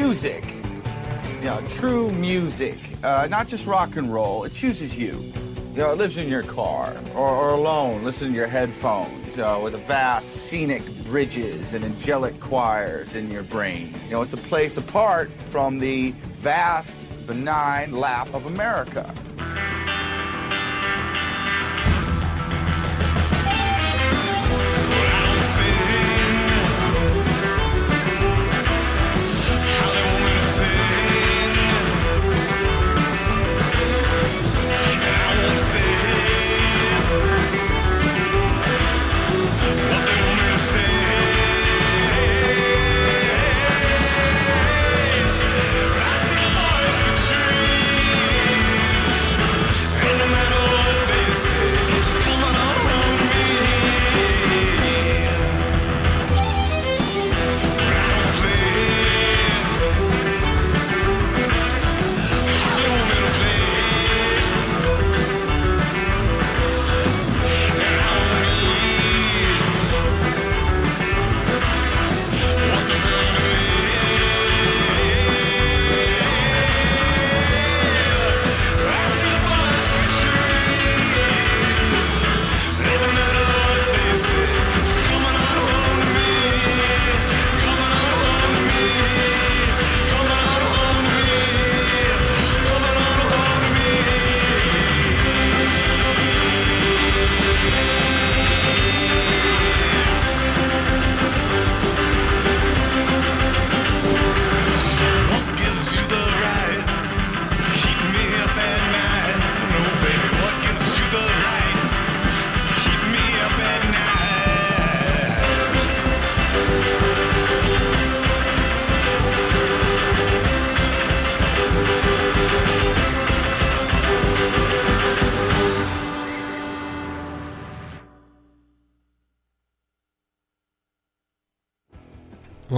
music, you know, true music, uh, not just rock and roll, it chooses you. You know, it lives in your car or, or alone, listen to your headphones, know, with the vast scenic bridges and angelic choirs in your brain. You know, it's a place apart from the vast, benign lap of America.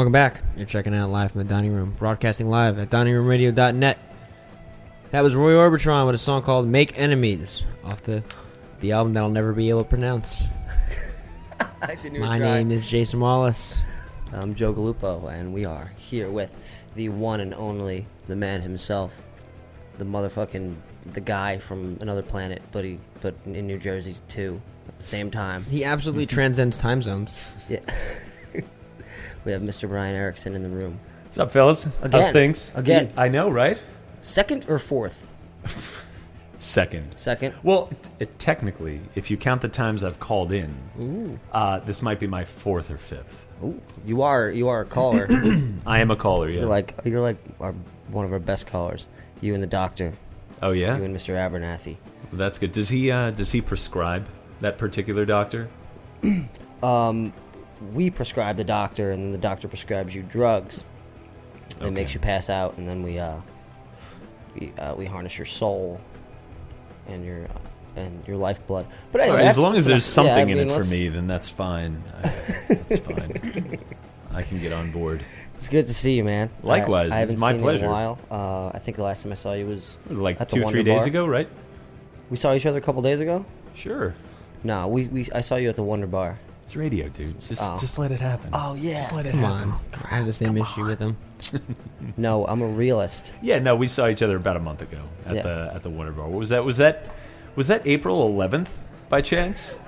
Welcome back. You're checking out live from the dining room, broadcasting live at diningroomradio.net. That was Roy Orbitron with a song called "Make Enemies" off the the album that I'll never be able to pronounce. I didn't even My try. name is Jason Wallace. I'm Joe Galupo, and we are here with the one and only, the man himself, the motherfucking, the guy from another planet, but he, but in New Jersey too, at the same time. He absolutely transcends time zones. Yeah. We have Mr. Brian Erickson in the room. What's up, fellas? Again. How's things? Again. I know, right? Second or fourth? Second. Second. Well, t- it, technically, if you count the times I've called in, uh, this might be my fourth or fifth. Ooh, you are you are a caller. I am a caller, yeah. you're like you're like our, one of our best callers. You and the doctor. oh yeah, You and Mr. Abernathy. that's good. Does he uh, does he prescribe that particular doctor? Um, we prescribe the doctor, and then the doctor prescribes you drugs. It Okay. makes you pass out, and then we uh, we uh, we harness your soul and your uh, and your lifeblood. But anyway, right, as long as there's enough. Yeah, I something in mean, it for me, then that's fine. I, that's fine. I can get on board. It's good to see you, man. Likewise, I, it's haven't my seen pleasure. you in a while. Uh, I think the last time I saw you was Like two, Wonder three days Bar. ago, right? We saw each other a couple days ago. Sure. No, we, we I saw you at the Wonder Bar. It's radio, dude. Just Oh. just let it happen. Oh yeah. Just let it Come happen. on, I have the same issue with him. No, I'm a realist. Yeah, no, we saw each other about a month ago at Yeah. the at the Wonder Bar. What was that? Was that was that April 11th by chance?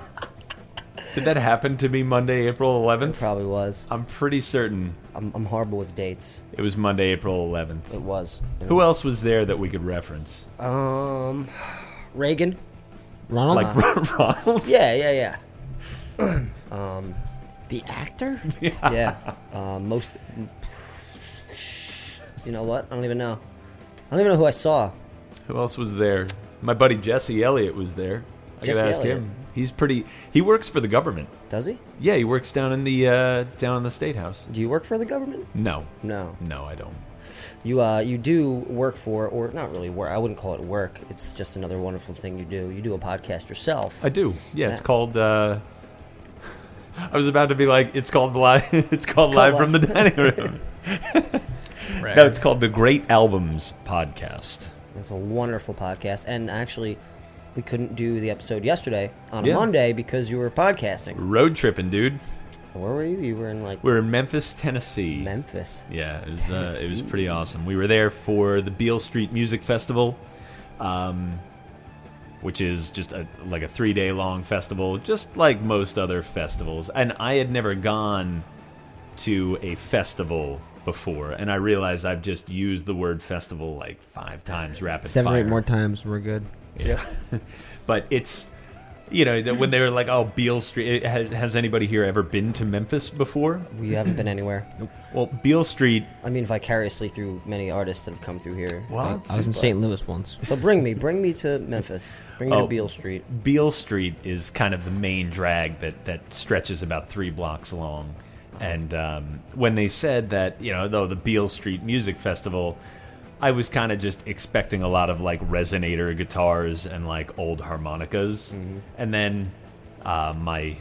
Did that happen to be Monday, April It 11th? probably was. I'm pretty certain I'm, I'm horrible with dates. it was Monday, April 11th. It was. Who else was there that we could reference? Um, Reagan. Ronald, Like Ronald? Yeah, yeah, yeah. Um, the actor. yeah. Um, most. You know what? I don't even know. I don't even know who I saw. Who else was there? My buddy Jesse Elliott was there. I Jesse gotta ask Elliott. him. He's pretty. He works for the government. Does he? Yeah, he works down in the uh, down in the state house. Do you work for the government? No, No. no, I don't. You uh, you do work for, or not really work. I wouldn't call it work. It's just another wonderful thing you do. You do a podcast yourself. I do. Yeah, it's Yeah. called. Uh, I was about to be like, it's called live. It's called live from the dining room. no, it's called the Great Albums Podcast. It's a wonderful podcast, and actually, we couldn't do the episode yesterday on Yeah. a Monday because you were podcasting. Road tripping, dude. Where were you? You were in like We were in Memphis, Tennessee. Memphis. Yeah, it was uh, it was Tennessee. pretty awesome. We were there for the Beale Street Music Festival, um, which is just a, like a three day long festival, just like most other festivals. And I had never gone to a festival before, and I realized I've just used the word festival like five times rapid Seven or eight more times, we're good. Yeah. but it's you know when they were like, "Oh, Beale Street." Has, has anybody here ever been to Memphis before? We haven't been anywhere. Well, Beale Street. I mean, vicariously through many artists that have come through here. Well, I was in St. Louis once. So bring me, bring me to Memphis. Bring me Oh. to Beale Street. Beale Street is kind of the main drag that, that stretches about three blocks long. And um, when they said that, you know, though the Beale Street Music Festival, I was kind of just expecting a lot of like resonator guitars and like old harmonicas. And then uh, my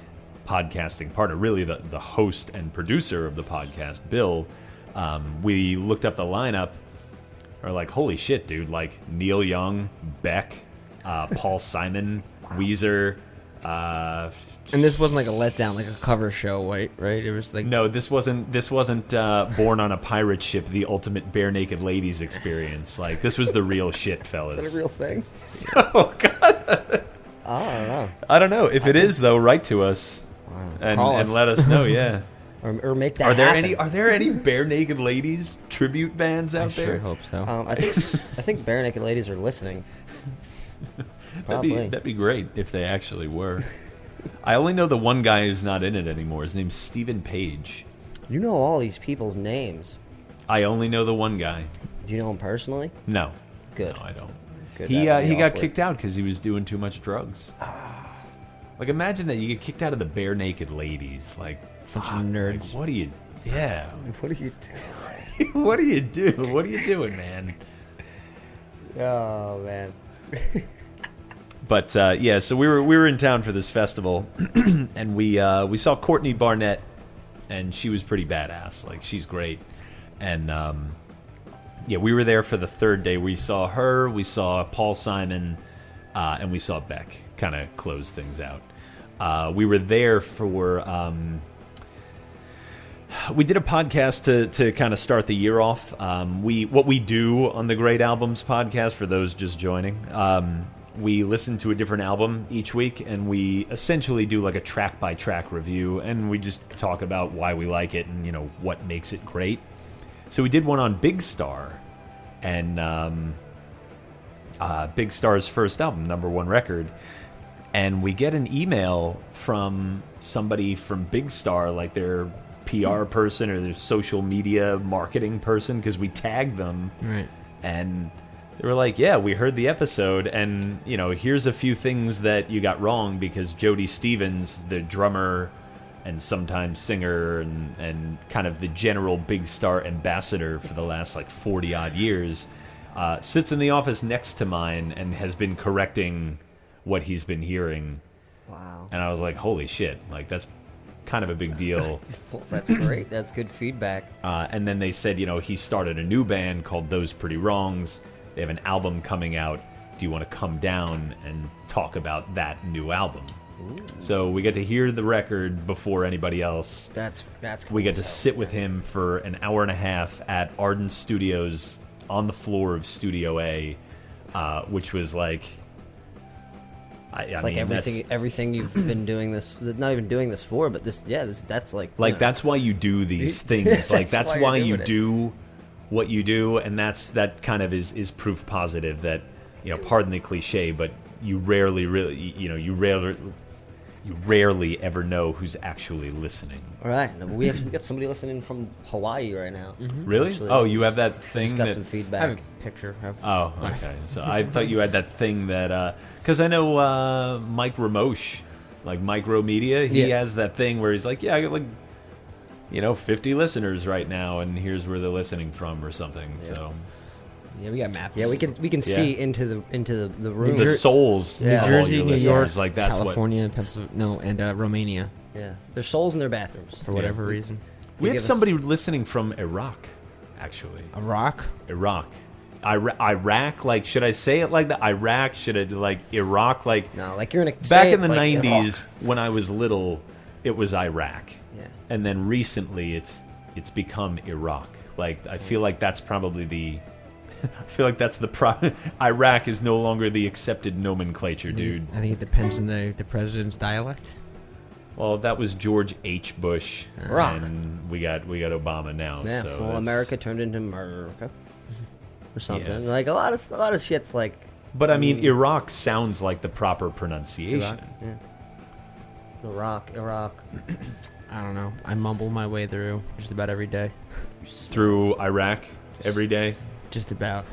podcasting partner, really the, the host and producer of the podcast, Bill, um, we looked up the lineup are like, holy shit, dude! Like Neil Young, Beck, uh, Paul Simon, Weezer. Uh, And this wasn't like a letdown, like a cover show, right? Right? It was like no, this wasn't. This wasn't uh, born on a pirate ship. The ultimate Barenaked Ladies experience. Like this was the real shit, fellas. Is that a real thing? oh god, I don't know. I don't know if it is though. Write to us and, Call and let us know. Yeah. Or, or make that are there happen. any Are there any Barenaked Ladies tribute bands out I there? sure hope so. Um, I think I think Barenaked Ladies are listening. That'd be, that'd be great if they actually were. I only know the one guy who's not in it anymore. His name's Steven Page. You know all these people's names. I only know the one guy. Do you know him personally? No, Good. no, I don't. Good. He uh, he got kicked out because he was doing too much drugs. Like imagine that you get kicked out of the Barenaked Ladies. Like Bunch of nerds. Like, what do you? Yeah. What are you doing? what do you do? What are you doing, man? Oh man. But uh, yeah, so we were we were in town for this festival, and we uh, we saw Courtney Barnett, and she was pretty badass. Like she's great, and um, yeah, we were there for the third day. We saw her, we saw Paul Simon, uh, and we saw Beck. Kind of close things out. Uh, we were there for. Um, we did a podcast to, to kind of start the year off. Um, we what we do on the Great Albums podcast for those just joining. Um, we listen to a different album each week, and we essentially do like a track by track review, and we just talk about why we like it and you know what makes it great. So we did one on Big Star, and um, uh, Big Star's first album, number one record, and we get an email from somebody from Big Star, like their PR person or their social media marketing person, because we tagged them, right. and they were like, "Yeah, we heard the episode, and you know, here's a few things that you got wrong because Jody Stephens, the drummer." And sometimes singer and, and kind of the general big star ambassador for the last like 40 odd years, uh, sits in the office next to mine and has been correcting what he's been hearing. Wow. And I was like, holy shit, like that's kind of a big deal. Well, that's great. That's good feedback. Uh, and then they said, you know, he started a new band called Those Pretty Wrongs. They have an album coming out. Do you want to come down and talk about that new album? So we get to hear the record before anybody else. That's that's cool. We get to sit with him for an hour and a half at Ardent Studios on the floor of Studio A, uh, which was like. I, It's I like mean, everything everything you've been doing this not even doing this for, but this yeah, this that's like like know, that's why you do these things like that's why why, you're you it. do what you do and that's that kind of is is proof positive that you know pardon the cliche but you rarely really you know you rarely you rarely ever know who's actually listening All right, we have we got somebody listening from Hawaii right now. really Actually, oh you have that Just thing got that some I have a picture of. oh okay so i thought you had that thing that because i know uh mike ramosh like micro media he Yeah. has that thing where he's like yeah i got like you know 50 listeners right now and here's where they're listening from or something so Yeah, we got maps. Yeah, we can we can Yeah. see into the into the, the room. the souls Yeah. New Jersey, New. York, like that's California, Pennsylvania, no, and uh, Romania yeah, there's souls in their bathrooms. for whatever reason. what we give have us- somebody listening from iraq actually Iraq. iraq Ira- Iraq. Like, should I say it like that? Iraq? Should I like Iraq? Like No, like you're in a back in the like '90s Iraq. when I was little, it was Iraq. Yeah. And then recently, it's it's become Iraq. Like I feel like that's probably the. I feel like that's the pro. Iraq is no longer the accepted nomenclature, dude. I think it depends on the, the president's dialect. Well, that was George H. Bush, ah. Iraq. and we got we got Obama now. Yeah. so well, that's- America turned into America or something. Like a lot of a lot of shit's like But I mean, mm. Iraq sounds like the proper pronunciation. Iraq. Yeah. Iraq, Iraq. I don't know. I mumble my way through just about every day. Through Iraq every day. Just about.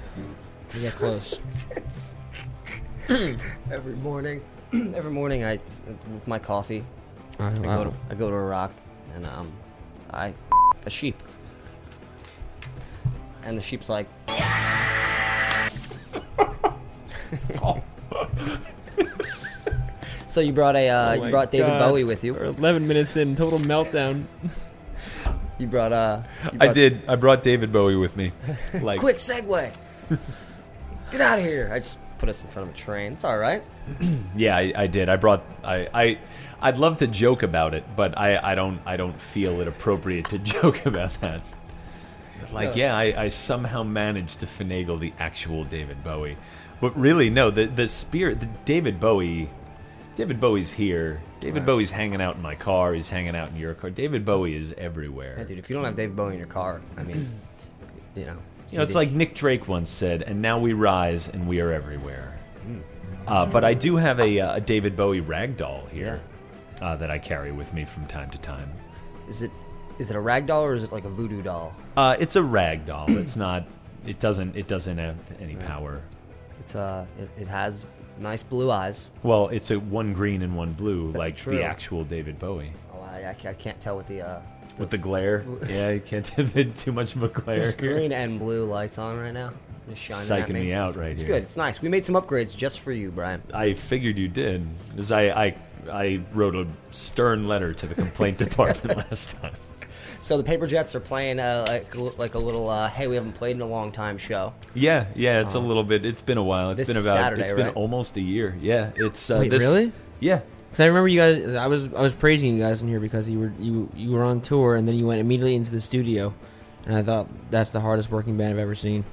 We get close. Every morning, every morning, I with my coffee, I, I go to I go to Iraq, and um, I a sheep, and the sheep's like, so you brought a uh, Oh you brought David God. Bowie with you. We're 11 minutes in, total meltdown. You brought uh, you I did. I brought David Bowie with me. Like, Quick segue. Get out of here! I just put us in front of a train. It's all right. yeah, I, I did. I brought. I, I, I'd love to joke about it, but I, I don't. I don't feel it appropriate to joke about that. Like, yeah, I, I somehow managed to finagle the actual David Bowie, but really, no. The the spirit, the David Bowie. David Bowie's here. David Bowie's hanging out in my car. He's hanging out in your car. David Bowie is everywhere. Yeah, dude. If you don't have David Bowie in your car, I mean, you know, You know, it's like Nick Drake once said, "And now we rise, and we are everywhere." Uh, but I do have a, uh, a David Bowie rag doll here uh, that I carry with me from time to time. Is it is it a rag doll or is it like a voodoo doll? Uh, it's a rag doll. It's not. It doesn't. It doesn't have any power. It's uh, it, it has nice blue eyes. Well, it's a one green and one blue, like true. the actual David Bowie. Oh, I, I, can't tell with the uh, With the glare, yeah, you can't have too much of a glare. there's here. green and blue lights on right now. Shining Psyching me. me out right It's here. good. It's nice. We made some upgrades just for you, Brian. I figured you did, because I, I I wrote a stern letter to the complaint department last time. So the Paper Jets are playing uh, like like a little uh, hey we haven't played in a long time show. Yeah, yeah, it's a little bit. It's been a while. It's This been about. Saturday, it's been right? almost a year. Yeah, it's uh, Wait, this, really? Yeah, Cause I remember you guys. I was I was praising you guys in here because you were you you were on tour and then you went immediately into the studio, and I thought that's the hardest working band I've ever seen.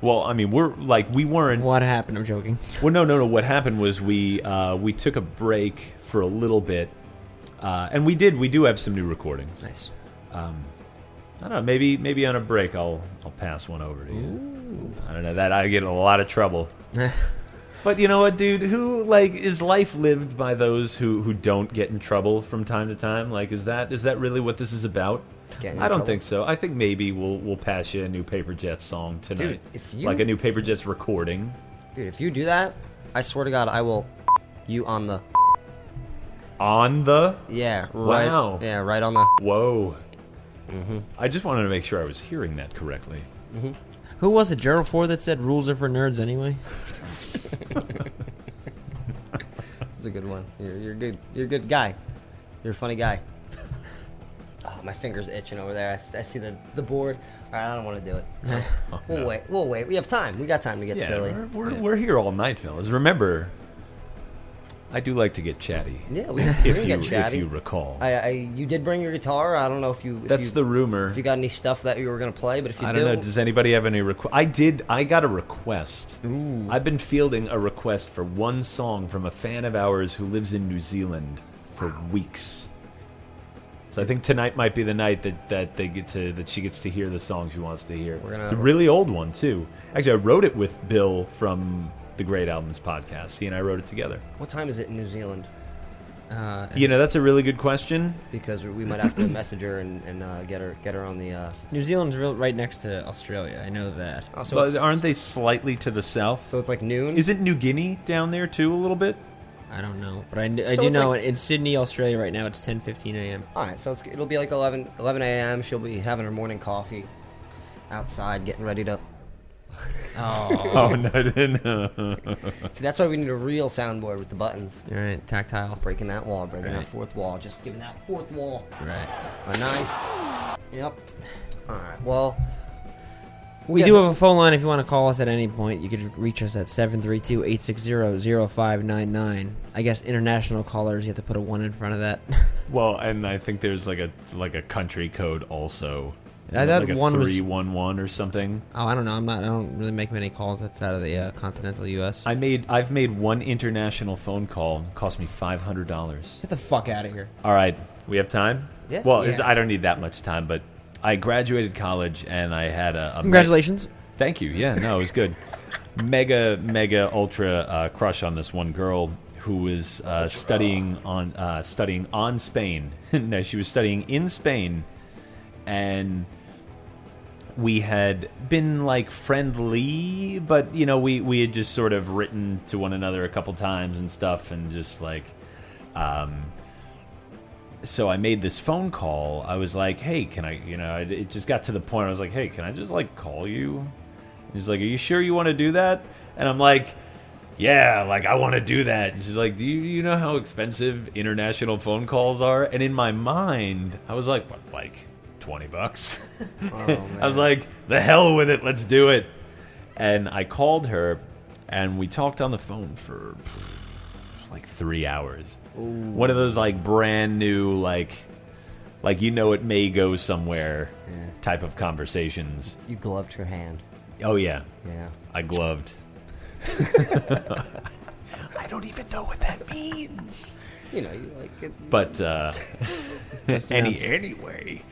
Well, I mean, we're like we weren't. What happened? I'm joking. Well, no, no, no. What happened was we uh, we took a break for a little bit, uh, and we did. We do have some new recordings. Nice. Um, I don't know. Maybe maybe on a break, I'll I'll pass one over to you. I don't know. That I get in a lot of trouble. But you know what, dude? Who like is life lived by those who who don't get in trouble from time to time? Like, is that is that really what this is about? I don't trouble. think so. I think maybe we'll we'll pass you a new Paper Jets song tonight, if you- like a new Paper Jets recording Dude, if you do that, I swear to God, I will you on the on the. yeah right Wow. yeah right on the Whoa! Mm-hmm. I just wanted to make sure I was hearing that correctly. Who was it? Gerald Ford that said rules are for nerds anyway. It's a good one. You're, you're good. You're a good guy. You're a funny guy. Oh, my finger's itching over there. I see the, the board. All right, I don't want to do it. we'll no. wait. We'll wait. We have time. We got time to get Yeah, silly. we're we're, we're here all night, fellas. Remember, I do like to get chatty. Yeah, we, if you get chatty. if you recall. I, I, you did bring your guitar. I don't know if you. If That's you, the rumor. If you got any stuff that you were gonna play, but if you I do, don't know. Does anybody have any request? I did. I got a request. I've been fielding a request for one song from a fan of ours who lives in New Zealand for weeks. So I think tonight might be the night that, that they get to that she gets to hear the song she wants to hear. Gonna- it's a really old one too. Actually, I wrote it with Bill from the Great Albums podcast. He and I wrote it together. what time is it in New Zealand? Uh, You know, that's a really good question. Because we might have to message her and, and uh, get her get her on the. Uh, New Zealand's real, right next to Australia. I know that. oh, so but aren't they slightly to the south? So it's like noon. Isn't New Guinea down there too a little bit? I don't know, but I, kn- I So do know like- in Sydney, Australia, right now it's 10:15 a.m. All right, so it's, it'll be like 11, 11 a.m. She'll be having her morning coffee outside, getting ready to. Oh, Oh no, no, no. See, that's why we need a real soundboard with the buttons. all right, tactile. Breaking that wall, breaking Right. that fourth wall, just giving that fourth wall Right. a nice. Yep. All right. Well, We Yeah. do have a phone line if you want to call us at any point. You could reach us at 732-860-0599. I guess international callers, you have to put a 1 in front of that. Well, and I think there's like a like a country code also. I thought like one was- three one one or something. oh, I don't know. I'm not I don't really make many calls outside of the uh, continental US. I made I've made one international phone call. It cost me five hundred dollars. Get the fuck out of here. All right, we have time. Yeah. Well, it's, Yeah. I don't need that much time, but I graduated college and I had a, a Congratulations. Thank you. Yeah, no, it was good. mega, mega, ultra uh, crush on this one girl who was uh, studying on uh, studying on Spain. no, she was studying in Spain, and we had been like friendly, but you know, we we had just sort of written to one another a couple times and stuff, and just like. Um, so I made this phone call. I was like, "Hey, can I?" You know, it, just got to the point. I was like, "Hey, can I just like call you?" He's like, "Are you sure you want to do that?" And I'm like, "Yeah, like I want to do that." And she's like, "Do you, you know how expensive international phone calls are?" And in my mind, I was like, "What, like twenty bucks?" I was like, "The hell with it, let's do it." And I called her, and we talked on the phone for like three hours. One of those like brand new like like you know it may go somewhere Yeah. type of conversations. You gloved her hand. Oh yeah, Yeah. I gloved. I don't even know what that means. You know, you like it. But uh, any anyway,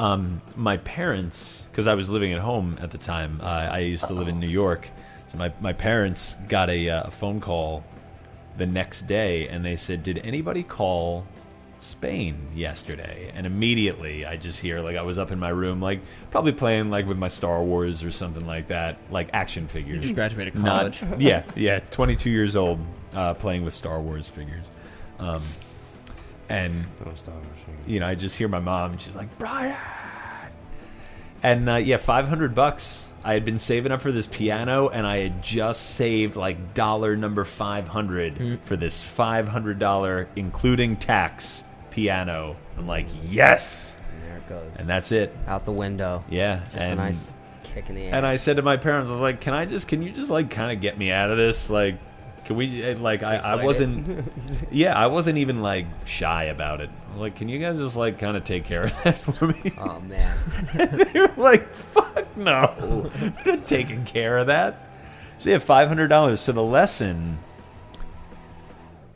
um, my parents, because I was living at home at the time, uh, I used to live in New York. So my my parents got a, uh, a phone call the next day, and they said, "Did anybody call?" Spain yesterday, and immediately I just hear like I was up in my room, like probably playing like with my Star Wars or something like that, like action figures. just graduated Not- college. yeah, yeah, 22 years old, uh, playing with Star Wars figures. Um, and, you know, I just hear my mom, and she's like, Brian! And, uh, yeah, 500 bucks. I had been saving up for this piano, and I had just saved like dollar number 500 for this $500, including tax, piano. I'm like, yes! And there it goes. And that's it. out the window. Yeah. Just and, a nice kick in the ass. and I said to my parents, I was like, "Can I just, can you just like kind of get me out of this? Like, can we, eh, like, I, I wasn't, yeah, I wasn't even like shy about it. I was like, can you guys just like kind of take care of that for me? Oh man. they were like, fuck no, we're not taking care of that. So yeah, five hundred dollars. So the lesson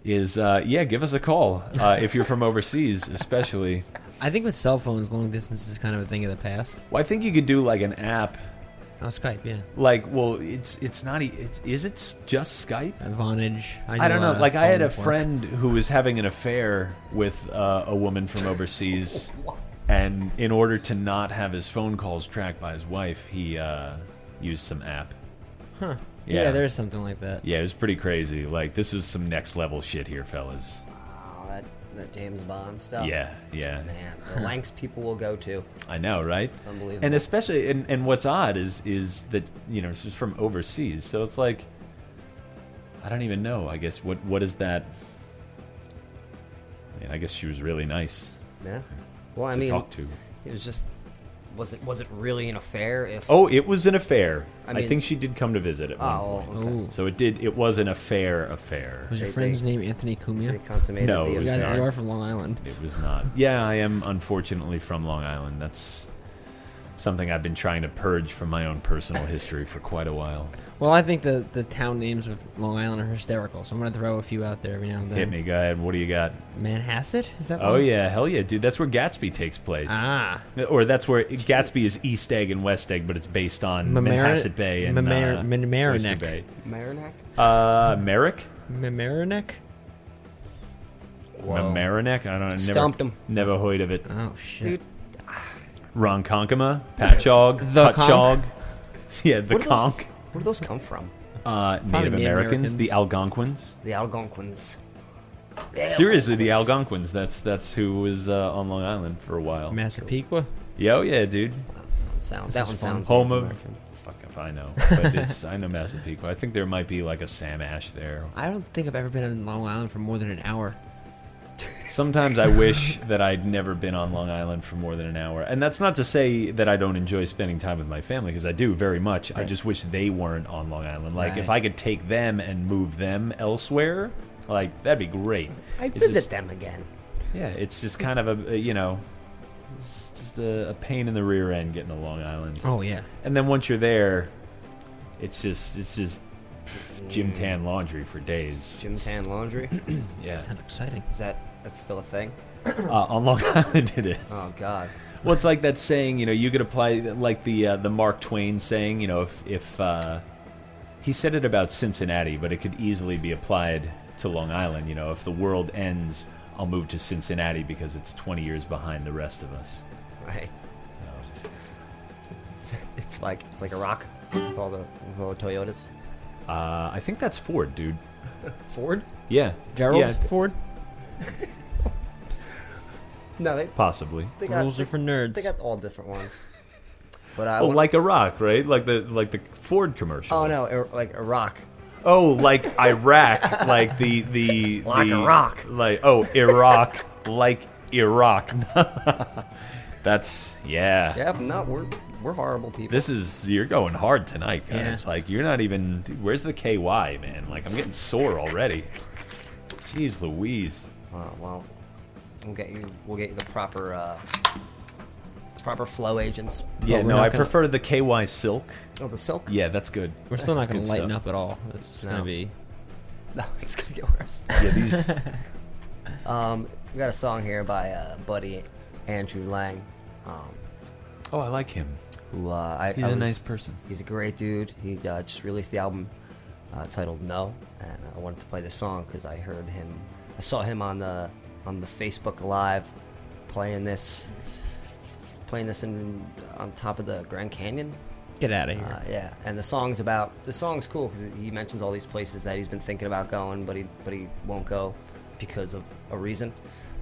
is, uh, yeah, give us a call uh, if you're from overseas, especially. I think with cell phones, long distance is kind of a thing of the past. Well, I think you could do like an app Oh, Skype, yeah. like well it's it's not e- it's is it just skype Vonage. i, do don't know like i had a phone work. friend who was having an affair with uh, a woman from overseas and in order to not have his phone calls tracked by his wife he uh, used some app Huh. Yeah. Yeah. there's something like that. yeah it was pretty crazy like this was some next level shit here fellas that James Bond stuff. yeah yeah Man, the lengths people will go to. i know right It's unbelievable. and especially and, and what's odd is is that you know this is from overseas so it's like i don't even know i guess what what is that I mean, I guess she was really nice yeah. Well, I to mean, talk to. it was just. Was it was it really an affair? If Oh, it was an affair. I, I think she did come to visit at oh, one Oh, point. okay. So it did. It was an affair affair. Was your They- friend's they- name Anthony they Cumia? consummated No, the it You was guys affair. you are from Long Island. It was not. Yeah, I am unfortunately from Long Island. That's something I've been trying to purge from my own personal history for quite a while. Well, I think the, the town names of Long Island are hysterical, so I'm going to throw a few out there every now and then. Hit me, go ahead. What do you got? Manhasset? Is that Oh one? yeah, hell yeah, dude. That's where Gatsby takes place. Ah. Or that's where Gatsby is East Egg and West Egg, but it's based on Mamar- Manhasset Bay and Mamar- uh, Mamaroneck. Oyster Bay. Marinac? Uh, Merrick, Mamaroneck? Mamaroneck. I don't. know. Never, Stumped him. Never heard of it. Oh, shit. Dude, Ronkonkoma, Patchogue, The Hutchog. Yeah, the What are those- conch. where do those come from? Uh, Native Native Americans, the Americans. Algonquins. The Algonquins. Seriously, the Algonquins. That's that's who was uh, on Long Island for a while. Massapequa? Yo, yeah, dude. Sound, This that is one sounds Home Native of. American. Fuck if I know, but it's I know Massapequa. I think there might be like a Sam Ash there. I don't think I've ever been in Long Island for more than an hour. Sometimes I wish that I'd never been on Long Island for more than an hour. And that's not to say that I don't enjoy spending time with my family, because I do very much. I just wish they weren't on Long Island. Like, if I could take them and move them elsewhere, like, that'd be great. I'd It's visit just- them again. Yeah, it's just kind of a, a, you know, it's just a, a pain in the rear end getting to Long Island. Oh yeah. And then once you're there, it's just, it's just gym tan laundry for days. Gym tan laundry. Yeah. Sounds exciting. Is that that's still a thing? Uh, on Long Island it is. Oh God. Well, it's like that saying, you know, you could apply like the uh, the Mark Twain saying, you know, if if uh, he said it about Cincinnati, but it could easily be applied to Long Island. You know, if the world ends, I'll move to Cincinnati because it's 20 years behind the rest of us. Right. So, It's, it's like it's like a rock with all the with all the Toyotas. Uh, I think that's Ford, dude. Ford? Yeah, Gerald Yeah, Ford. No, they possibly. they got Rules they, are for nerds. they got all different ones. But I Oh, want- like Iraq, right? Like the like the Ford commercial. oh no, Ir- like Iraq. Oh, like Iraq, like the the Like the, Iraq. like oh Iraq, like Iraq. That's yeah. Yeah, not we're we're horrible people. This is you're going hard tonight, guys. Yeah. Like you're not even. Dude, where's the KY, man? Like I'm getting sore already. Jeez, Louise. Uh, well, we'll get you. We'll get you the proper uh, proper flow agents. Yeah, no, I gonna- prefer the KY silk. Oh, the silk. Yeah, that's good. We're still not going to good lighten stuff. up at all. It's just No. going to be. No, it's gonna get worse. Yeah, these. Um, we got a song here by uh, buddy Andrew Lang, um, oh, I like him. Who uh, I, He's I a was- nice person. He's a great dude. He uh, just released the album uh, titled "No," and I wanted to play this song because I heard him. I saw him on the on the Facebook Live playing this, playing this in on top of the Grand Canyon. Get out of here. Uh, yeah, and the song's about the song's cool because he mentions all these places that he's been thinking about going, but he but he won't go because of a reason.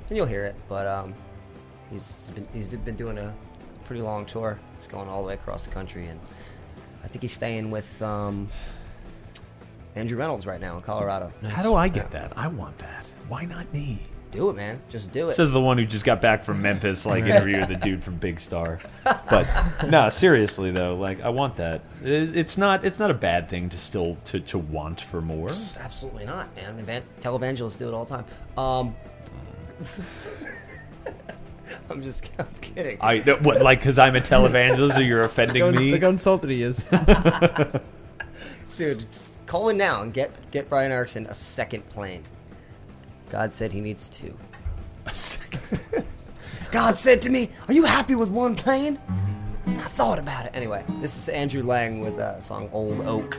And you'll hear it, but um, he's been he's been doing a pretty long tour. He's going all the way across the country, and I think he's staying with um, Andrew Reynolds right now in Colorado. Nice. How do I get that? I want that. Why not me? Do it, man. Just do it. Says the one who just got back from Memphis, like interviewed the dude from Big Star. But no, seriously though, like I want that. It's not. It's not a bad thing to still to, to want for more. Absolutely not, man. Evan- televangelists do it all the time. Um, I'm just I'm kidding. I no, what like because I'm a televangelist, or you're offending me. Look how insulted he is. Dude, it's, call in now and get get Brian Erickson a second plane. God said he needs two. A second. God said to me, "Are you happy with one plane?" And I thought about it. Anyway, this is Andrew Lang with the song "Old Oak."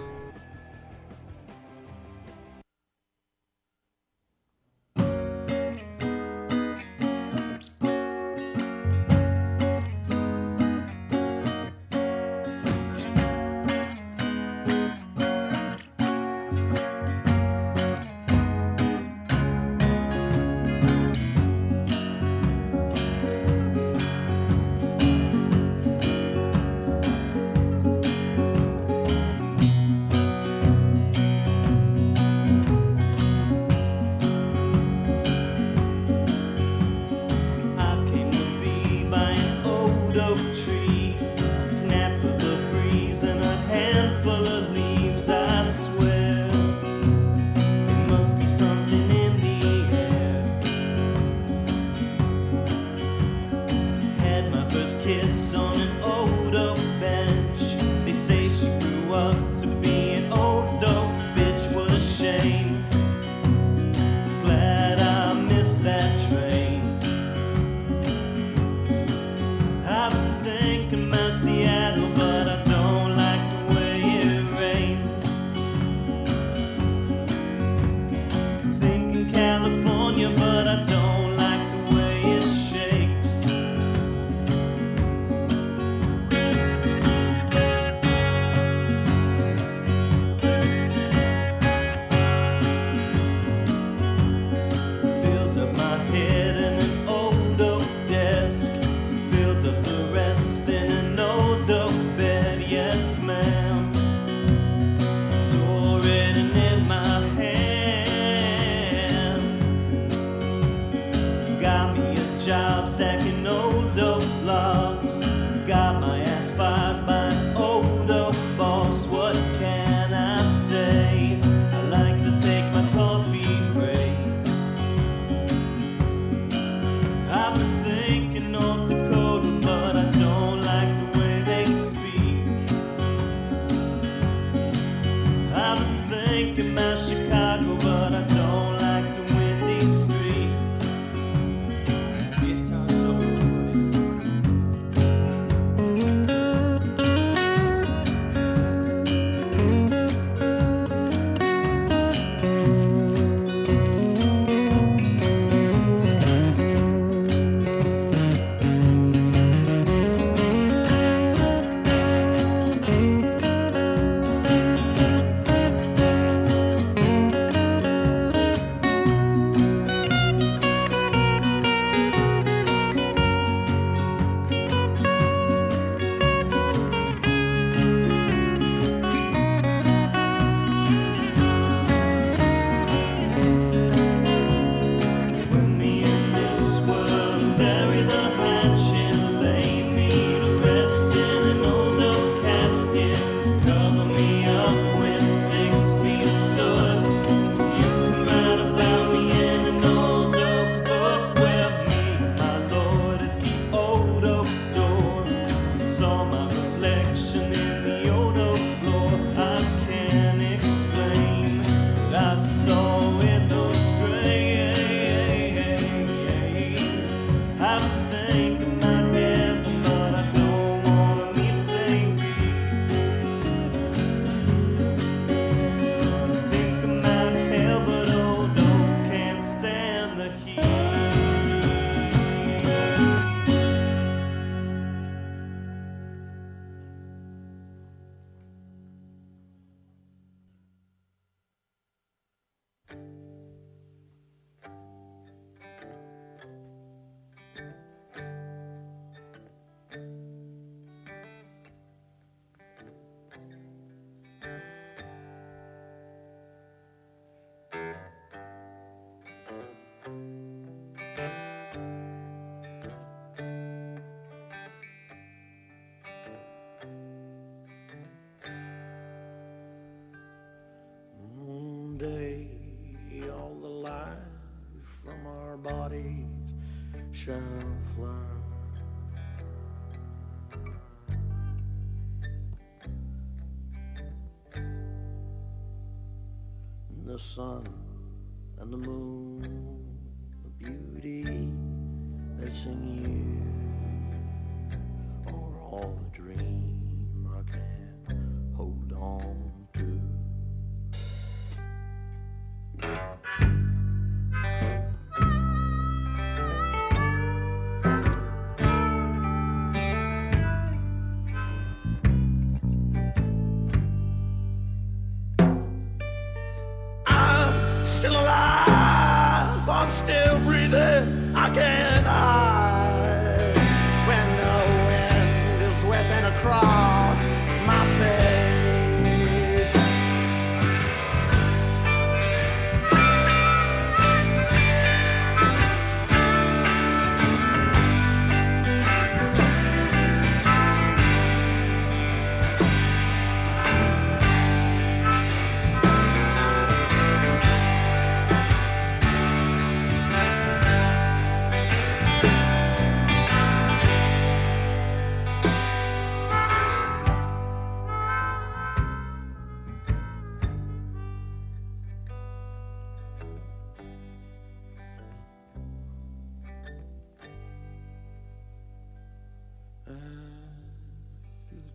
And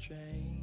change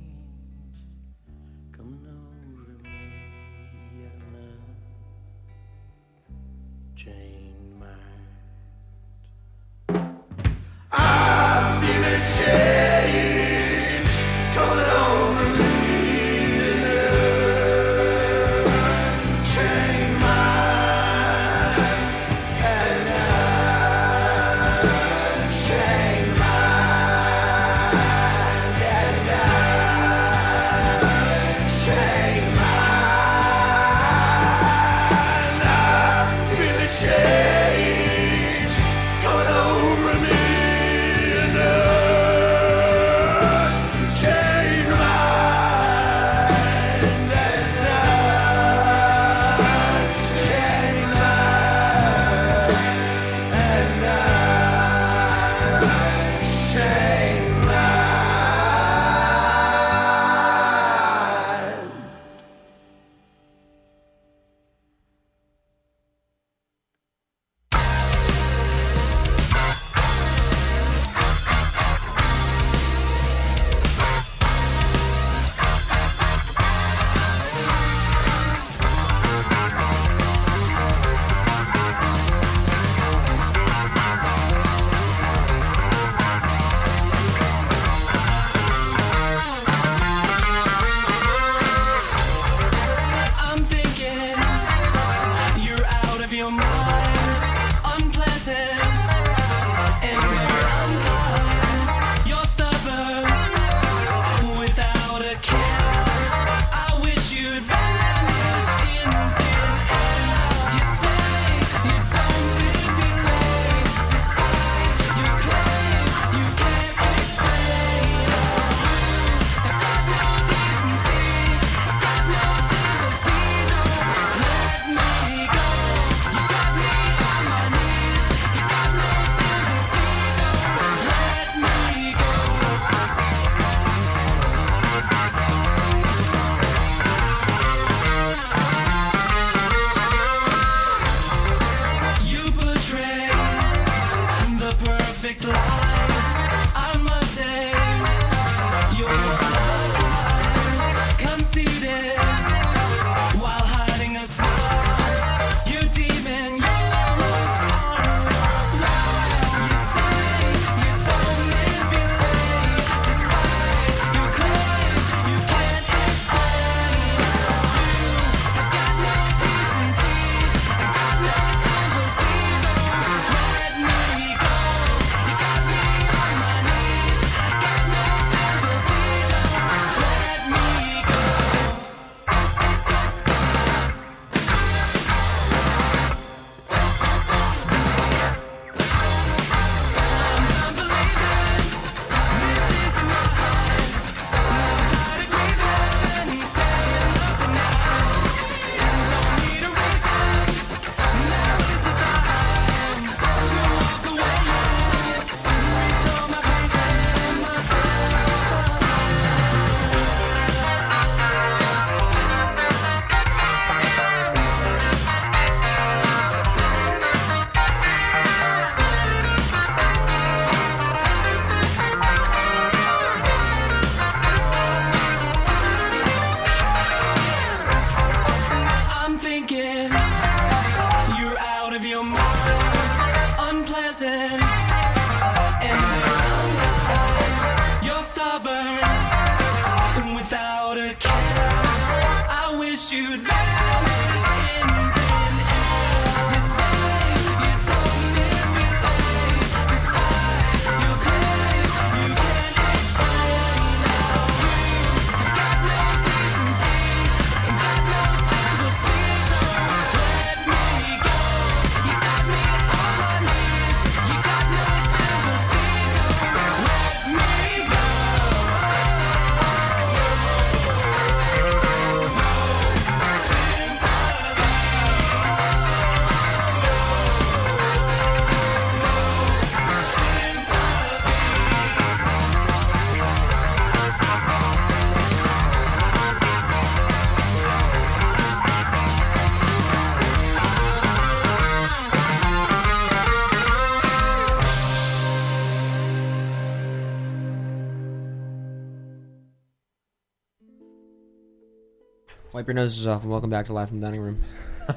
Wipe your noses off and welcome back to Live from the Dining Room.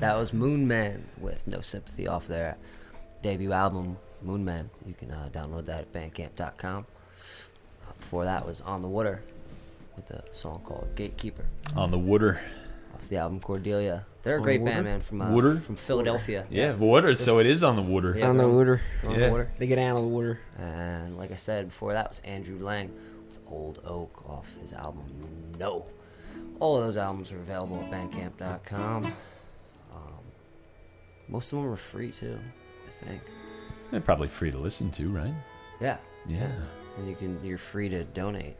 That was Moon Man with No Sympathy off their debut album, Moon Man. You can uh, download that at bandcamp.com. Uh, before that was On the Water with a song called Gatekeeper On the water. off the album Cordelia. They're a On great the band, man, from uh, Water? from Philadelphia. Yeah, water. So it is on the water. Yeah, on the water. On Yeah. the Water. They get out of the water. And like I said before, that was Andrew Lang with Old Oak off his album No. All of those albums are available at bandcamp.com. Um, most of them are free too, I think. They're probably free to listen to, right? Yeah. Yeah. And you can you're free to donate,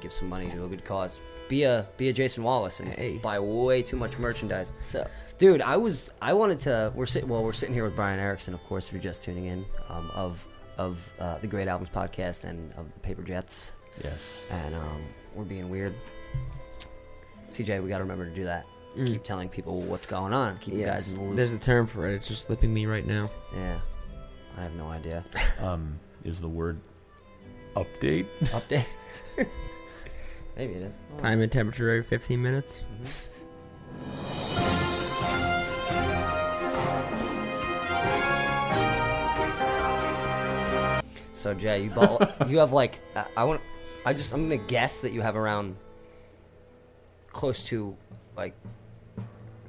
give some money to a good cause. Be a be a Jason Wallace and Hey. buy way too much merchandise. So, Dude, I was I wanted to. We're sitting well. We're sitting here with Brian Erickson, of course, if you're just tuning in, um, of of uh, the Great Albums podcast and of the Paper Jets, Yes. and um, we're being weird. CJ, we got to remember to do that. Mm. Keep telling people what's going on. Keep you guys in the loop. there's a term for it. It's just slipping me right now. yeah, I have no idea. Um, is the word update? Update. Maybe it is. Oh. Time and temperature every 15 minutes. So Jay, you bought, you have like I, I want I just I'm gonna guess that you have around close to like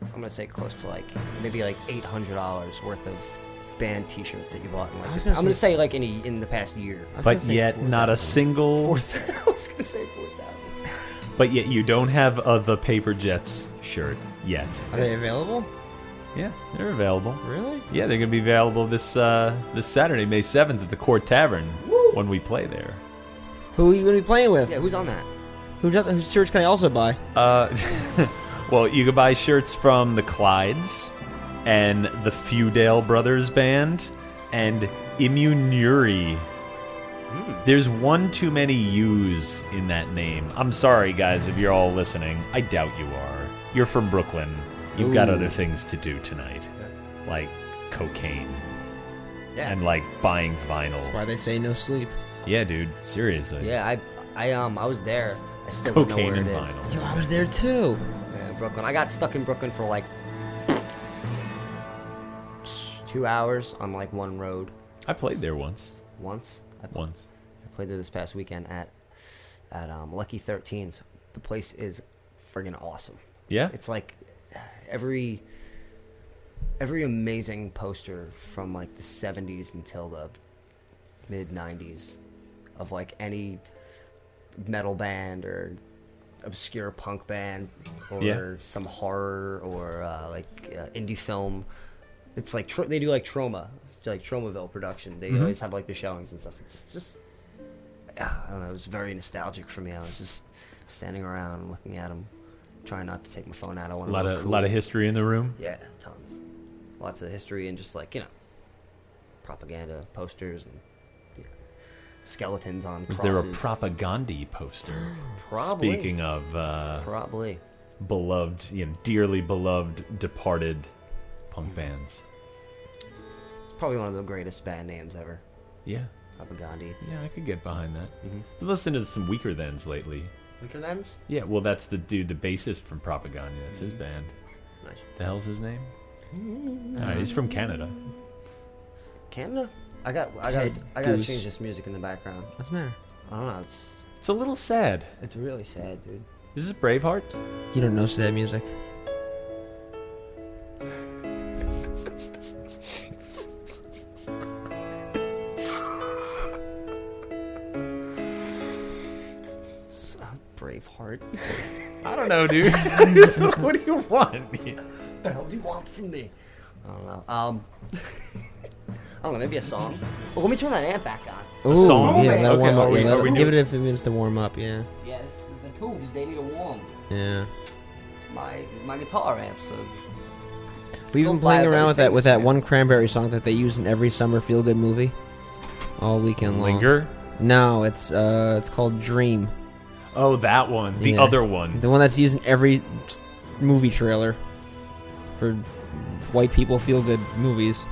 I'm gonna say close to like maybe like eight hundred dollars worth of band T-shirts that you bought. In like I was the- gonna I'm gonna say- say like in a, in the past year. I was gonna But say yet, not a single. Four th- I was gonna say four thousand. But yet, you don't have a the Paper Jets shirt yet. Are they available? Yeah, they're available. Really? Yeah, they're gonna be available this uh, this Saturday, May seventh, at the Court Tavern when we play there. Who are you going to be playing with? Yeah, who's on that? Who's that, whose shirts can I also buy? Uh, well, you can buy shirts from the Clydes and the Feudale Brothers Band and Immunuri. There's one too many U's in that name. I'm sorry, guys, if you're all listening. I doubt you are. You're from Brooklyn. You've got other things to do tonight, like cocaine Yeah, and like buying vinyl. That's why they say no sleep. Yeah, dude. Seriously. yeah. I I um I was there. I still don't know Cocaine where and it is. vinyl. Yo, I was there too. Yeah, Brooklyn. I got stuck in Brooklyn for like two hours on like one road I played there once. once. I Once. I played there this past weekend at at um, Lucky 13s. The place is friggin' awesome. Yeah. It's like every every amazing poster from like the 70s until the mid 90s of like any metal band or obscure punk band or Yeah. some horror or uh, like uh, indie film. It's like tr- they do like trauma, it's like Tromaville production. They Mhm. always have like the showings and stuff. It's just I don't know. It was very nostalgic for me. I was just standing around looking at them, trying not to take my phone out. I A want lot of a lot of history in the room. yeah, tons, lots of history and just like you know, propaganda posters and skeletons on. Was there a propaganda poster? Probably. Speaking of uh, Probably. beloved, you know, dearly beloved, departed punk bands. It's probably one of the greatest band names ever. Yeah, Propagandhi. yeah, I could get behind that. Mm-hmm. Listen to some Weakerthans lately. Weakerthans? Yeah, well, that's the dude, the bassist from Propagandhi. That's his band. Nice. The hell's his name? Uh, he's from Canada. Canada? I got. I got. Ted I got to Goose. change this music in the background. What's the matter? I don't know. It's. It's a little sad. It's really sad, dude. Is this Braveheart? You don't know sad music. S- Braveheart. I don't know, dude. what do you want? the hell do you want from me? I don't know. Um. I don't know. Maybe a song. Well, let me turn that amp back on. Ooh, song? yeah, let it Okay, warm up. we- yeah, it- we give doing- it a few minutes to warm up. Yeah, Yes, the tubes. They need to warm. yeah. My my guitar amp. So We've been playing around with that with that one Cranberry song that they use in every summer feel good movie, all weekend long. Linger? No, it's uh, it's called Dream. Oh, that one. The Yeah. other one. The one that's used in every movie trailer for white people feel good movies.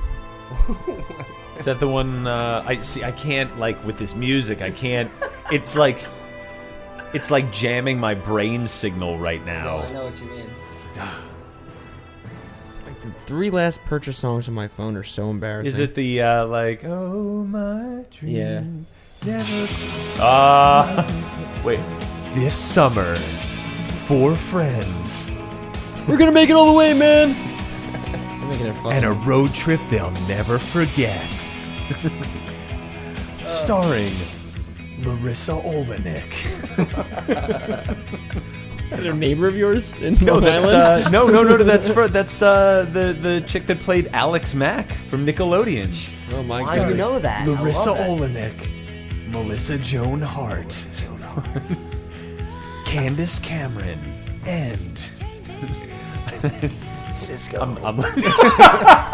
Is that the one? Uh, I see. I can't like with this music. I can't. It's like, it's like jamming my brain signal right now. I know what you mean. Like the three last purchase songs on my phone are so embarrassing. Is it the uh, like? Oh my dream. Yeah. Never. Ah. wait. This summer, four friends We're gonna make it all the way, man. And a road trip they'll never forget. Starring Larisa Oleynik. a neighbor of yours in No, Long that's Island. uh, no, no, no, no. That's for that's uh, the the chick that played Alex Mack from Nickelodeon. oh my god! Why do you know that? I Larisa love that. Oleynik, Melissa Joan Hart, Candace Cameron, and Cisco. I'm, I'm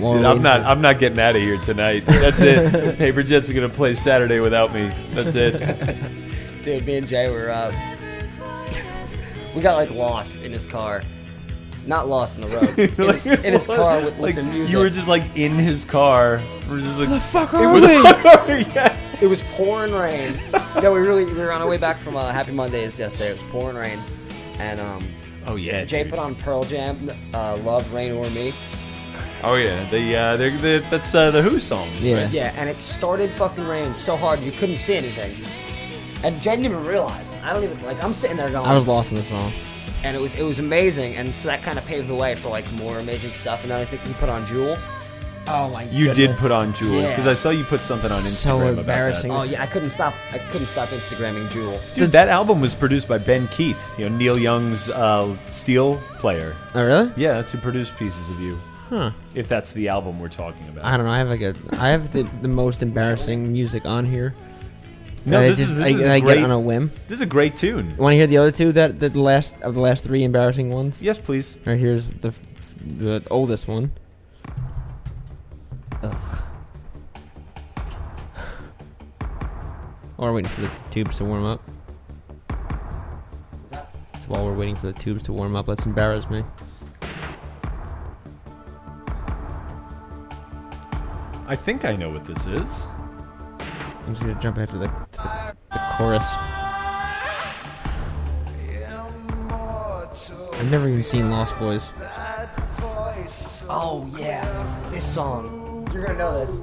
While we're I'm not I'm not getting out of here tonight. That's it. Paper Jets are gonna play Saturday without me. That's it. Dude, me and Jay were uh, we got like lost in his car. Not lost in the road. In, his, in his car with, with like the music. you were just like in his car. We're just like, fuck it are was, we? yeah. It was pouring rain. yeah, we really we were on our way back from uh, Happy Mondays yesterday. It was pouring rain, and um, Oh yeah. Jay dude. put on Pearl Jam, uh, "Love Reign o'er Me." Oh yeah. The uh, they're, they that's uh, the Who song. Yeah. Yeah, and it started fucking raining so hard you couldn't see anything. And Jen didn't even realize. I don't even like. I'm sitting there going, I was lost in the song. and it was it was amazing, and so that kind of paved the way for like more amazing stuff. And then I think we put on Jewel. Oh my. You did put on Jewel Yeah. because I saw you put something on Instagram. So about that. embarrassing. Oh yeah, I couldn't stop. I couldn't stop Instagramming Jewel. Dude, that album was produced by Ben Keith, you know Neil Young's uh, steel player. Oh really? Yeah, that's who produced Pieces of You. Huh. If that's the album we're talking about. I don't know. I have like a. I have the, the most embarrassing music on here. No, that I this just is this I, is that I great. get on a whim. This is a great tune. Want to hear the other two? That the last of the last three embarrassing ones. Yes, please. Right here's the the oldest one. Ugh. While we're waiting for the tubes to warm up. So while we're waiting for the tubes to warm up, let's embarrass me. I think I know what this is. I'm just gonna jump ahead to the, to the, the chorus. I've never even seen Lost Boys. Oh yeah, this song. You're gonna know this.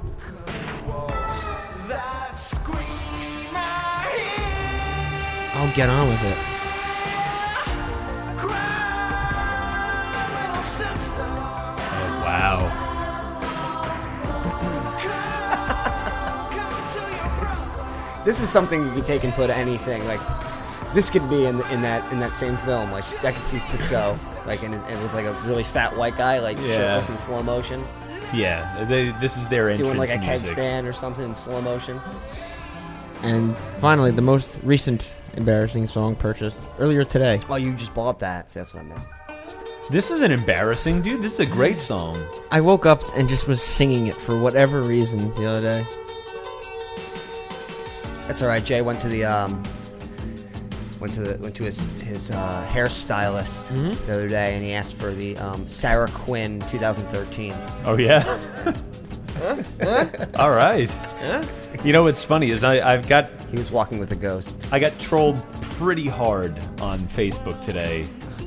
I'll get on with it. Oh wow. This is something you could take and put anything like. This could be in the, in that in that same film. Like I could see Cisco like in his, and with like a really fat white guy like Yeah. shirtless in slow motion, Yeah, they, this is their entrance doing like a keg music. stand or something in slow motion. And finally, the most recent embarrassing song purchased earlier today. Oh, you just bought that. See, that's what I missed. This isn't embarrassing, dude. This is a great song. I woke up and just was singing it for whatever reason the other day. That's all right. Jay went to the um, went to the went to his his uh, hairstylist Mhm. the other day, and he asked for the um, Sara Quin 2013. Oh yeah. All right. You know what's funny is I, I've got He was walking with a ghost. I got trolled pretty hard on Facebook today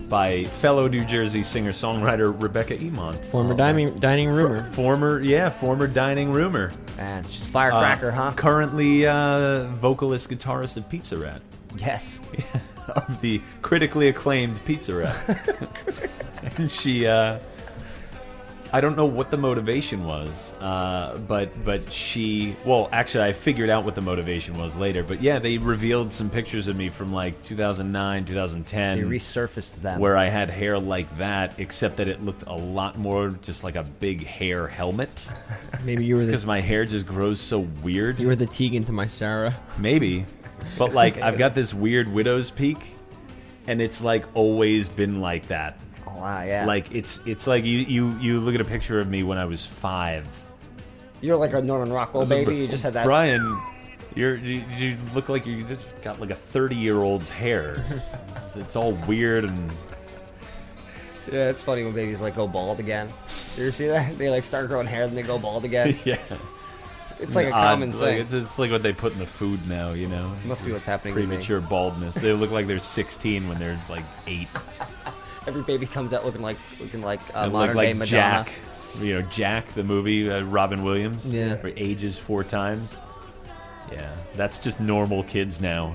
by fellow New Jersey singer-songwriter Rebecca Emont. Former dining dining rumor. Former, yeah, former dining rumor. Man, she's a firecracker, Uh, huh? Currently uh, vocalist, guitarist of Pizza Rat. Yes. of the critically acclaimed Pizza Rat. and she, uh, I don't know what the motivation was, uh, but but she, well, actually, I figured out what the motivation was later. But yeah, they revealed some pictures of me from like 2009, 2010. They resurfaced them. where I had hair like that, except that it looked a lot more just like a big hair helmet Maybe you were the because my hair just grows so weird. you were the Tegan to my Sara. Maybe. But like I've got this weird widow's peak and it's like always been like that. oh wow, yeah. Like it's it's like you you you look at a picture of me when I was 5. you're like a Norman Rockwell baby. You just had that. Brian you're, you, you look like you just got like a 30 year old's hair. it's, it's all weird and Yeah, it's funny when babies like go bald again. You ever see that? They like start growing hair, then they go bald again. yeah, It's like a odd. common Like, thing. it's, it's like what they put in the food now, you know. It Must be what's happening. Premature baldness. They look like they're 16 when they're like eight. Every baby comes out looking like looking like uh, modern like day Madonna. Jack. You know, Jack, the movie, uh, Robin Williams. Yeah. Where ages four times. Yeah, that's just normal kids now.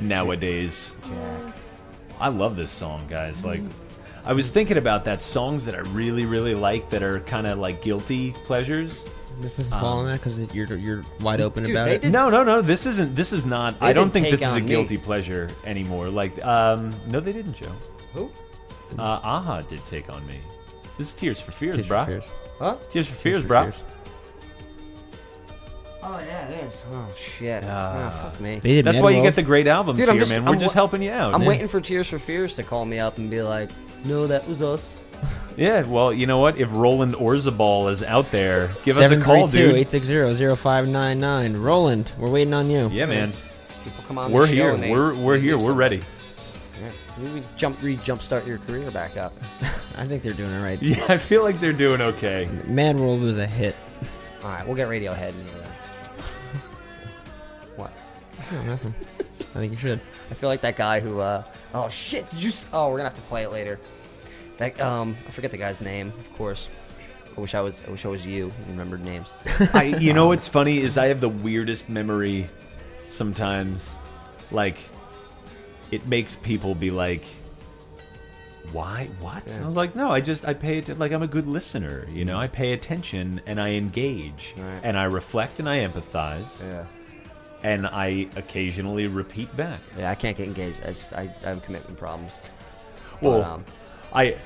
Nowadays. Jack. I love this song, guys. Like, I was thinking about that songs that I really, really like that are kind of like guilty pleasures. This doesn't fall on that because you're you're wide open Dude, about they it. did- No, no, no. This isn't. This is not. They I don't did think this Take is a On Me. guilty pleasure anymore. Like, um, no, they didn't, Joe. Who? Uh, a-ha did take on me. This is Tears for Fears, Tears for brah. Fears. Huh? Tears for Fears, Tears for brah. Fears. Oh yeah, it is. Oh shit. Ah. oh fuck me. They did That's why you get the great albums Dude, here, I'm just- man. We're I'm just wa- helping you out. I'm Yeah. waiting for Tears for Fears to call me up and be like, "No, that was us." Yeah, well, you know what? If Roland Orzabal is out there, give us a call, dude. 860-0599. Roland, we're waiting on you. Yeah, man. People come on. We're the show here. and they- We're we're they here. We're something. ready. Yeah. Maybe jump re jumpstart your career back up. I think they're doing it right. Yeah, I feel like they're doing okay. Mad World was a hit. All right, we'll get Radiohead in here. Then. What? No, nothing. I think you should. I feel like that guy who. uh Oh shit! Did you? s- Oh, we're gonna have to play it later. That um, I forget the guy's name. Of course. I wish I was. I wish I was you. and Remembered names. I, you know what's funny is I have the weirdest memory. Sometimes, like, it makes people be like, "Why? What?" Yeah. And I was like, "No, I just I pay it like I'm a good listener. You know, I pay attention and I engage Right. and I reflect and I empathize Yeah. and I occasionally repeat back." Yeah, I can't get engaged. I just, I, I have commitment problems. Well, But, um, I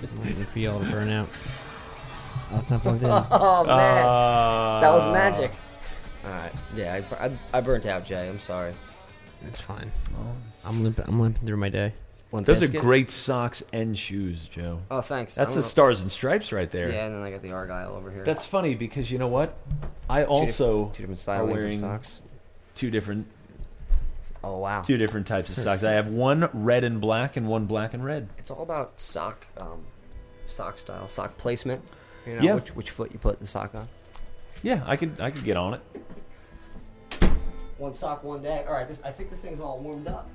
I'm waiting for y'all to burn out. Oh, it's not plugged in. oh man, uh, that was magic. All right. Yeah, I, I, I burnt out, Jay. I'm sorry. It's fine. I'm limping. I'm limping through my day. Limp Those are Bizkit? great socks and shoes, Joe. Oh, thanks. That's the don't stars and stripes right there. Yeah, and then I got the Argyle over here. That's funny because you know what? I Two dif- also two different are stylings wearing of socks. two different Oh wow. two different types of socks. I have one red and black and one black and red. It's all about sock, um, sock style, sock placement. You know, Yeah. which, which foot you put the sock on. Yeah, I could I could get on it. One sock, one day. All right, this, I think this thing's all warmed up.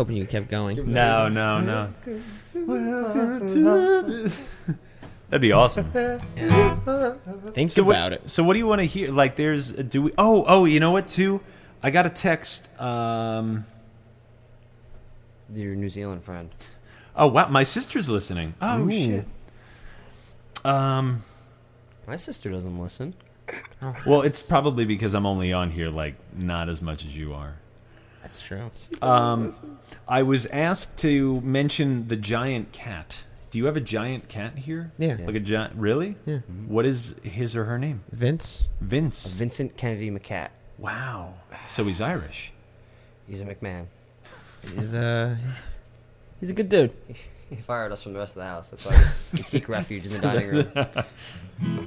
Hoping you kept going. No, no, no. That'd be awesome. Yeah. Think So about what, it. So what do you want to hear? Like, there's do we? Oh, oh, you know what? Too, I got a text. Um, Your New Zealand friend. oh wow, my sister's listening. Oh Ooh. shit. Um, My sister doesn't listen. well, it's probably because I'm only on here like not as much as you are. That's true. Um, I was asked to mention the giant cat. Do you have a giant cat here? Yeah. Like a giant? Really? Yeah. What is his or her name? Vince. Vince. Vincent Kennedy McCat. Wow. So he's Irish. He's a McMahon. He's a he's a good dude. He fired us from the rest of the house. That's why we- we seek refuge in the dining room.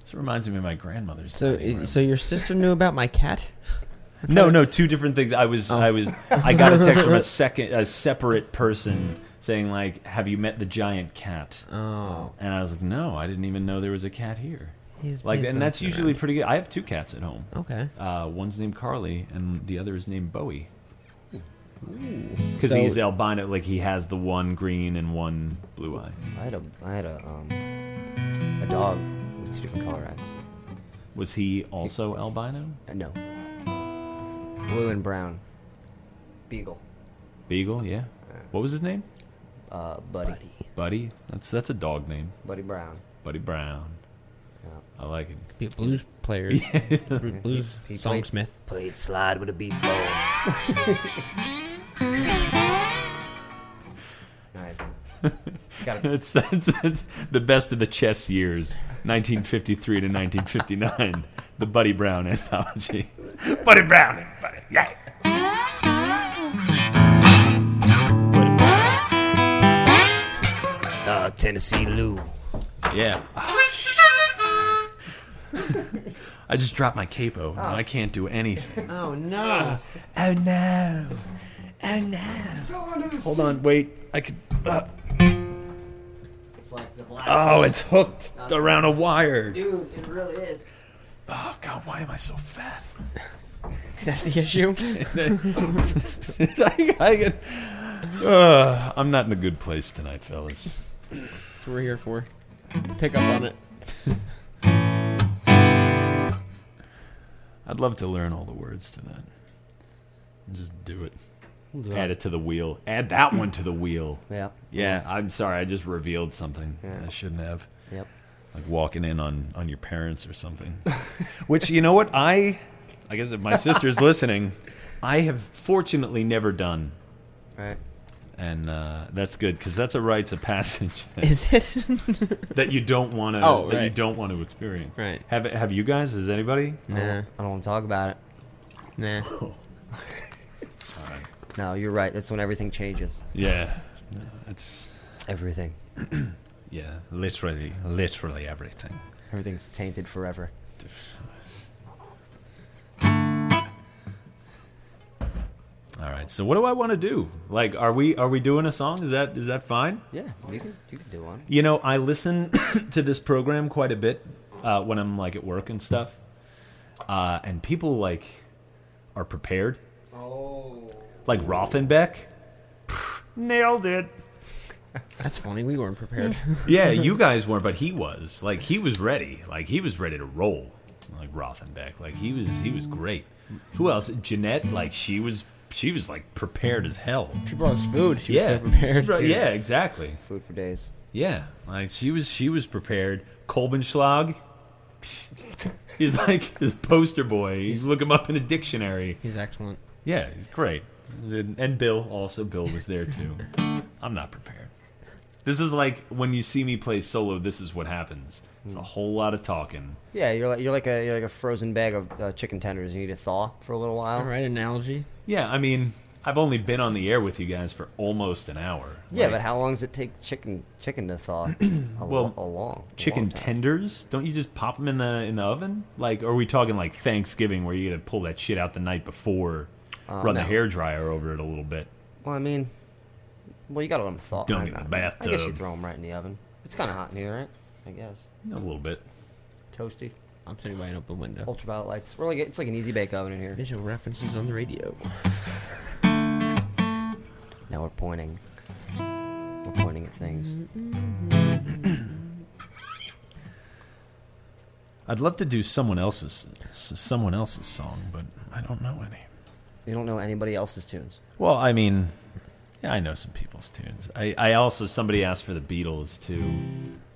This reminds me of my grandmother's. So, dining room. so your sister knew about my cat? No, no, two different things. I was, Oh. I was, I got a text from a second, a separate person saying like, "Have you met the giant cat?" Oh, And I was like, "No, I didn't even know there was a cat here." he's Like, he's and that's usually around. pretty good. I have two cats at home. okay. Uh, one's named Carly, and the other is named Bowie. Because So- he's albino, like he has the one green and one blue eye. I had a, I had a, um, a dog with two different color eyes. Was he also albino? Uh, no. Blue and brown. Beagle. Beagle, yeah. What was his name? Uh, Buddy. Buddy. That's that's a dog name. Buddy Brown. Buddy Brown. Yeah. I like it. Be a blues player. Blues- Blues He played- songsmith. Played slide with a beef bone. Alright. Got it. It's, that's, that's the best of the chess years, 1953 to 1959. The Buddy Brown anthology. Buddy Brown, everybody. Yeah. Uh, Tennessee Lou. Yeah. I just dropped my capo. Now I can't do anything. Oh no! Oh no. Oh no. Hold on, wait. I could. Uh, It's like the black. oh, it's hooked around a wire. Dude, it really is. Oh God, why am I so fat? Is that the issue? I, I get, uh, I'm not in a good place tonight, fellas. That's what we're here for. Pick up on it. I'd love to learn all the words to that. Just do it. Add it to the wheel. Add that one to the wheel. Yeah. Yeah, I'm sorry. I just revealed something. I shouldn't have. Yep. Like walking in on on your parents or something. Which you know what I, I guess if my sister's listening, I have fortunately never done, Right. and uh, that's good because that's a rites of passage that, Is it? that you don't want to Oh, that you right. don't want to experience. Right. Have have you guys? Has anybody? Nah. I don't want to talk about it. Nah. No, you're right. That's when everything changes. Yeah, it's Everything. yeah, literally, literally everything. Everything's tainted forever. All right. So what do I want to do? Like, are we are we doing a song? Is that is that fine? Yeah, you can you can do one. You know, I listen to this program quite a bit uh, when I'm like at work and stuff, uh, and people like are prepared. Oh. Like Rothenbeck, nailed it. That's funny. We weren't prepared. Yeah, you guys weren't, but he was. Like he was ready. Like he was ready to roll. Like Rothenbeck. Like he was. He was great. Who else? Jeanette. Like she was. She was like prepared as hell. she brought us food. She yeah. was so prepared. She brought- yeah, exactly. Food for days. Yeah, like she was. She was prepared. Kolbenschlag. He's like his poster boy. He's look him up in a dictionary. He's excellent. Yeah, he's great. And and Bill also. Bill was there too. I'm not prepared. This is like when you see me play solo. This is what happens. It's a whole lot of talking. Yeah, you're like you're like a you're like a frozen bag of uh, chicken tenders. You need to thaw for a little while. All right, analogy. Yeah, I mean, I've only been on the air with you guys for almost an hour. Yeah, Like, but how long does it take chicken chicken to thaw? A, Well, lo- a long a chicken long tenders? Don't you just pop them in the in the oven? Like, are we talking like Thanksgiving where you got to pull that shit out the night before, Uh, run the hair dryer over it a little bit? Well, I mean, well, you gotta let them thaw. Dunk I- in the bathtub. I guess you throw them right in the oven. It's kind of hot in here, right? I guess. A little bit. Toasty. I'm sitting by an open window. Ultraviolet lights. We're like it's like an easy bake oven in here. Visual references on the radio. Now we're pointing. We're pointing at things. I'd love to do someone else's someone else's song, but I don't know any. You don't know anybody else's tunes. Well, I mean, yeah, I know some people's tunes. I, I also somebody asked for the Beatles too,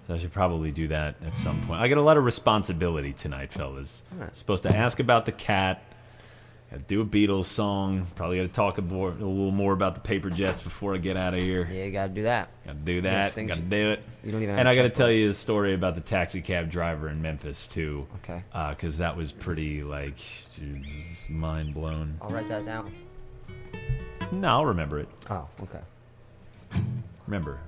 so I should probably do that at some point. I got a lot of responsibility tonight, fellas. Alright. Supposed to ask about the cat. Got to do a Beatles song. Probably got to talk a, more, a little more about the paper jets before I get out of here. Yeah, you gotta do that. Got to do that. Got to you- do it. You don't even. And I got to tell you a story about the taxi cab driver in Memphis too, Okay. Uh, because that was pretty like mind blown. I'll write that down. No, I'll remember it. Oh, okay. Remember.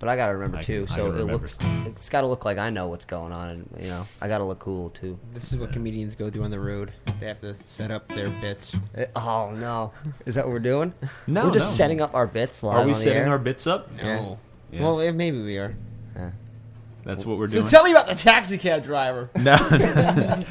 But I gotta remember I too. can- so it remember. looks. It's gotta look like I know what's going on, and you know, I gotta look cool too. This is what comedians go through on the road. They have to set up their bits. Eh, oh no, is that what we're doing? No, we're just no. setting up our bits live Are we on the setting air. our bits up? No. Yes. Well, yeah, maybe we are. Yeah. That's what we're doing. So tell me about the taxi cab driver. no,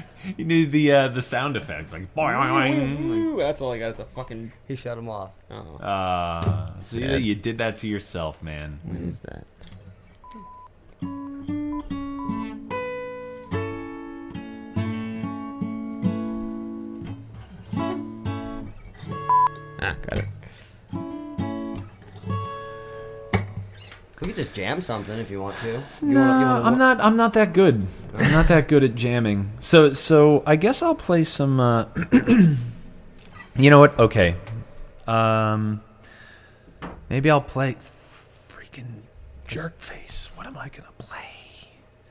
you need the uh, the sound effects like boing, boing, boing. That's all I got is a fucking. He shut him off. Oh, Uh, see, Sad. you did that to yourself, man. what is that? Ah, got it. We could just jam something if you want to. You No, wanna- you wanna- I'm not. I'm not that good. I'm not that good at jamming. So, so I guess I'll play some. Uh, you know what? Okay. Um, maybe I'll play freaking Jerkface. What am I gonna play?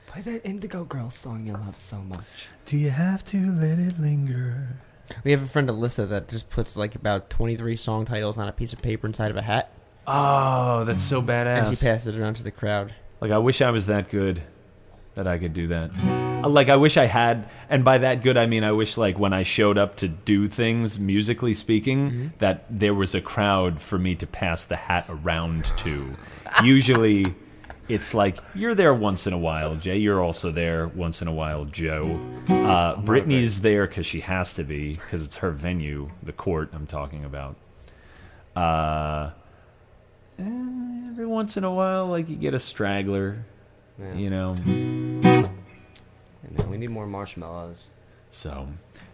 Play that Indigo Girl song you love so much. Do you have to let it linger? We have a friend Alyssa that just puts like about 23 song titles on a piece of paper inside of a hat, Oh, that's so badass. and she passes it around to the crowd. Like I wish I was that good that I could do that. Uh, Like I wish I had and by that good I mean I wish like when I showed up to do things musically speaking that there was a crowd for me to pass the hat around to. Usually it's like you're there once in a while, Jay. You're also there once in a while, Joe. Uh, Brittany's there because she has to be because it's her venue, the court I'm talking about. Uh, eh, every once in a while, like you get a straggler, Yeah. you know. Hey, man, we need more marshmallows. So,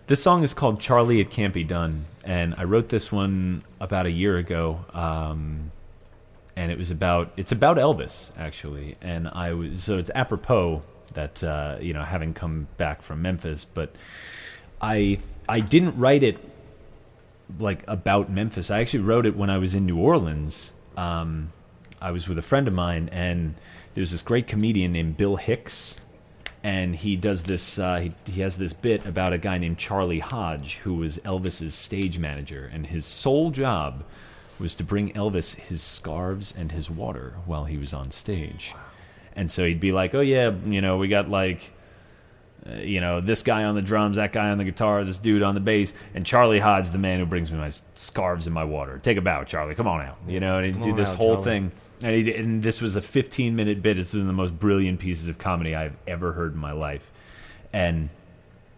this song is called "Charlie It Can't Be Done," and I wrote this one about a year ago. Um, and it was about it's about Elvis actually, and I was so it's apropos that uh, you know having come back from Memphis, but I I didn't write it like about Memphis. I actually wrote it when I was in New Orleans. Um, I was with a friend of mine, and there's this great comedian named Bill Hicks, and he does this. Uh, he he has this bit about a guy named Charlie Hodge, who was Elvis's stage manager, and his sole job was to bring Elvis his scarves and his water while he was on stage. And so he'd be like, "Oh yeah, you know, we got like." Uh, you know, this guy on the drums, that guy on the guitar, this dude on the bass, and Charlie Hodge, the man who brings me my scarves and my water. Take a bow, Charlie. Come on out. You know, and Come do this out, whole Charlie. thing. And, he, and this was a 15 minute bit. It's one of the most brilliant pieces of comedy I've ever heard in my life. And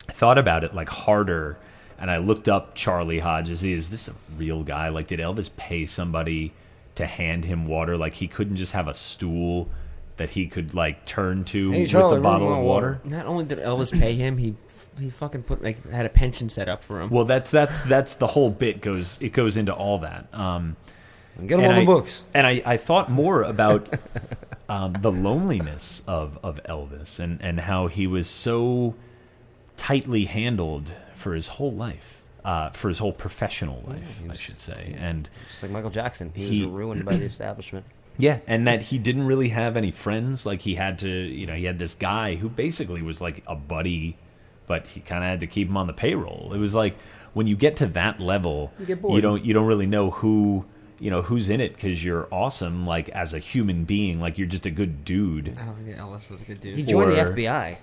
I thought about it like harder, and I looked up Charlie Hodge. Is, is this a real guy? Like, did Elvis pay somebody to hand him water? Like, he couldn't just have a stool that he could like turn to Hey, with Charlie, the bring bottle of water. Not only did Elvis pay him, he he fucking put like had a pension set up for him. Well, that's that's that's the whole bit goes. It goes into all that. Um, Get them And on the I- books. And I, I thought more about um, the loneliness of, of Elvis and, and how he was so tightly handled for his whole life, uh, for his whole professional life, I should say. And Just like Michael Jackson, he, He- was ruined by the establishment. Yeah, and that he didn't really have any friends. Like he had to, you know, he had this guy who basically was like a buddy, but he kind of had to keep him on the payroll. It was like when you get to that level, You you don't you don't really know who you know who's in it because you're awesome, like as a human being, like you're just a good dude. I don't think Elvis was a good dude He dude. joined the FBI.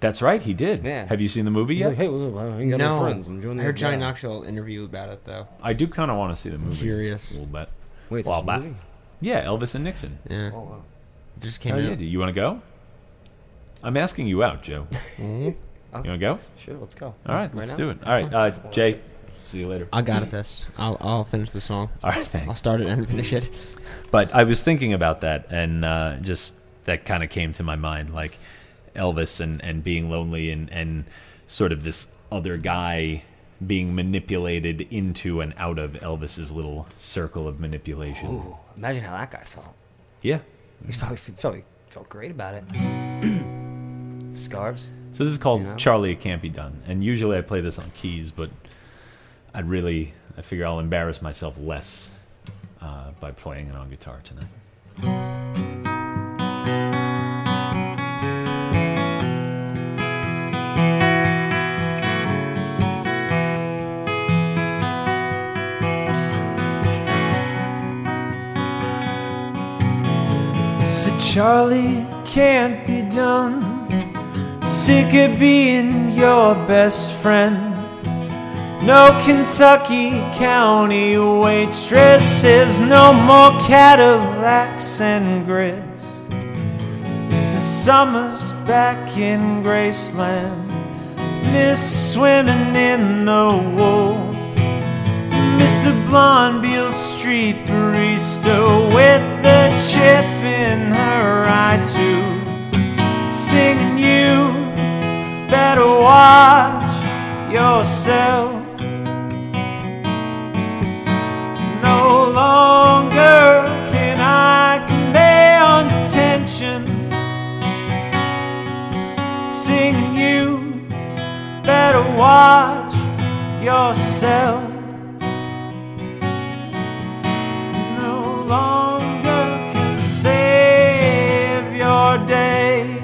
That's right, he did. Yeah. Have you seen the movie He's yet? like, hey, what's up? I ain't got no, friends. I'm joining I heard Johnny FBI." Knoxville interview about it though. I do kind of want to see the movie. Curious. a little bit. Wait, Well, there's a movie? Yeah, Elvis and Nixon. Yeah, Oh, wow. it just came Oh yeah, do you want to go? I'm asking you out, Joe. Mhm. You want to go? Sure, let's go. All right, let's now? do it. All right, uh, Jay. See you later. I got it. This. I'll I'll finish the song. All right, thanks. I'll thanks. start it and finish it. But I was thinking about that, and uh, just that kind of came to my mind, like Elvis and, and being lonely, and, and sort of this other guy being manipulated into and out of Elvis's little circle of manipulation. Ooh, imagine how that guy felt. Yeah. he probably probably felt great about it. Scarves. So this is called You know? Charlie It Can't Be Done, and usually I play this on keys, but I'd really I figure I'll embarrass myself less uh, by playing it on guitar tonight. Charlie can't be done. Sick of being your best friend. No Kentucky County waitresses, no more Cadillacs and grits. As the summer's back in Graceland, miss swimming in the wool. The blonde Beale Street barista with the chip in her eye too. Singing you better watch yourself. No longer can I command attention. Singing you better watch yourself. Longer can save your day.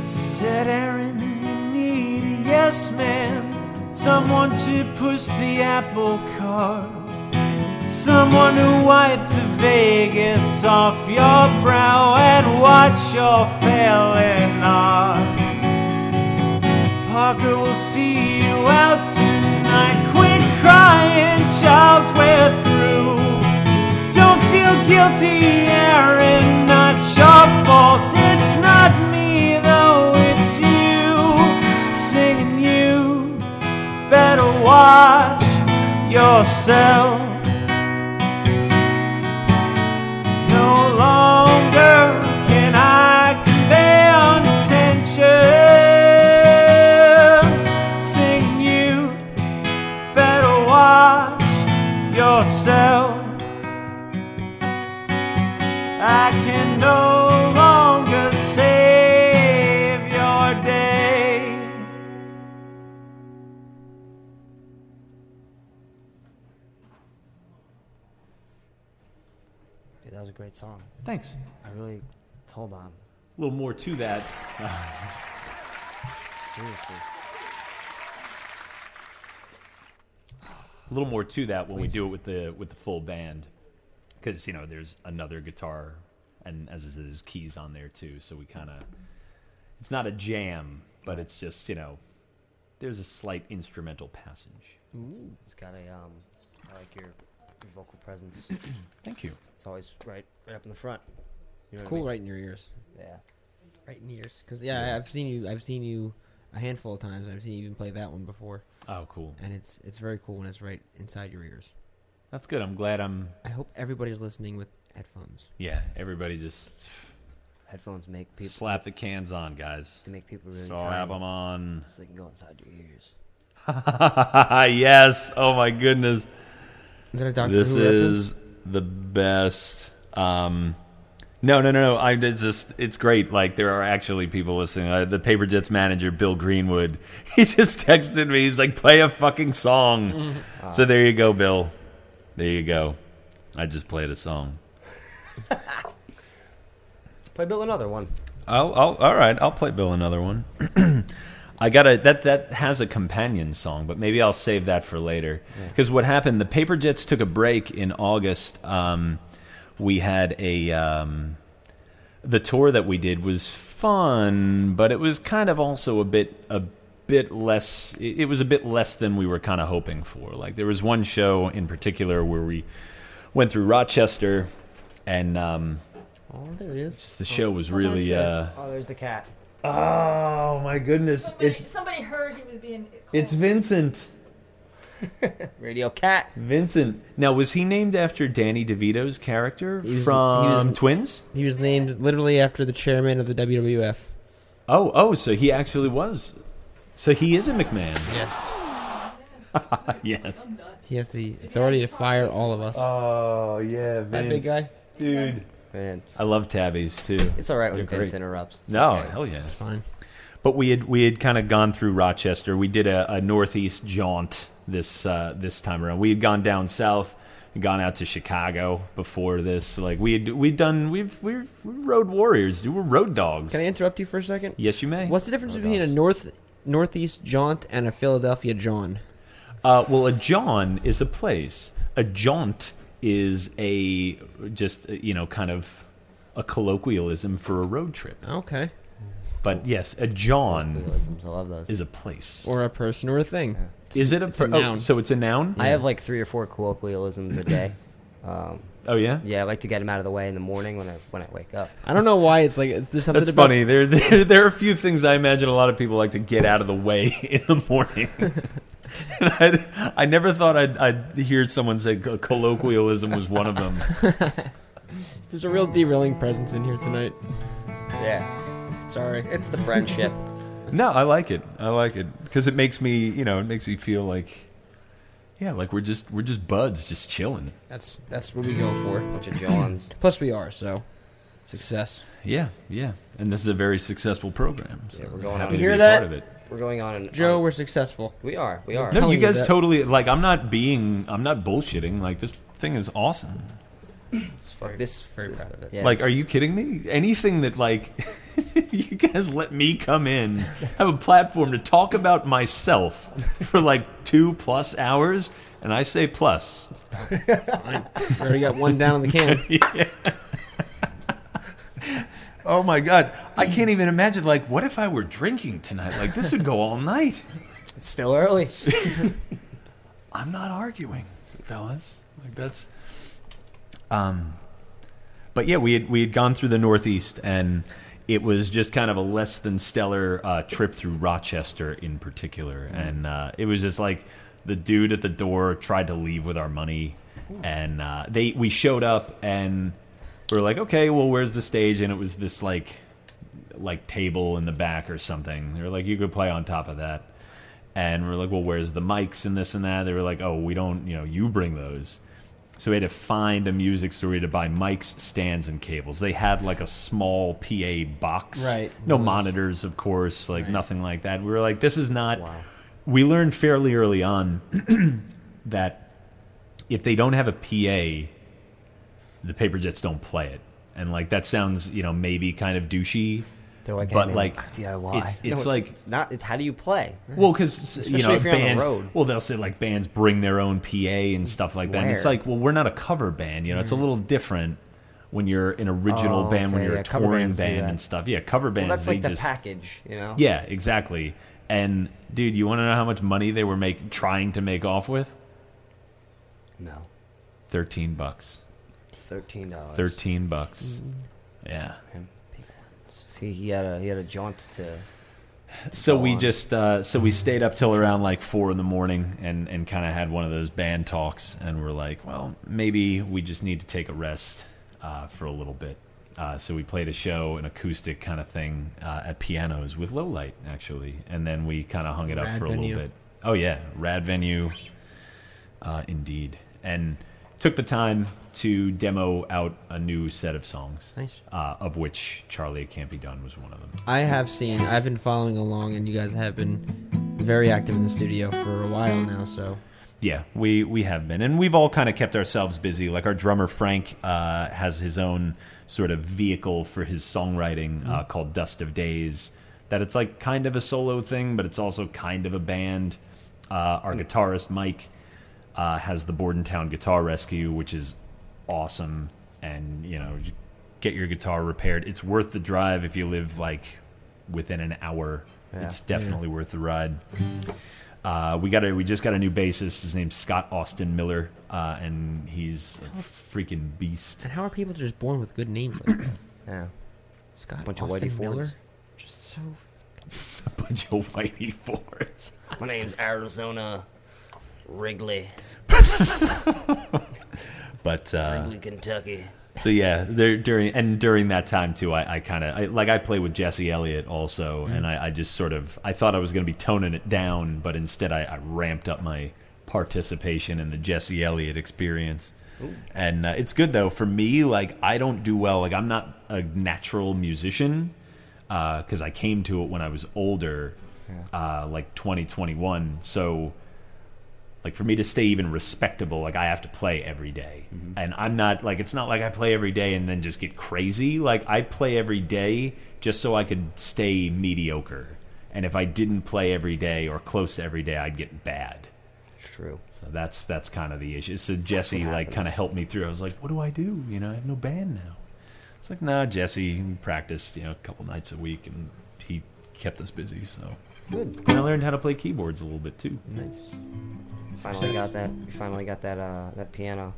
Said Aaron, you need a yes man, someone to push the apple cart. Someone to wipe the Vegas off your brow and watch your failing art. Parker will see you out tonight. Quit crying, Charles, we're through. Don't feel guilty, Aaron, not your fault. It's not me, though, it's you. Singing you, better watch yourself. No longer can I. Singing you, better watch yourself. I can great song. Thanks. I really hold on. A little more to that. Seriously. a little more to that when we do it with the with the full band because you know there's another guitar and as I said, there's keys on there too so we kind of it's not a jam but it's just you know there's a slight instrumental passage It's got a um. I like your, your vocal presence. thank you It's always right, right up in the front. You know It's what I cool, mean? right in your ears. Yeah. Right in the ears. Because yeah, I've seen you. I've seen you a handful of times. I've seen you even play that one before, oh cool and it's it's very cool when it's right inside your ears. that's good i'm glad i'm I hope everybody's listening with Headphones. Yeah, everybody just Headphones make people slap the cans on, guys. to make people really Slap tiny, them on. so they can go inside your ears. yes. Oh my goodness. Is that a Doctor this Who is reference? The best. Um, no, no, no, no. I it's just it's great. Like there are actually people listening. Uh, the Paper Jets manager, Bill Greenwood, he just texted me. He's like, "Play a fucking song." So there you go, Bill. There you go. I just played a song. Play Bill another one. I'll, I'll all right. I'll play Bill another one. I got to that that has a companion song, but maybe I'll save that for later. Because what happened? The Paper Jets took a break in August. Um, we had a um, the tour that we did was fun, but it was kind of also a bit a bit less. It, it was a bit less than we were kind of hoping for. Like there was one show in particular where we went through Rochester, and um, Oh, there he is. the show was really. Uh, Oh, there's the cat. Oh my goodness! Somebody, somebody heard he was being. it's Vincent. Radio cat. Vincent. Now, was he named after Danny DeVito's character He was- from he was- Twins? He was named literally after the chairman of the WWF. Oh, oh, so he actually was. So he is a McMahon. Yes. yes. He has the authority to fire all of us. Oh yeah, Vince. that big guy. dude. Vince. I love tabbies too. It's all right when They're Vince great. interrupts. It's No, okay. hell yeah. It's fine. But we had we had kind of gone through Rochester. We did a, a northeast jaunt this uh, this time around. We had gone down south, gone out to Chicago before this. Like we had we'd done we've we're, we're road warriors. We're road dogs. Can I interrupt you for a second? yes, you may. What's the difference No between a north northeast jaunt and a Philadelphia jawn? Uh, well, a jawn is a place. A jaunt is a just you know kind of a colloquialism for a road trip. Okay. But yes, a jawn Realisms, I love those. is a place. Or a person or a thing. Is it a, it's a per- oh, noun. so it's a noun. I have like three or four colloquialisms a day. Um, Oh yeah. yeah, I like to get them out of the way in the morning when I when I wake up. I don't know why it's like there's something That's about funny. There, there, there are a few things I imagine a lot of people like to get out of the way in the morning. and I, I never thought I'd, I'd hear someone say colloquialism was one of them. There's a real derailing presence in here tonight. Yeah, Sorry. it's the friendship. No, I like it. I like it because it makes me, you know, it makes me feel like, yeah, like we're just we're just buds, just chilling. That's that's what we go for. Bunch of jawns. Plus we are, so success. Yeah, yeah. And this is a very successful program. So Yeah, we're going happy out. to You hear be a that? part of it. We're going on. An, Joe, on- we're successful. we are. We are. No, you you guys that. totally like. I'm not being. I'm not bullshitting. Like this thing is awesome. It's fuck this. very proud of it. yeah, like, are you kidding me? Anything that like you guys let me come in, have a platform to talk about myself for like two plus hours, and I say plus. We already got one down in the can. Oh my god, I can't even imagine. Like, what if I were drinking tonight? Like, this would go all night. It's still early. I'm not arguing, fellas. Like that's um but yeah, we had we had gone through the Northeast and it was just kind of a less than stellar uh, trip through Rochester in particular, and uh, it was just like the dude at the door tried to leave with our money, and uh, they we showed up and we were like, okay, well, where's the stage? And it was this like like table in the back or something. They were like, you could play on top of that. And we're like, well, where's the mics and this and that? They were like, oh, we don't, you know, you bring those. So we had to find a music store we had to buy mics, stands, and cables. They had like a small PA box, Right. No monitors, of course, like Right. nothing like that. We were like, this is not. Wow. We learned fairly early on that if they don't have a PA, the paper jets don't play it. And like that sounds, you know, maybe kind of douchey. Hey, But, like, DIY. it's- No, it's like- it's not. It's how do you play? Well, because you know if you're on the bands. road. Well, they'll say like bands bring their own PA and stuff like that. And it's like, well, we're not a cover band. You know, it's a mm. little different when you're an original Oh, band, when you're yeah, a touring band and stuff. Yeah, cover bands. Well, that's like the just, package, you know. Yeah, exactly. And dude, you want to know how much money they were making, trying to make off with? No. Thirteen bucks. Thirteen dollars. Thirteen bucks. Yeah. See, he had a he had a jaunt to. So we on. just uh, so we stayed up till around like four in the morning and and kind of had one of those band talks and we're like, well, maybe we just need to take a rest. uh, for a little bit. Uh, so we played a show, an acoustic kind of thing uh, at pianos with low light, actually, and then we kind of hung it up Rad for a little bit. Oh yeah, rad venue, uh, indeed, and took the time to demo out a new set of songs, Nice. uh, of which Charlie It Can't Be Done was one of them. I have seen. I've been following along, and you guys have been very active in the studio for a while now. So Yeah, we we have been, and we've all kind of kept ourselves busy. Like our drummer Frank uh, has his own sort of vehicle for his songwriting uh, called Dust of Days. That it's like kind of a solo thing, but it's also kind of a band. Uh, our guitarist Mike uh, has the Bordentown Guitar Rescue, which is awesome, and you know, you get your guitar repaired. It's worth the drive if you live like within an hour. Yeah. It's definitely worth the ride. Uh, we got a we just got a new bassist. His name's Scott Austin Miller, uh, and he's a freaking beast. and how are people just born with good names like that? Yeah. Scott Bunch of Austin Whitey Miller, Fords. just so. A bunch of whitey fours. My name's Arizona Wrigley, But uh, Wrigley, Kentucky. so yeah, there during and during that time too, I, I kind of I, like I play with Jesse Elliott also, and I, I just sort of I thought I was going to be toning it down, but instead I, I ramped up my participation in the Jesse Elliott experience. And uh, it's good though for me. Like I don't do well. Like I'm not a natural musician because I came to it when I was older, uh, like 2021. So like for me to stay even respectable like i have to play every day. Mm-hmm. and i'm not like it's not like i play every day and then just get crazy. Like i play every day just so i could stay mediocre. And if i didn't play every day or close to every day i'd get bad. True. so that's that's kind of the issue. So jesse like kind of helped me through. I was like what do i do? You know i have no band now. It's like nah jesse practiced you know a couple nights a week and he kept us busy so. Good. and i learned how to play keyboards a little bit too. Nice. Finally got that. You finally got that. Uh, that piano.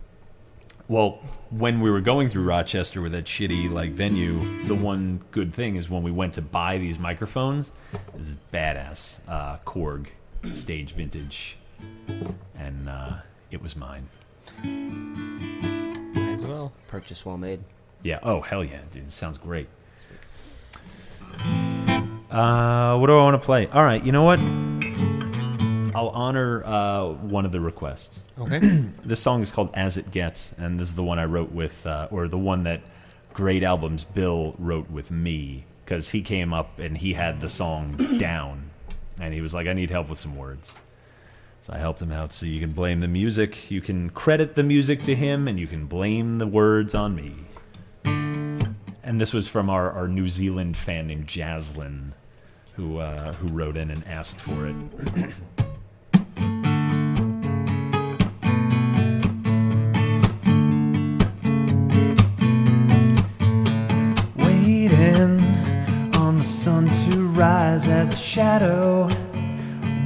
Well, when we were going through Rochester with that shitty like venue, the one good thing is when we went to buy these microphones, this is badass uh, Korg stage vintage, and uh, it was mine. Might as well. Purchase well made. Yeah. Oh hell yeah, dude! It sounds great. Uh, what do I want to play? All right, you know what? I'll honor uh, one of the requests. Okay. This song is called "As It Gets," and this is the one I wrote with, uh, or the one that Great Albums Bill wrote with me, because he came up and he had the song down, and he was like, "I need help with some words." So I helped him out. So you can blame the music, you can credit the music to him, and you can blame the words on me. And this was from our, our New Zealand fan named Jaslyn, who uh, who wrote in and asked for it. shadow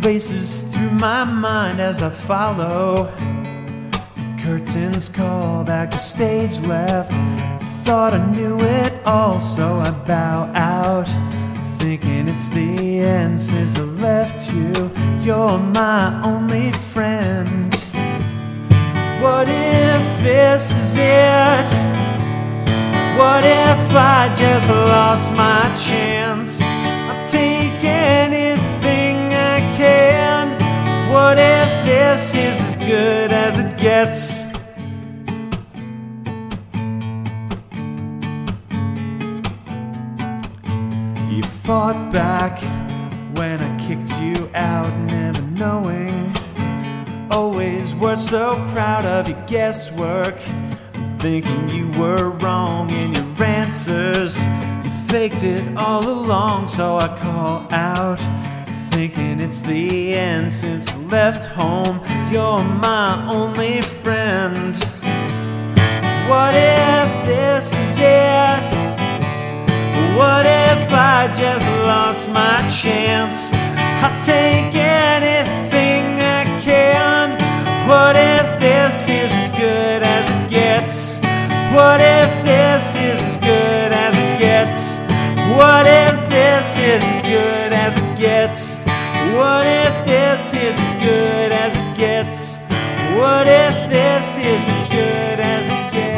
races through my mind as I follow. Curtains call back to stage left. Thought I knew it all, so I bow out. Thinking it's the end since I left you. You're my only friend. What if this is it? What if I just lost my chance? Anything I can. What if this is as good as it gets? You fought back when I kicked you out, never knowing. Always were so proud of your guesswork. Thinking you were wrong in your answers. Faked it all along, so I call out. Thinking it's the end since left home. You're my only friend. What if this is it? What if I just lost my chance? I'll take anything I can. What if this is as good as it gets? What if this is as good as it gets? What if this is as good as it gets? What if this is as good as it gets? What if this is as good as it gets?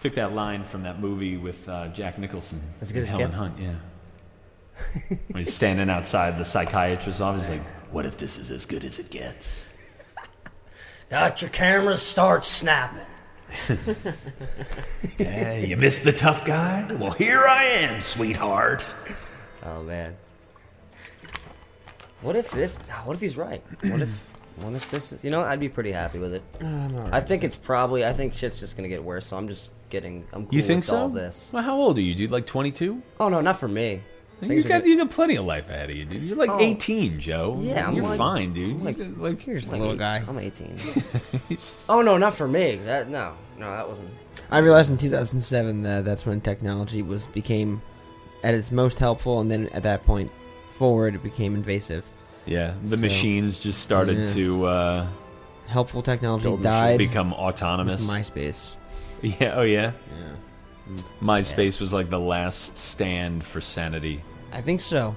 Took that line from that movie with uh, Jack Nicholson. As good as Helen gets? Hunt, yeah. when he's standing outside the psychiatrist's office, like, what if this is as good as it gets? Got your cameras, start snapping. Yeah, you missed the tough guy? Well, here I am, sweetheart. Oh man. What if this? Ah, what if he's right? What if? What if this? Is, you know, I'd be pretty happy with it. I think it's probably. I think shit's just gonna get worse. So I'm just getting. I'm cool You think with so? all this. Well, how old are you, dude? Like 22? Oh no, not for me. You Things are got, gonna- you got plenty of life ahead of you, dude. You're like Oh. 18, Joe. Yeah, I'm you're like- fine, dude. I'm like- You got, like, Here's little eight- guy. I'm 18. oh no, not for me. That no, no, that wasn't. I realized in 2007 that that's when technology was became at its most helpful, and then at that point forward, it became invasive. yeah, the So- machines just started Yeah. to uh, Helpful technology Build died become with autonomous. MySpace. yeah, oh yeah. Yeah, MySpace was like the last stand for sanity I think so.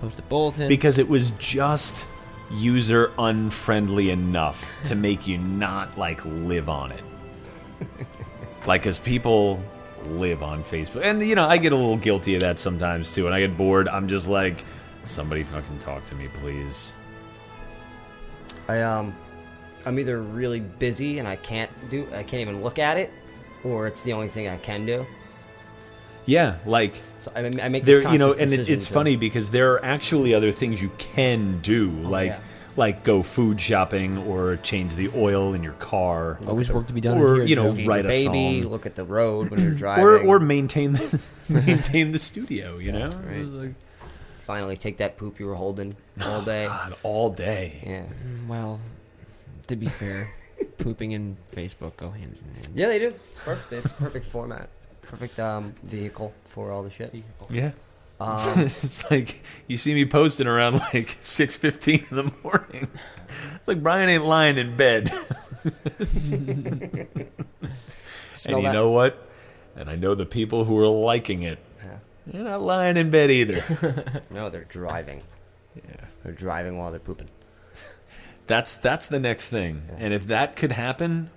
Post a bulletin. because it was just user unfriendly enough to make you not like live on it. like, as people live on Facebook, and you know, I get a little guilty of that sometimes too. When I get bored. I'm just like, somebody fucking talk to me, please. I um, I'm either really busy and I can't do. I can't even look at it, or it's the only thing I can do. Yeah, like So I, I make this there, you know, and it, it's to- funny because there are actually other things you can do, like Oh, yeah. like go food shopping or change the oil in your car, Always work to be done. or, here, you know, Joe. Feed write a baby, song. look at the road when you're driving, or or maintain the maintain the studio. You know, Right. Like, finally take that poop you were holding all oh, day. God, all day. yeah, Well, to be fair, pooping and Facebook go hand in hand. yeah, they do. It's perfect. It's a perfect format, perfect um vehicle for all the shit. Yeah. Um, it's like you see me posting around like six fifteen in the morning. It's like Brian ain't lying in bed. and you that- know what? And I know the people who are liking it. Yeah. They're not lying in bed either. No, they're driving. yeah. They're driving while they're pooping. That's that's the next thing. And if that could happen,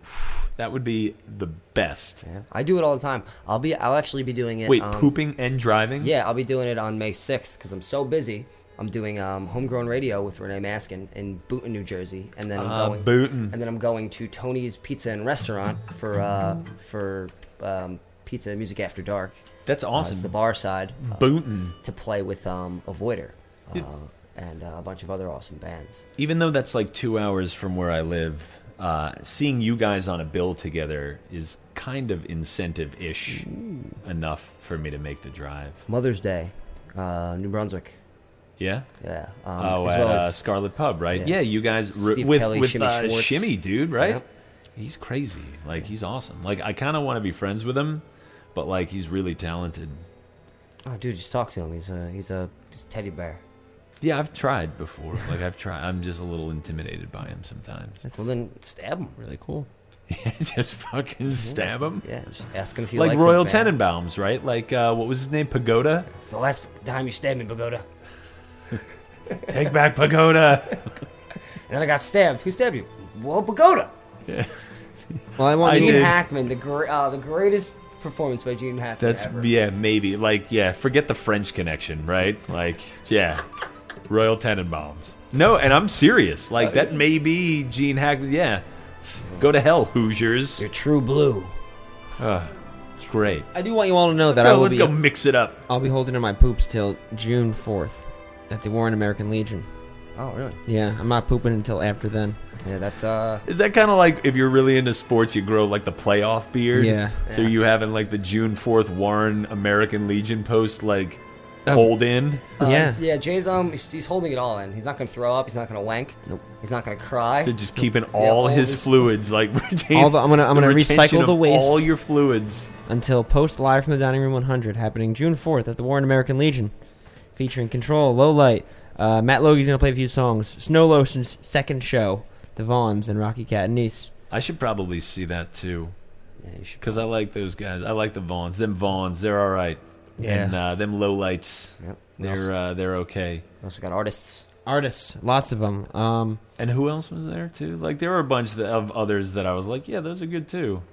that would be the best. Yeah, I do it all the time. I'll be. I'll actually be doing it. Wait, um, pooping and driving? Yeah, I'll be doing it on May 6th because I'm so busy. I'm doing um, homegrown radio with Renee Maskin in Boonton, New Jersey, and then I'm Ah, going. Boonton. And then I'm going to Tony's Pizza and Restaurant for uh, for um, pizza music after dark. That's Uh, awesome. it's the bar side uh, Boonton. to play with um, Avoider uh, and uh, a bunch of other awesome bands. Even though that's like two hours from where I live, uh, seeing you guys on a bill together is kind of incentive ish enough for me to make the drive. Mother's Day, uh, New Brunswick. Yeah? Yeah. Um, oh, as at well uh, as- Scarlet Pub, right? Yeah. Yeah, you guys Steve with Kelly, with Shimmy uh, Shimmy, dude, right? Yep. He's crazy. Like he's awesome. Like I kind of want to be friends with him, but like he's really talented. Oh, dude, just talk to him. He's a he's a, he's a teddy bear. Yeah, I've tried before. Like I've tried. I'm just a little intimidated by him sometimes. Well, then stab him. Really cool. Yeah, just fucking stab him. Yeah, just ask him if he Like likes Royal man. Tenenbaums, right? Like uh, what was his name? Pagoda. It's the last time you stabbed me, Pagoda. Take back Pagoda. And then I got stabbed. Who stabbed you? Well, Pagoda. Yeah. Well, I want I Gene did. Hackman, the gr- uh, the greatest performance by Gene Hackman That's ever. yeah, maybe like yeah. Forget the French connection, right? Like yeah, Royal Tenenbaums. No, and I'm serious. Like that may be Gene Hackman. Yeah, go to hell, Hoosiers. You're true blue. Uh, great. I do want you all to know that Let's I go, will let's be go mix it up. I'll be holding in my poops till June fourth at the Warren American Legion. Oh, really? Yeah, I'm not pooping until after then. Yeah, that's uh. Is that kind of like if you're really into sports, you grow like the playoff beard? Yeah. So Yeah. you having like the June Fourth Warren American Legion post like Oh. hold in? uh, Yeah. yeah. Jay's um, he's, he's holding it all in. He's not gonna throw up. He's not gonna wank. Nope. He's not gonna cry. So just keeping all all his his- fluids like retain, All the- I'm gonna- I'm gonna retention recycle the waste. all your fluids. until post live from the dining room 100 happening June 4th at the Warren American Legion, featuring Control, Low Light. Uh, Matt Logie's gonna play a few songs. Snow Lotion's second show, The Vaughns and Rocky Cat and Niece. I should probably see that too. Yeah, Because I like those guys. I like the Vaughns. Them Vaughns, they're all right. Yeah. And uh, them low lights, Yep. They're uh, they're okay. also got artists. Artists, lots of them. Um, And who else was there too? Like there were a bunch that, of others that I was like, yeah, those are good too.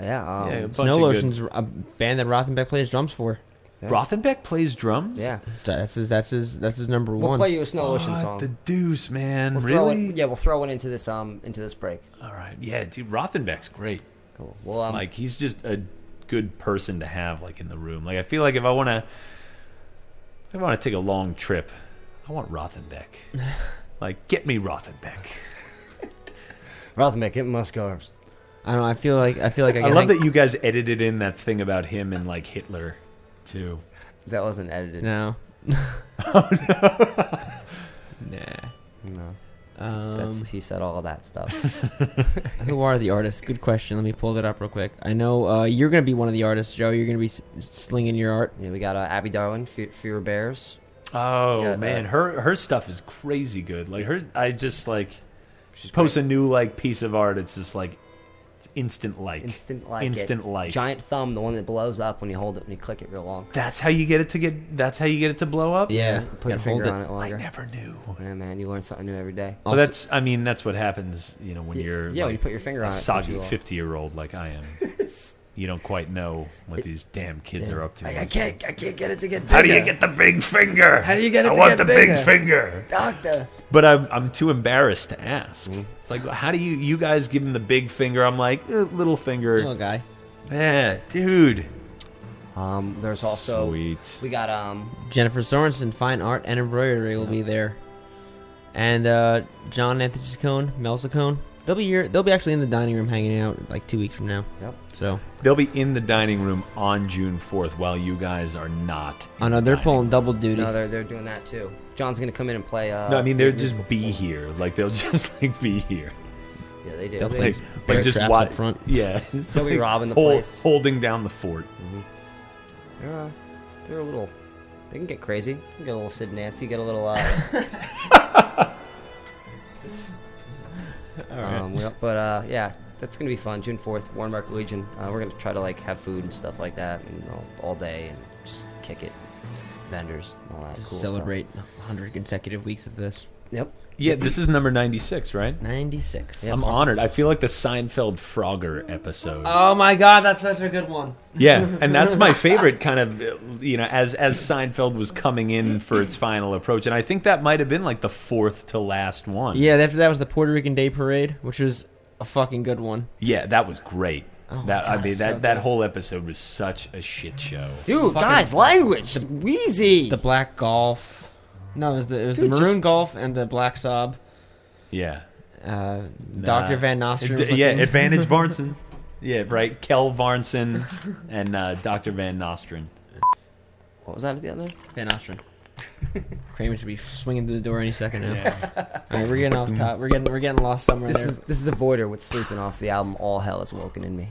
Yeah. Um, Yeah, a bunch Snow of good- Lotion's a band that Rothenbeck plays drums for. Rothenbeck plays drums. yeah. That's his. That's his. That's his number We'll one. play you a Snow Lotion song. the deuce, man? We'll really? it, yeah, we'll throw it into this um into this break. All right. Yeah, dude, Rothenbeck's great. Cool. Well, um, like he's just a good person to have like in the room. Like I feel like if I want to if I want to take a long trip, I want Rothenbeck. like get me Rothenbeck. Rothenbeck, get Muscars. I don't know. I feel like I feel like I, I love hang- that you guys edited in that thing about him and like Hitler too. That wasn't edited. No. Oh, no. Nah. No. Um, That's he said all that stuff. who are the artists? Good question. Let me pull that up real quick. I know uh, you're going to be one of the artists, Joe. You're going to be s- slinging your art. yeah, we got uh, Abby Darwin, Fe- Fear Bears. Oh Yeah, man, uh, her her stuff is crazy good. Like her, I just like She's post a new like piece of art. It's just like it's instant like Instant like instant it. like. Giant thumb, the one that blows up when you hold it when you click it real long. That's how you get it to get. That's how you get it to blow up. Yeah. Put your gotta hold finger on it longer. I longer. never knew. Yeah, man, you learn something new every day. Well, Also- that's. I mean, that's what happens. You know, when Y- you're yeah, when you put your finger on it for soggy too long. fifty-year-old like I am. you don't quite know what these damn kids are up to. I, I can't, I can't get it to get bigger. How do you get the big finger? How do you get it I to want get the bigger? big finger. doctor? But I'm I'm too embarrassed to ask. Mm-hmm. It's like, how do you you guys give him the big finger? I'm like, eh, little finger. little guy. Yeah, dude. Um, there's also Sweet. we got um Jennifer Sorensen, fine art and embroidery will be there, and uh, John Anthony Ciccone, Mel Ciccone. They'll be here. They'll be actually in the dining room hanging out like two weeks from now. Yep. So They'll be in the dining room on June 4th while you guys are not. in I know they're dining pulling double duty. no they're they're doing that too. John's gonna come in and play. Uh, No, I mean they'll just be performance. here. Like they'll just like be here. Yeah, they do. They'll play Like, bear like just traps wa- up front. Yeah, it's They'll be robbing the hol- place. holding down the fort. They're uh, they're a little. They can get crazy. They can get a little Sid and Nancy. Get a little. Uh, um, we- but uh, yeah, that's gonna be fun. June fourth, Warrenmark Legion. Uh, we're gonna try to like have food and stuff like that, and all, all day, and just kick it. Vendors, and all that Just cool celebrate 100 consecutive weeks of this. Yep. Yeah, this is number 96, right? 96. Yeah. I'm honored. I feel like the Seinfeld Frogger episode. Oh my god, that's such a good one. Yeah, and that's my favorite kind of you know as as Seinfeld was coming in for its final approach, and I think that might have been like the fourth to last one. Yeah, after that was the Puerto Rican Day Parade, which was a fucking good one. yeah, that was great. Oh my that I mean that so that whole episode was such a shit show. Dude, Fucking- guys, language, the, Wheezy. The Black Golf. No, it was the, it was Dude, the Maroon just- Golf and the Black Sob. Yeah, Uh, Nah. Dr. Van Nostrand. D- yeah, Advantage Varnson. Yeah, right. Kel Varnsen and uh, Dr. Van Nostrand. what was that at the other? Van Nostrand. Kramer should be swinging through the door any second now. All right, we're getting off top. We're getting we're getting lost somewhere This there. is this is Avoider with sleeping off the album All Hell Is Woken in Me.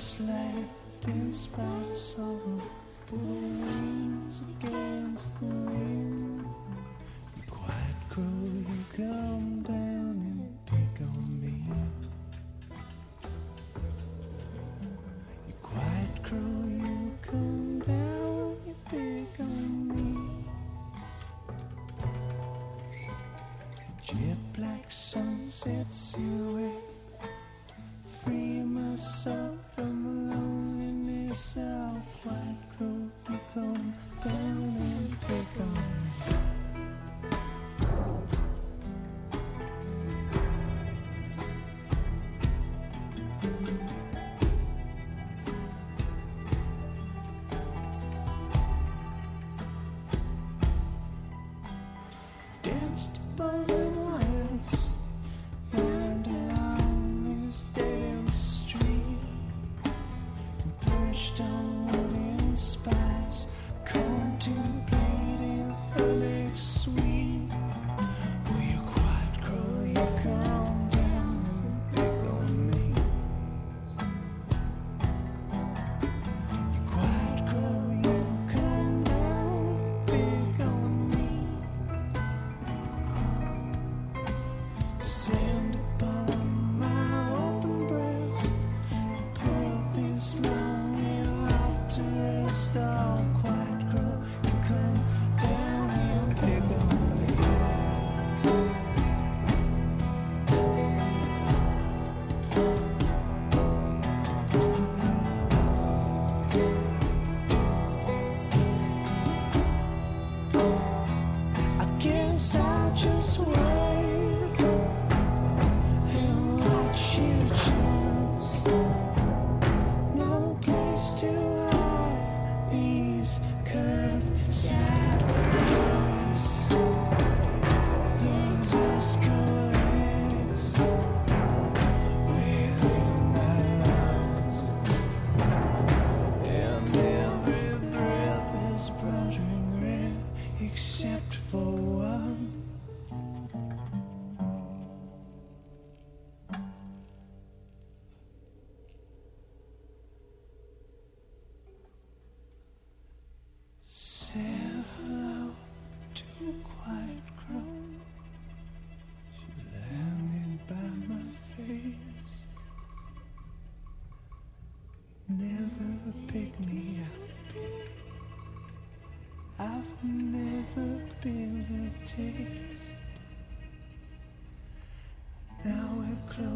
Just laughed in sorrow, put wings against the wind. You quiet crow, you come down and pick on me. You quiet crow, you come down, you pick on me. Jet black sunset silhouette. Free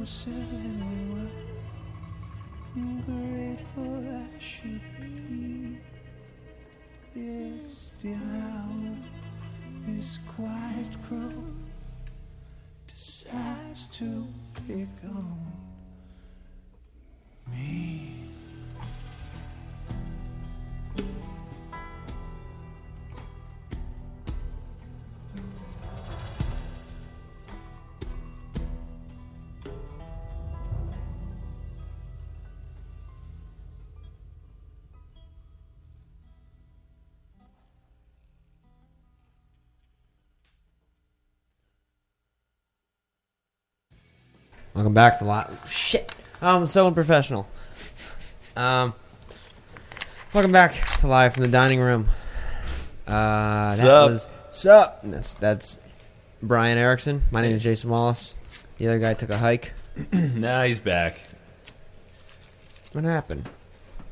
than we were. I'm grateful I should be. It's still. This quiet crow decides to pick on Welcome back to lot. Shit, I'm so unprofessional. Um, welcome back to live from the dining room. Uh, that Sup? was sup. That's that's Brian Erickson. My name is Jason Wallace. The other guy took a hike. nah, he's back. What happened?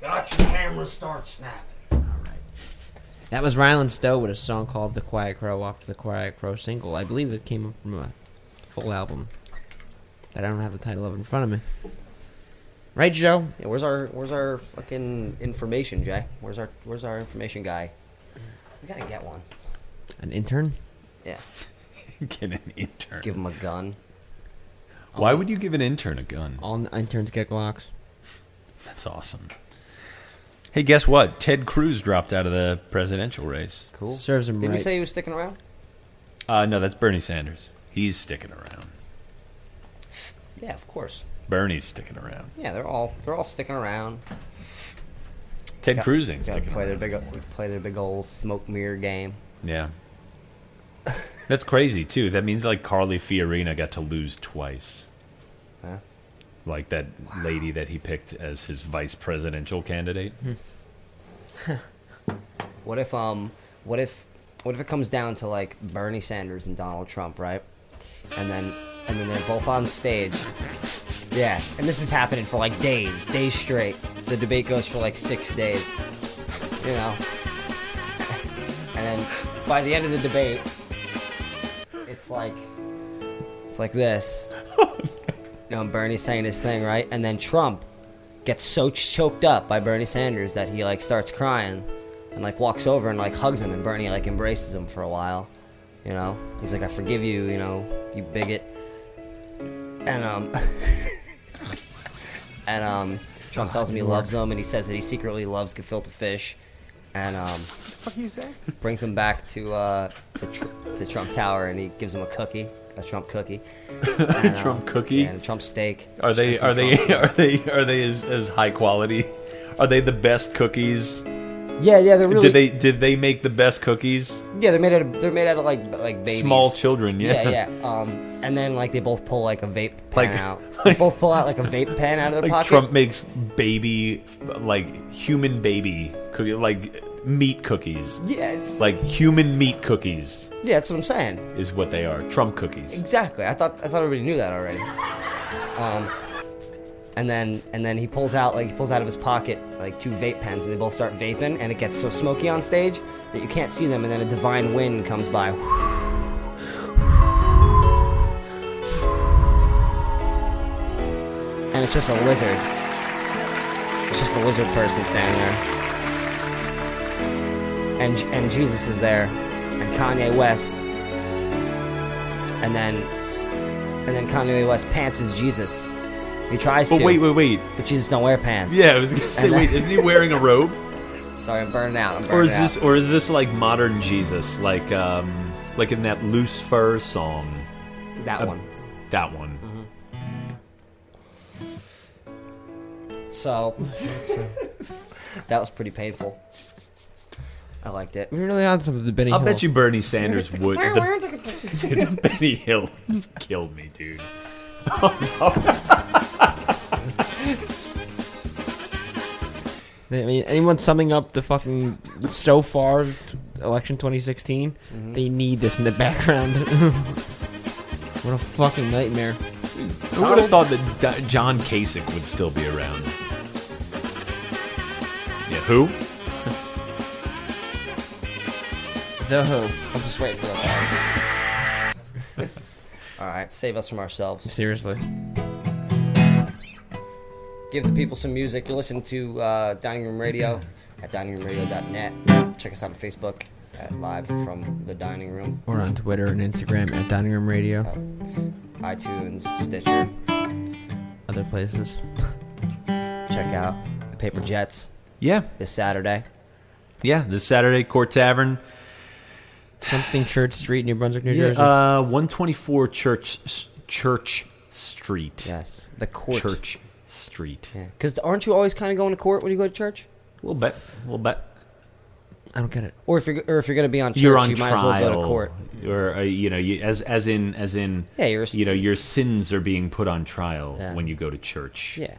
Got your camera start snap. Alright. That was Ryland Stowe with a song called "The Quiet Crow" off the Quiet Crow single. I believe it came from a full album that I don't have the title of in front of me. Right, Joe? Yeah, where's our where's our fucking information, Jay? Where's our where's our information guy? We gotta get one. An intern? Yeah, Get an intern. give him a gun. Why would you give an intern a gun? All interns get Glocks. That's awesome. Hey, guess what? Ted Cruz dropped out of the presidential race. Cool. Serves him Did right. we say he was sticking around? Uh, no, that's Bernie Sanders. He's sticking around. Yeah, of course. Bernie's sticking around. Yeah, they're all they're all sticking around. Ted Got- Cruz ain't gotta sticking play around. their big play their big old smoke mirror game. Yeah. That's crazy too. That means like Carly Fiorina got to lose twice. Huh? Like that lady that he picked as his vice presidential candidate. What if um what if what if it comes down to like Bernie Sanders and Donald Trump, right? And then and then they're both on stage. Yeah, and this is happening for like days, days straight. The debate goes for like six days. You know. And then by the end of the debate, it's like it's like this. You know, Bernie's saying his thing, right? And then Trump gets so choked up by Bernie Sanders that he like starts crying and like walks over and like hugs him and Bernie like embraces him for a while. You know? He's like, I forgive you, you know, you bigot. And um And um Trump tells him he loves him and he says that he secretly loves gefilte fish. And um What do you say? brings him back to uh to, tr- to Trump Tower and he gives him a cookie, a Trump cookie. And, um, Trump cookie? yeah, and a Trump steak. Are they And some are they Trump- are they are they as, as high quality? Are they the best cookies? Yeah, yeah, they're really Did they did they make the best cookies? Yeah, they're made out of they're made out of like like babies. Small children, yeah. Yeah, yeah. Um, and then like they both pull like a vape pen Like- out. they both pull out like a vape pen out of their Like pocket. Trump makes baby like human baby cookie like meat cookies. Yeah, it's Like human meat cookies yeah, that's what I'm saying. is what they are. Trump cookies. Exactly. I thought I thought everybody knew that already. Um, and then and then he pulls out like he pulls out of his pocket like two vape pens, and they both start vaping, and it gets so smoky on stage that you can't see them, and then a divine wind comes by. And it's just a lizard. It's just a lizard person standing there. And and Jesus is there, and Kanye West and then and then Kanye West pants is Jesus. He tries But to. But wait, wait, wait. But Jesus don't wear pants. Yeah, I was gonna say, then- wait, isn't he wearing a robe? Sorry, I'm burning out. I'm burning Or is out. this or is this like modern Jesus, like um like in that loose fur song? that uh, one? That one. So that was pretty painful. I liked it. We're really on something. The Benny I'll Hill. bet you Bernie Sanders would. The, the Benny Hill just killed me, dude. I mean, anyone summing up the fucking so far election 2016, Mm-hmm. they need this in the background. what a fucking nightmare. Who would have thought that D- John Kasich would still be around? Yeah, who? The Who. I'll just wait for that. All right, save us from ourselves. Seriously. Give the people some music. You're listening to uh, Dining Room Radio at diningroomradio.net. Check us out on Facebook at Live from the Dining Room, Or on Twitter and Instagram at Dining Room Radio. iTunes, Stitcher. Other places. Check out the Paper Jets Yeah, this Saturday. yeah. This Saturday, Court Tavern. Something Church Street, New Brunswick, New Yeah, Jersey. uh, 124 Church Church Street. Yes, the court. Church Street. Yeah, because aren't you always kind of going to court when you go to church? We'll bet. We'll bet. I don't get it. Or if you're or if you're going to be on church, you're on you might trial, as well go to court. or uh, you know, you, as as in as in Yeah, you're. you know, your sins are being put on trial Yeah. when you go to church. Yeah,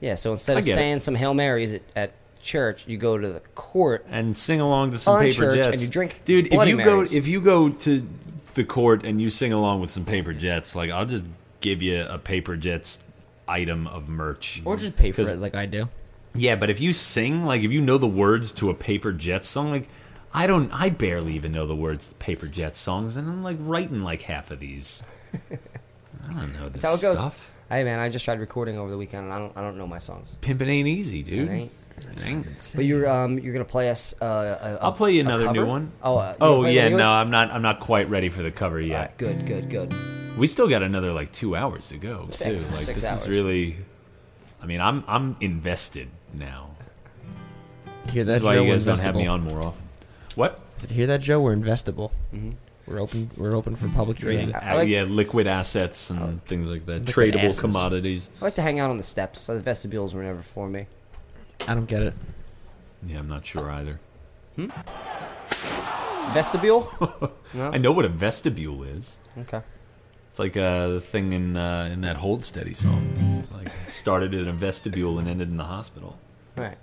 yeah. So instead of get it. saying some hail marys at, at church, you go to the court. and sing along to some paper church, jets. and you drink dude. If you Marys. go, if you go to the court and you sing along with some paper jets, like I'll just give you a paper jets item of merch. Or just pay for it like I do. Yeah, but if you sing, like if you know the words to a paper jets song, like I don't, I barely even know the words to paper jets songs, and I'm like writing like half of these. I don't know this That's how it goes. stuff. Hey man, I just tried recording over the weekend, and I don't I don't know my songs. Pimping ain't easy, dude. It ain't. It ain't. But you're um you're gonna play us. Uh, a, I'll play you another new one. Oh, uh, Oh yeah, no. I'm not. I'm not quite ready for the cover yet. Right, good, good, good. We still got another like two hours to go Six- too. Like this hours. is really. I mean, I'm I'm invested now. You hear That's that, why Joe? you guys don't have me on more often. What? Did you hear that, Joe? We're investable. Mm-hmm. We're open. We're open for public trading. I Uh, like- yeah, liquid assets and things like that. Liquid Tradable asses. commodities. I like to hang out on the steps. So the vestibules were never for me. I don't get it. Yeah, I'm not sure either. Vestibule? No. I know what a vestibule is. Okay. It's like uh, the thing in uh, in that Hold Steady song. It's like started in a vestibule and ended in the hospital. Right.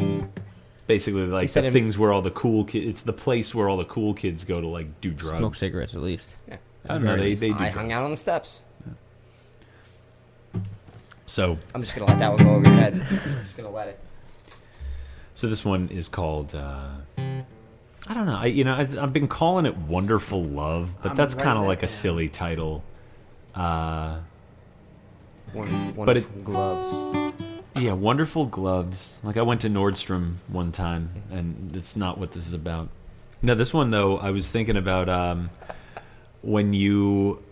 It's basically like the in- things where all the cool kids. It's the place where all the cool kids go to like do drugs. Smoke cigarettes at least. Yeah. I don't know. They they do. I drugs. hung out on the steps. So I'm just gonna let that one go over your head. I'm just gonna let it. so this one is called. Uh, I don't know. I you know I, I've been calling it Wonderful Love, but I'm that's kind of like a down. silly title. Uh, One, one But it- gloves. Yeah, wonderful gloves. Like I went to Nordstrom one time, and it's not what this is about. No, this one though, I was thinking about um, when you.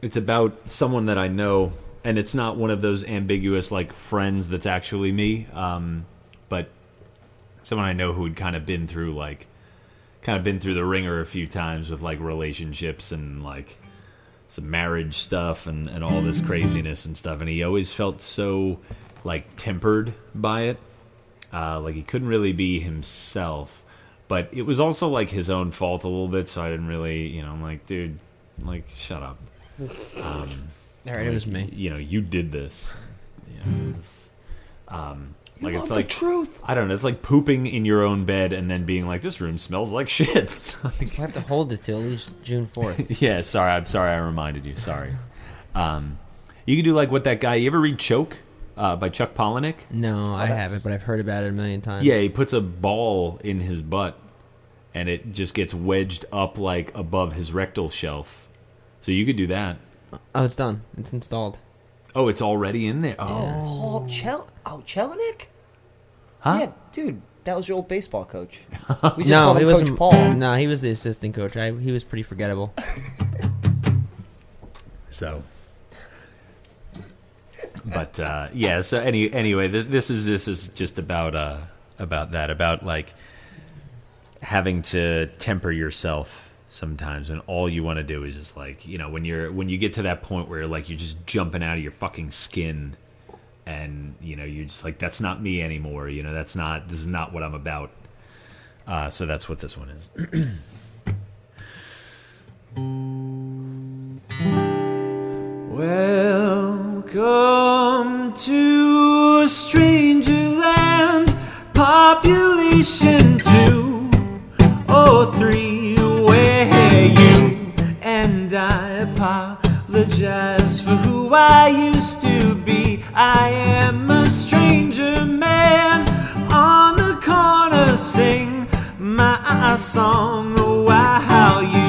It's about someone that I know, and it's not one of those ambiguous like friends that's actually me, um, but someone I know who had kind of been through like, kind of been through the ringer a few times with like relationships and like some marriage stuff and, and all this craziness and stuff. And he always felt so like tempered by it. Uh, like he couldn't really be himself. But it was also like his own fault a little bit so i didn't really you know i'm like dude like shut up. Um, All right, it was me. you know you did this. You know, this, um, like it's the like truth. i don't know it's like pooping in your own bed and then being like this room smells like shit Like, I have to hold it till at least June fourth. yeah, sorry. I'm sorry. I reminded you. Sorry. Um, you can do like what that guy. You ever read Choke uh, by Chuck Palahniuk? no, I haven't, but I've heard about it a million times. Yeah, he puts a ball in his butt, and it just gets wedged up like above his rectal shelf. So you could do that. Oh, it's done. It's installed. Oh, it's already in there. Oh, Oh, Chel- oh, Chelinik? huh? Yeah, dude, that was your old baseball coach. We just no, called he him was Coach Paul. No, he was the assistant coach. I, he was pretty forgettable. So, but uh, yeah. So any anyway, th- this is this is just about uh about that about like having to temper yourself sometimes, and all you want to do is just like you know when you're when you get to that point where like you're just jumping out of your fucking skin. And you know you're just like that's not me anymore. You know that's not this is not what I'm about. Uh, so that's what this one is. Welcome to stranger land, population two or three, where you and I apologize for who I used to be. I am a stranger man. On the corner, sing my song. Oh, While you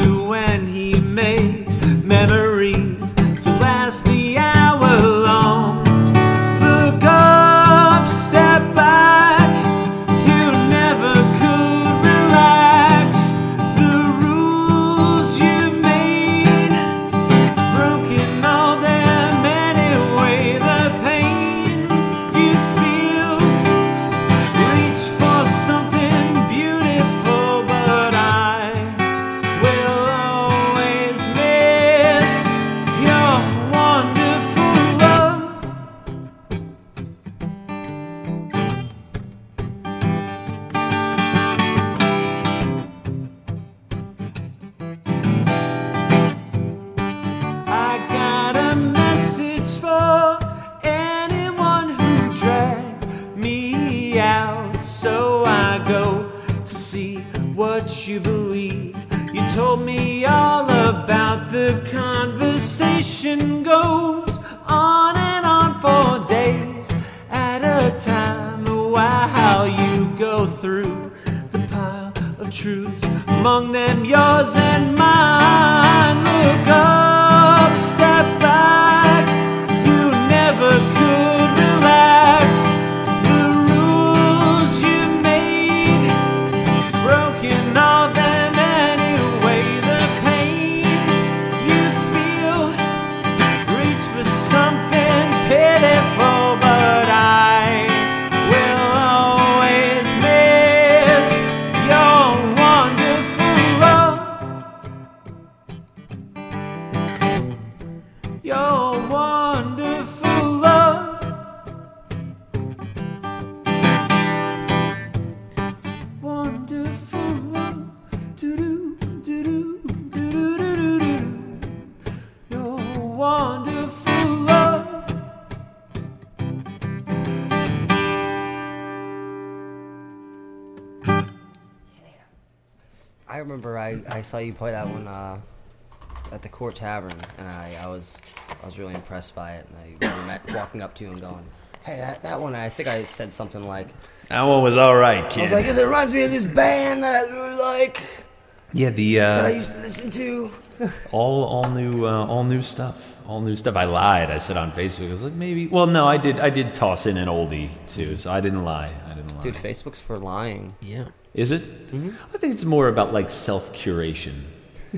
goes on and on for days at a time. While you go through the pile of truths among them yours and mine look up wonderful love. I remember I, I saw you play that one uh, at the Court Tavern, and I, I was I was really impressed by it. And I remember walking up to you and going, "Hey, that, that one." I think I said something like, That one was all right, "I kid. was like, 'Cause it reminds me of this band that I really like, yeah, the uh, that I used to listen to." all all new uh, all new stuff. All new stuff. I lied. I said on Facebook. I was like, maybe. Well, no, I did. I did toss in an oldie too, so I didn't lie. I didn't lie. Dude, Facebook's for lying. Yeah. Is it? I think it's more about like self curation.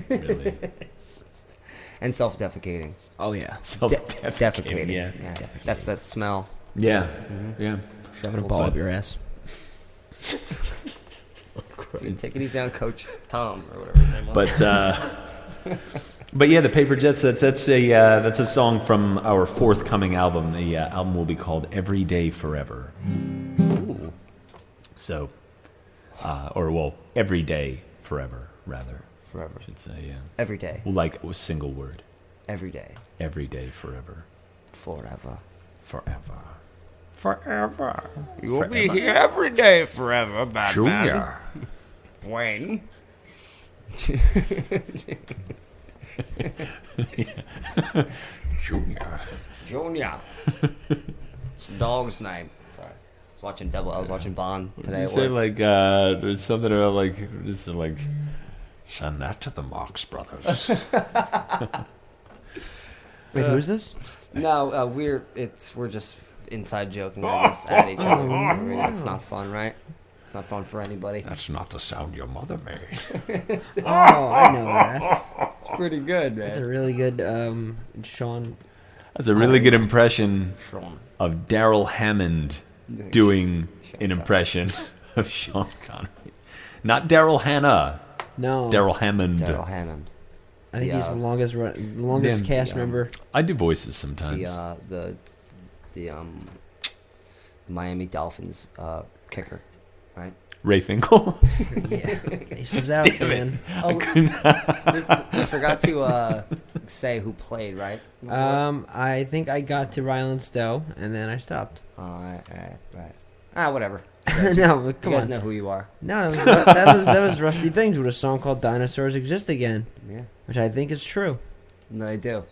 Really, And self-defecating. Oh yeah. self defecating. Yeah, yeah. That's that smell. yeah, yeah. Shoving a ball up your ass. Dude, take it easy on Coach Tom or whatever his name was. But uh, but yeah, the Paper Jets. That's that's a uh, that's a song from our forthcoming album. The uh, album will be called Every Day Forever. Ooh. So, uh, or well, Every Day Forever, rather. forever, I should say, yeah. every day, Well, like a single word. every day, Every day forever. forever. Forever. Forever. You will be here every day forever, Batman. Junior. Wayne. Junior. Junior. it's the dog's name. Sorry. I was watching Double. I was watching Bond today. You at say like uh there's something about like just like send that to the Marx brothers. Wait, who's this? No, uh, we're it's we're just inside joking I guess, at each other. I mean, it's not fun, right? It's not fun for anybody. That's not the sound your mother made. Oh, I know that. It's pretty good, That's a really good um, Sean. That's a really good impression Sean. of Darrell Hammond doing an impression of Sean Connery. Not Daryl Hannah, No, Darrell Hammond. Darrell Hammond. I think the, he's the uh, longest run, longest the, cast um, member. I do voices The sometimes. uh, the the um the Miami Dolphins uh, kicker, right? Ray Finkel. yeah, Aces out, Damn it. man. Oh, we, we forgot to uh, say who played, right? Um, I think I got to Ryland Stowe, and then I stopped. All right, right, right. Ah, whatever. no, but come you guys on. know who you are. No, that was, that was that was Rusty Things with a song called "Dinosaurs Exist Again," Yeah, which I think is true. no, they do.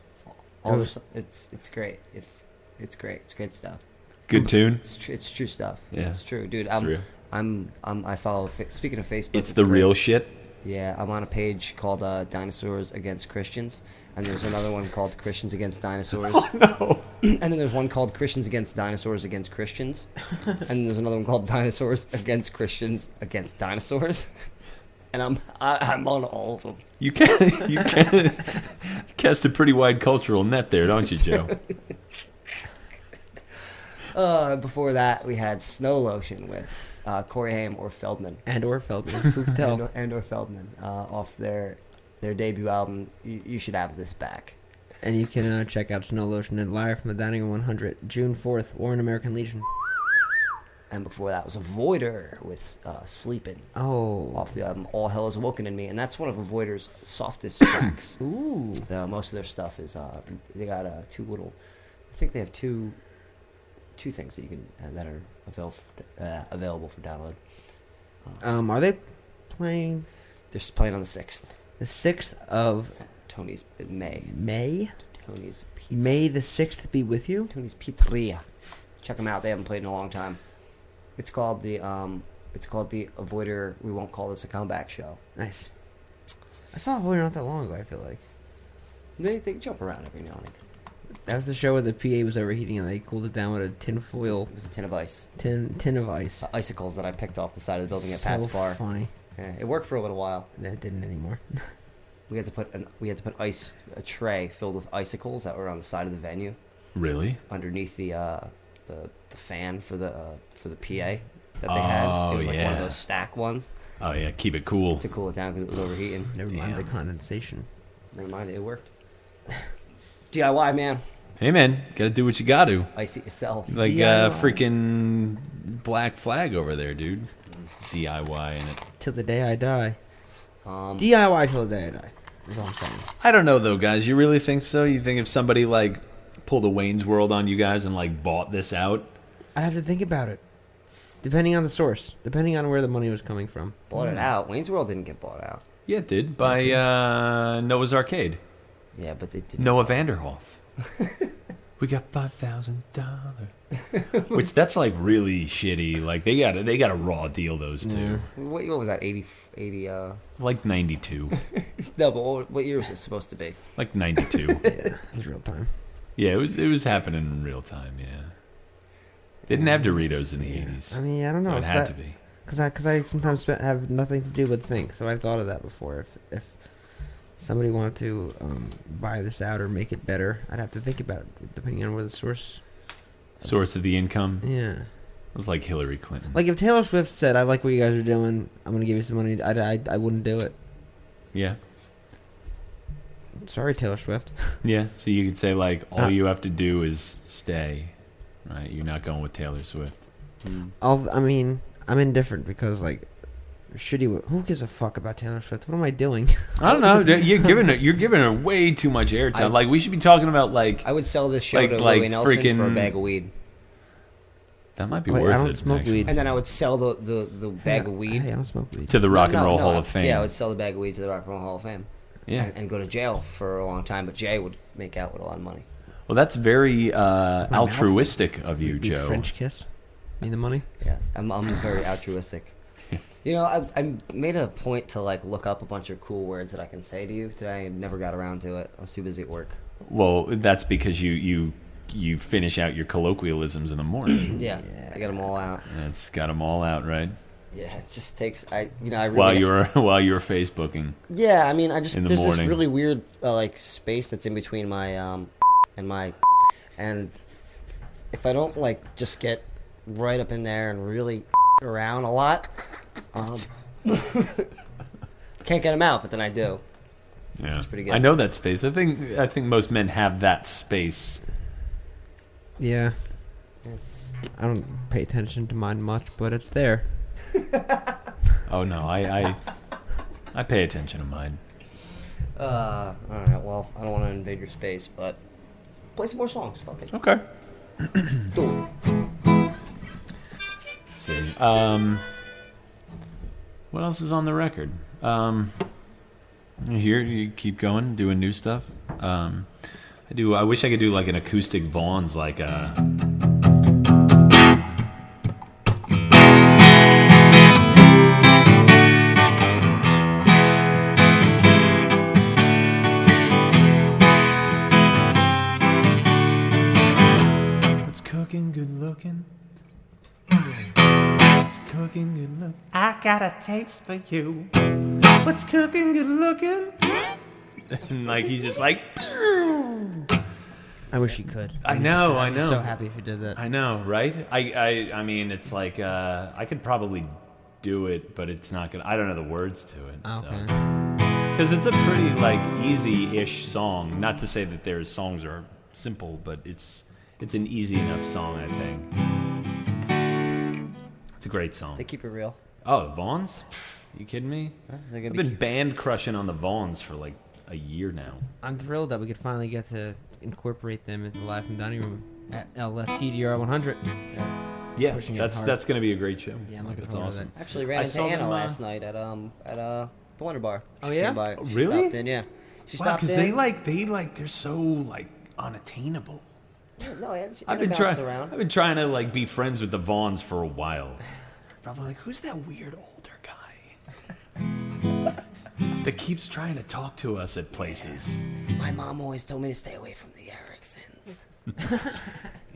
All Who? the it's it's great. It's it's great. It's great stuff. Good tune. It's true. It's true stuff. Yeah. it's true, dude. It's I'm, real. I'm I'm I follow. Fa- Speaking of Facebook, It's the great. real shit. Yeah, I'm on a page called uh, Dinosaurs Against Christians, and there's another one called Christians Against Dinosaurs. Oh, No. and then there's one called Christians Against Dinosaurs Against Christians, and then there's another one called Dinosaurs Against Christians Against Dinosaurs. And I'm I, I'm on all of them. You can you can cast a pretty wide cultural net there, don't you, Joe? Uh, before that, we had Snow Lotion with uh, Corey Haim or Feldman. And or Feldman, who could tell? And, or, and or Feldman uh, off their their debut album. You, you should have this back. And you can uh, check out Snow Lotion and Live from the Dining Room 100, June 4th, Warren American Legion. And before that was Avoider with uh, Sleepin' Oh. off the album All Hell Is Awoken in Me, and that's one of Avoider's softest tracks. Ooh. Uh, most of their stuff is uh, they got uh, two little. I think they have two two things that you can uh, that are avail- uh, available for download. Um, are they playing They're playing on the sixth. the 6th of Tony's May. May? Tony's Pizza. May the 6th be with you? Tony's Pizzeria. Check them out. They haven't played in a long time. It's called the um, it's called the Avoider. We won't call this a comeback show. Nice. I saw Avoider not that long ago, I feel like. They they jump around every now and again That was the show where the PA was overheating and they cooled it down with a tin foil with a tin of ice, tin tin of ice. uh, icicles that I picked off the side of the building at so Pat's Bar. funny. Yeah, it worked for a little while. That didn't anymore. We had to put an we had to put ice a tray filled with icicles that were on the side of the venue Really? underneath the uh, the, the fan for the uh, for the PA that they had. Oh, It was like one of those stack ones Oh yeah, keep it cool. to cool it down because it was overheating. Never mind the condensation. Never mind, it worked. DIY man, Hey man, gotta do what you gotta. ice it yourself. Like uh, freaking Black Flag over there, dude. DIY in it. Till the day I die. Um, DIY till the day I die. Is all I'm saying. I don't know though, guys. You really think so? You think if somebody like pulled a Wayne's World on you guys and like bought this out? I'd have to think about it, depending on the source, depending on where the money was coming from. Bought it out. Wayne's World didn't get bought out. Yeah, it did by uh, Noah's Arcade. Yeah, but they did. Noah Vanderhoff. we got five thousand dollars. Which that's like really shitty. Like they got a, they got a raw deal. Those two, What, what was that? 80, 80 uh... like ninety two, No, but what, what year was it supposed to be? like ninety two. Yeah, it was real time. yeah, it was it was happening in real time. Yeah, they didn't have Doritos in the eighties, I mean, I don't know. so it had that- to be. Because I, cause I sometimes spe- have nothing to do but think. So I've thought of that before. If, if somebody wanted to um, buy this out or make it better, I'd have to think about it, depending on where the source. Source of the income Yeah. was like Hillary Clinton. Like if Taylor Swift said, "I like what you guys are doing. I'm going to give you some money," I, I, I wouldn't do it. yeah, Sorry, Taylor Swift. yeah. So you could say like all Uh, you have to do is stay, right? You're not going with Taylor Swift. I'll, I mean, I'm indifferent because like, shitty. Who gives a fuck about Taylor Swift? What am I doing? I don't know. You're giving it. You're giving her way too much airtime. Like we should be talking about like I would sell this show Like- to like Louis Nelson for a bag of weed. that might be Wait, worth I don't it. smoke actually. weed. And then I would sell the, the, the bag of weed. Hey, I don't smoke weed. to the Rock No, and no, Roll no, Hall I- of Fame. Yeah, I would sell the bag of weed to the Rock and Roll Hall of Fame. Yeah. And, and go to jail for a long time, but Jay would make out with a lot of money. Well, that's very uh, my mouth. altruistic of you, Joe. French kiss. Need the money? Yeah, I'm, I'm very altruistic. You know, I, I made a point to like look up a bunch of cool words that I can say to you today, and never got around to it. I was too busy at work. Well, that's because you you you finish out your colloquialisms in the morning. Yeah, I got them all out. That's got them all out, right? Yeah, it just takes I you know I really While you're while you're Facebooking. yeah I mean I just the there's morning. this really weird uh, like space that's in between my um and my and if I don't like just get right up in there and really around a lot um can't get them out but then I do Yeah, That's pretty good. I know that space. I think I think most men have that space. Yeah. I don't pay attention to mine much, but it's there. Oh no, I I, I pay attention to mine. uh all right well I don't want to invade your space but play some more songs fuck it Okay. Let's see. Um, what else is on the record? Um, here you keep going, doing new stuff. Um, I do. I wish I could do like an acoustic Vaughn's, like uh cooking? Good looking. I got a taste for you. What's cooking good looking? And like he just like I wish you could. I I'd know, so- I I'd be know. so happy if you did that. I know, right? I, I, I mean, it's like uh, I could probably do it, but it's not gonna. I don't know the words to it. Okay. Because it's a pretty like easy-ish song. Not to say that their songs are simple, but it's it's an easy enough song. I think it's a great song. they keep it real Oh, Vaughns? You kidding me? they're I've gonna be been band crushing on the Vaughns for like a year now. I'm thrilled that we could finally get to incorporate them into Live from Dining Room at LFTDR 100. Yeah, Pushing it that's hard. that's gonna be a great show. Yeah, I'm looking that's forward to awesome. Actually, ran I into saw Anna them, uh, last night at um at uh the Wonder Bar. Oh, She yeah? came by. Oh, She really? Stopped in, yeah. She Wow, stopped because in. they like they like they're so like unattainable. No, Anna, I've been trying. around. I've been trying to like be friends with the Vaughns for a while. Probably like, who's that weird older guy that keeps trying to talk to us at places? My mom always told me to stay away from the Ericksons.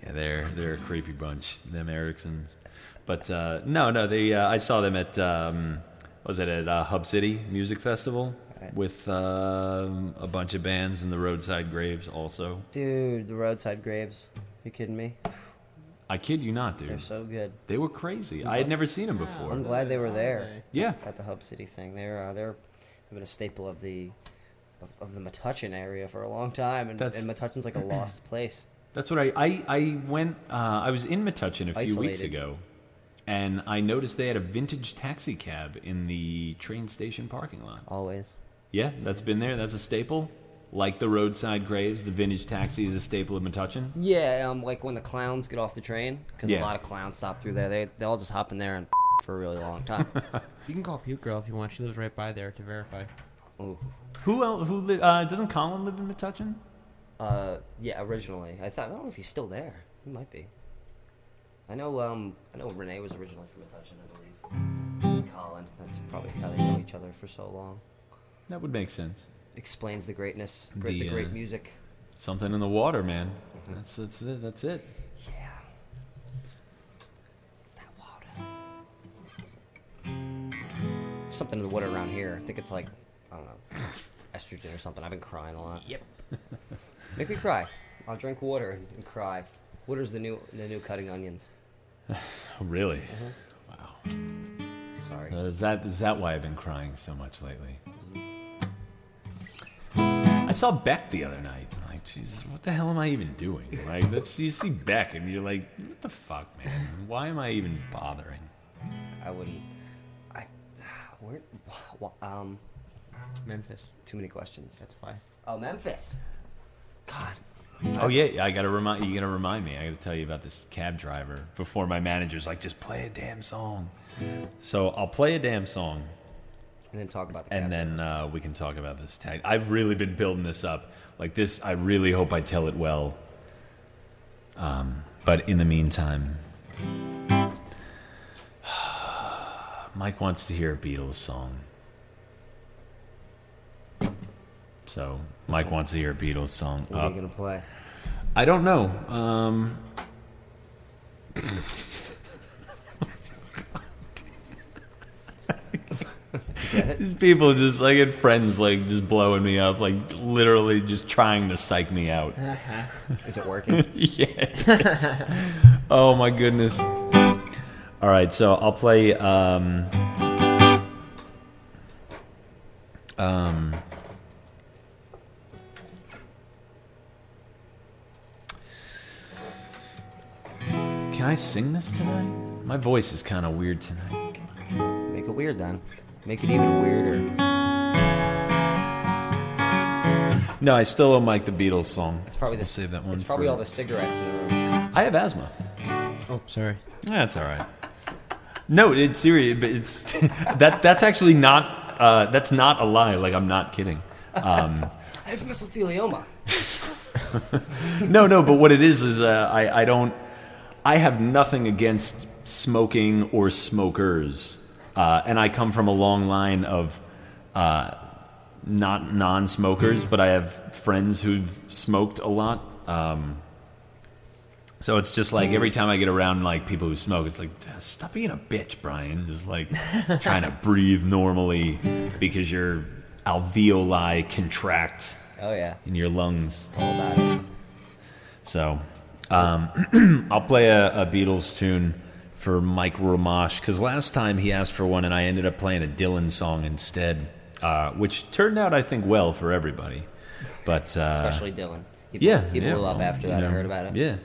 Yeah, they're they're a creepy bunch, them Ericksons. But uh, no, no, they. Uh, I saw them at um, was it at uh, Hub City Music Festival Right. with um, a bunch of bands and the Roadside Graves also. Dude, the roadside graves. You kidding me? I kid you not, dude. They're so good. They were crazy. I had never seen them before. I'm glad they were there Yeah, at the Hub City thing. They're uh, they're they've been a staple of the of, of the Metuchen area for a long time, and, That's- and Metuchen's like a lost place. that's what I I, I went. Uh, I was in Metuchen a few weeks Isolated. ago, and I noticed they had a vintage taxi cab in the train station parking lot. Always. Yeah, that's been there. That's a staple. Like the roadside graves, the vintage taxi is a staple of Metuchen. Yeah, um, like when the clowns get off the train, because Yeah. a lot of clowns stop through there. They they all just hop in there and for a really long time. You can call Puke Girl if you want. She lives right by there to verify. Ooh. Who else? Who li- uh, doesn't Colin live in Metuchen? Uh, yeah, originally. I thought I don't know if he's still there. He might be. I know. Um, I know Renee was originally from Metuchen, I believe. And Colin. That's probably how they know each other for so long. That would make sense. Explains the greatness, great, The, the great uh, music. Something in the water, man. That's that's it. That's it. Yeah. It's that water. Something in the water around here. I think it's like, I don't know, estrogen or something. I've been crying a lot. Yep. Make me cry. I'll drink water and, and cry. Water's the new the new cutting onions. Really? Wow. Sorry. Uh, is that is that why I've been crying so much lately? I saw Beck the other night. Like, Jesus, what the hell am I even doing? Like, that's you see Beck and you're like, what the fuck, man? Why am I even bothering? I wouldn't. I. Where? wh- wh- Um. Memphis. Too many questions. That's fine. Oh, Memphis. God. Oh yeah, I gotta remind you. Gotta remind me. I gotta tell you about this cab driver before my manager's like, just play a damn song. So I'll play a damn song, And then talk about the and then uh, we can talk about this tag. I've really been building this up. Like this, I really hope I tell it well. Um, but in the meantime, Mike wants to hear a Beatles song. So Mike wants to hear a Beatles song. What are you gonna play? I don't know. Um, Get it? these people just like get friends like just blowing me up, like literally just trying to psych me out. Is it working? yeah. oh my goodness. All right, so I'll play. Um, um, can I sing this tonight? My voice is kind of weird tonight. Make it weird then. Make it even weirder. No, I still don't like the Beatles song. It's probably So the we'll save that one. It's probably for- all the cigarettes in the room. I have asthma. Oh, sorry. That's all right. No, it's serious, but it's that. That's actually not. Uh, that's not a lie. Like I'm not kidding. Um, I have mesothelioma. no, no. But what it is is uh, I. I don't. I have nothing against smoking or smokers, uh, and I come from a long line of uh, not non-smokers, but I have friends who've smoked a lot. Um, so it's just like every time I get around like people who smoke, it's like stop being a bitch, Brian. Just like trying to breathe normally because your alveoli contract Oh yeah. in your lungs. All about it. So um, I'll play a, a Beatles tune for Mike Romash because last time he asked for one and I ended up playing a Dylan song instead, uh, which turned out I think well for everybody. But uh, Especially Dylan. He, yeah, He blew yeah, up well, after you that. I heard about it. Yeah.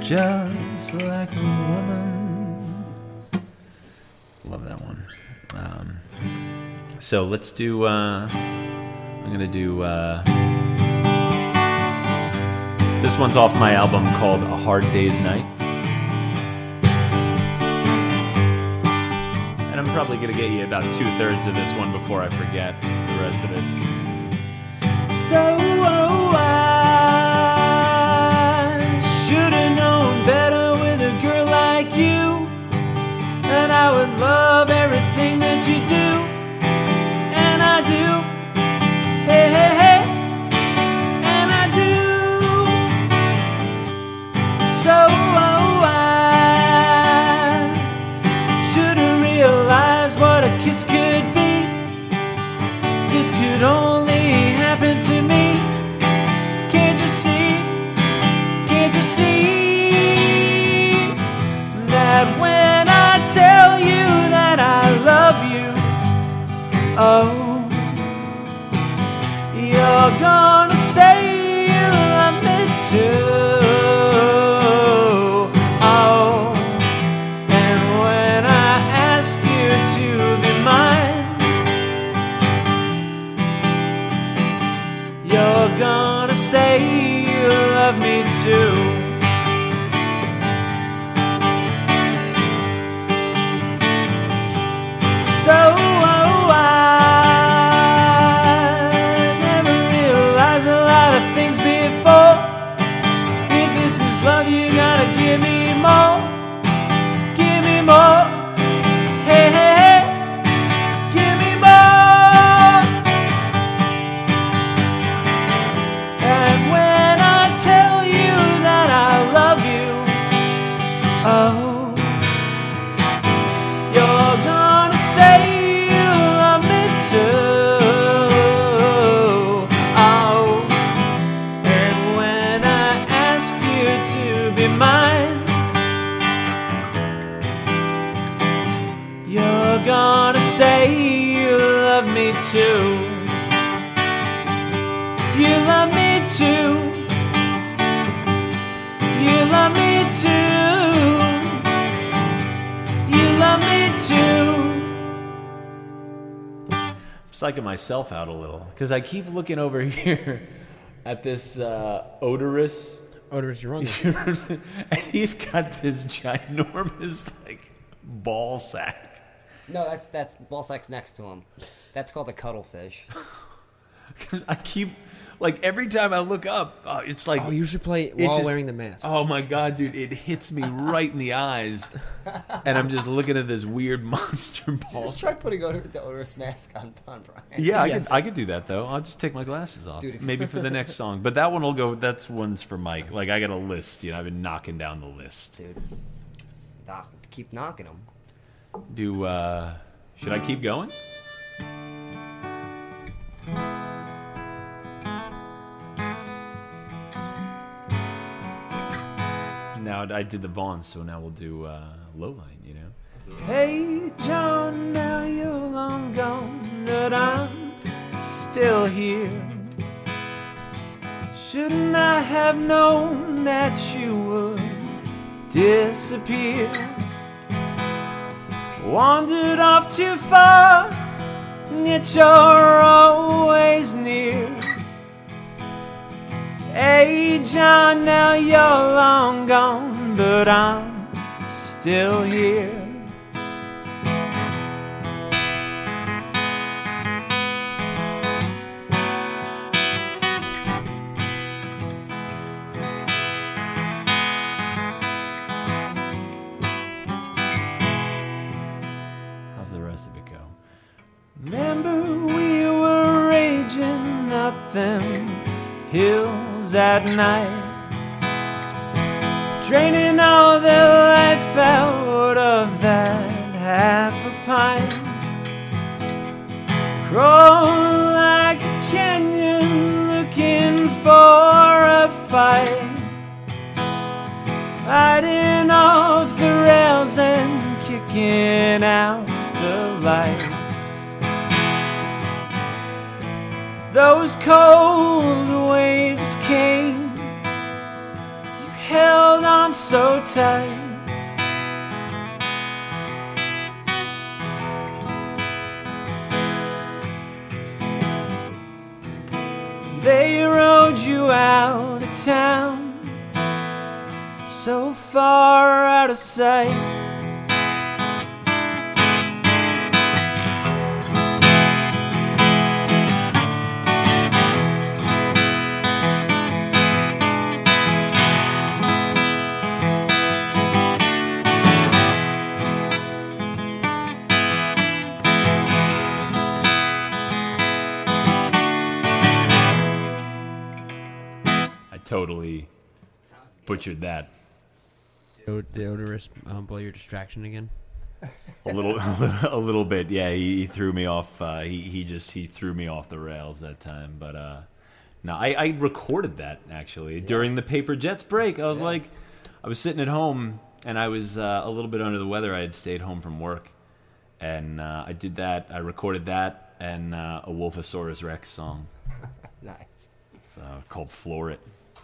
Just like a woman. Love that one. Um, so let's do. Uh, I'm gonna do. Uh, this one's off my album called A Hard Day's Night. I'm probably gonna get you about two thirds of this one before I forget the rest of it. So oh, I should have known better with a girl like you. And I would love everything that you do. And I do. Hey, hey, hey. Oh, you're gonna say you love me too. Psyching myself out a little because I keep looking over here at this uh, odorous, odorous urunga, and he's got this ginormous like ball sack. No, that's that's ball sack's next to him. That's called a cuttlefish. Because I keep like every time I look up, uh, it's like Oh, you should play it while wearing the mask. Oh my god, dude! It hits me right in the eyes, and I'm just looking at this weird monster ball. Just try putting odor, the odorous mask on, on Brian. Yeah, I could I could do that though. I'll just take my glasses off, Dude, maybe for the next song. But that one will go. That's one's for Mike. Like I got a list. You know, I've been knocking down the list. Dude, knock, keep knocking them. Do uh, should I keep going? Now I did the Vaughn, so now we'll do uh, Lowline. You know. Hey, John, now you're long gone, but I'm still here. Shouldn't I have known that you would disappear? Wandered off too far, yet you're always near. Hey, John, now you're long gone, but I'm still here. Out the lights. Those cold waves came, you held on so tight. They rode you out of town, so far out of sight. Totally butchered that. The the odorous um, blow your distraction again. A little, a little bit. Yeah, he, he threw me off. Uh, he he just he threw me off the rails that time. But uh, no, I, I recorded that actually during the Paper Jets break. I was like, I was sitting at home and I was uh, a little bit under the weather. I had stayed home from work, and uh, I did that. I recorded that and uh, a Wolfosaurus Rex song. Nice. It's uh, called "Floor It."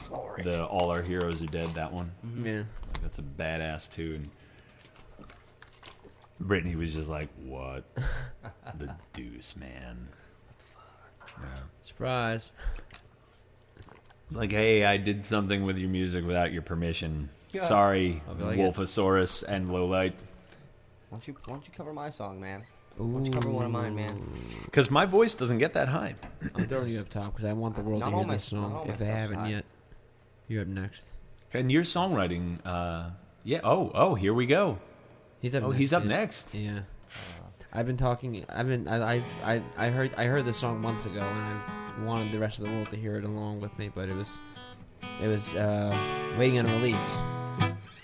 Floor It. The "All Our Heroes Are Dead." That one. Mm-hmm. Yeah. Like, that's a badass tune. Brittany was just like, "What the deuce, man?" What the fuck? Yeah. Surprise. It's like, hey, I did something with your music without your permission. Yeah. Sorry, I'll be like, Wolfosaurus and Lowlight. Why don't you Why don't you cover my song, man? Why don't you cover one of mine, man? Because my voice doesn't get that high. I'm throwing you up top because I want the world Not to hear my- this song if they haven't high. yet. You're up next. And your songwriting, uh, yeah. Oh, oh, here we go. He's up. Oh, next, he's up yeah. next. Yeah. I've been talking. I've been. I, I've. I. I heard. I heard this song months ago, and I've wanted the rest of the world to hear it along with me. But it was. It was uh, waiting on release,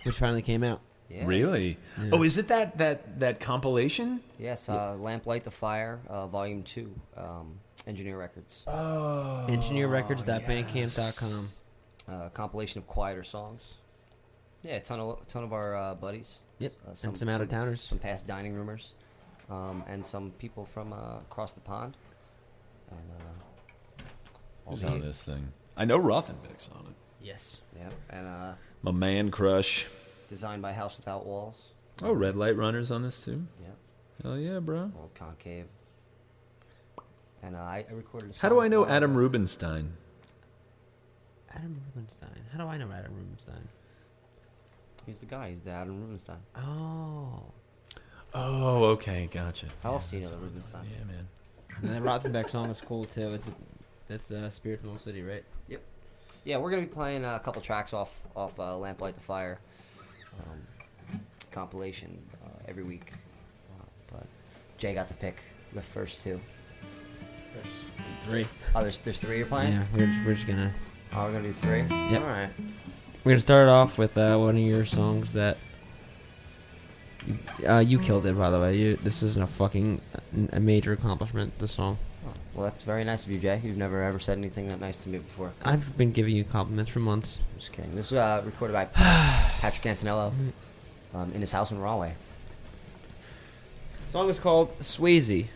which finally came out. Yeah. Really? Yeah. Oh, is it that that that compilation? Yes, uh, Lamplight the Fire, uh, Volume 2, um, Engineer Records. Oh, Engineerrecords.bandcamp.com. Uh, compilation of quieter songs. Yeah, a ton of, a ton of our uh, buddies. Yep, Uh, and some out-of-towners. Some past dining roomers. Um, and some people from uh, across the pond. And, uh, all Who's the- on this thing? I know Rothenbeck's on it. Yes. Yeah, and uh, My man crush. designed by House Without Walls. Oh, Red Light Runners on this too. Yeah, Hell yeah, bro. Old Concave. And uh, I, I recorded a How do I know Adam Rubinstein? Adam Rubinstein. How do I know Adam Rubinstein? He's the guy. He's the Adam Rubinstein. Oh. Oh, okay, gotcha. How else do you know the Rubinstein? Yeah, man. And the Rothenbeck song is cool too. It's that's uh, Spirit from Old City, right? Yep. Yeah, we're gonna be playing uh, a couple tracks off off uh, Lamplight the Fire um, compilation uh, every week, uh, but Jay got to pick the first two. There's three. Oh, there's there's three you're playing. Yeah, we're we're just gonna Oh, we're gonna do three. Yep. All right. we're gonna start off with uh, one of your songs that uh, you killed it. By the way, you this isn't a fucking a major accomplishment. This song. Oh, well, that's very nice of you, Jay. You've never ever said anything that nice to me before. I've been giving you compliments for months. I'm just kidding. This was uh, recorded by Patrick Antonello um, in his house in Rahway. song is called Swayze.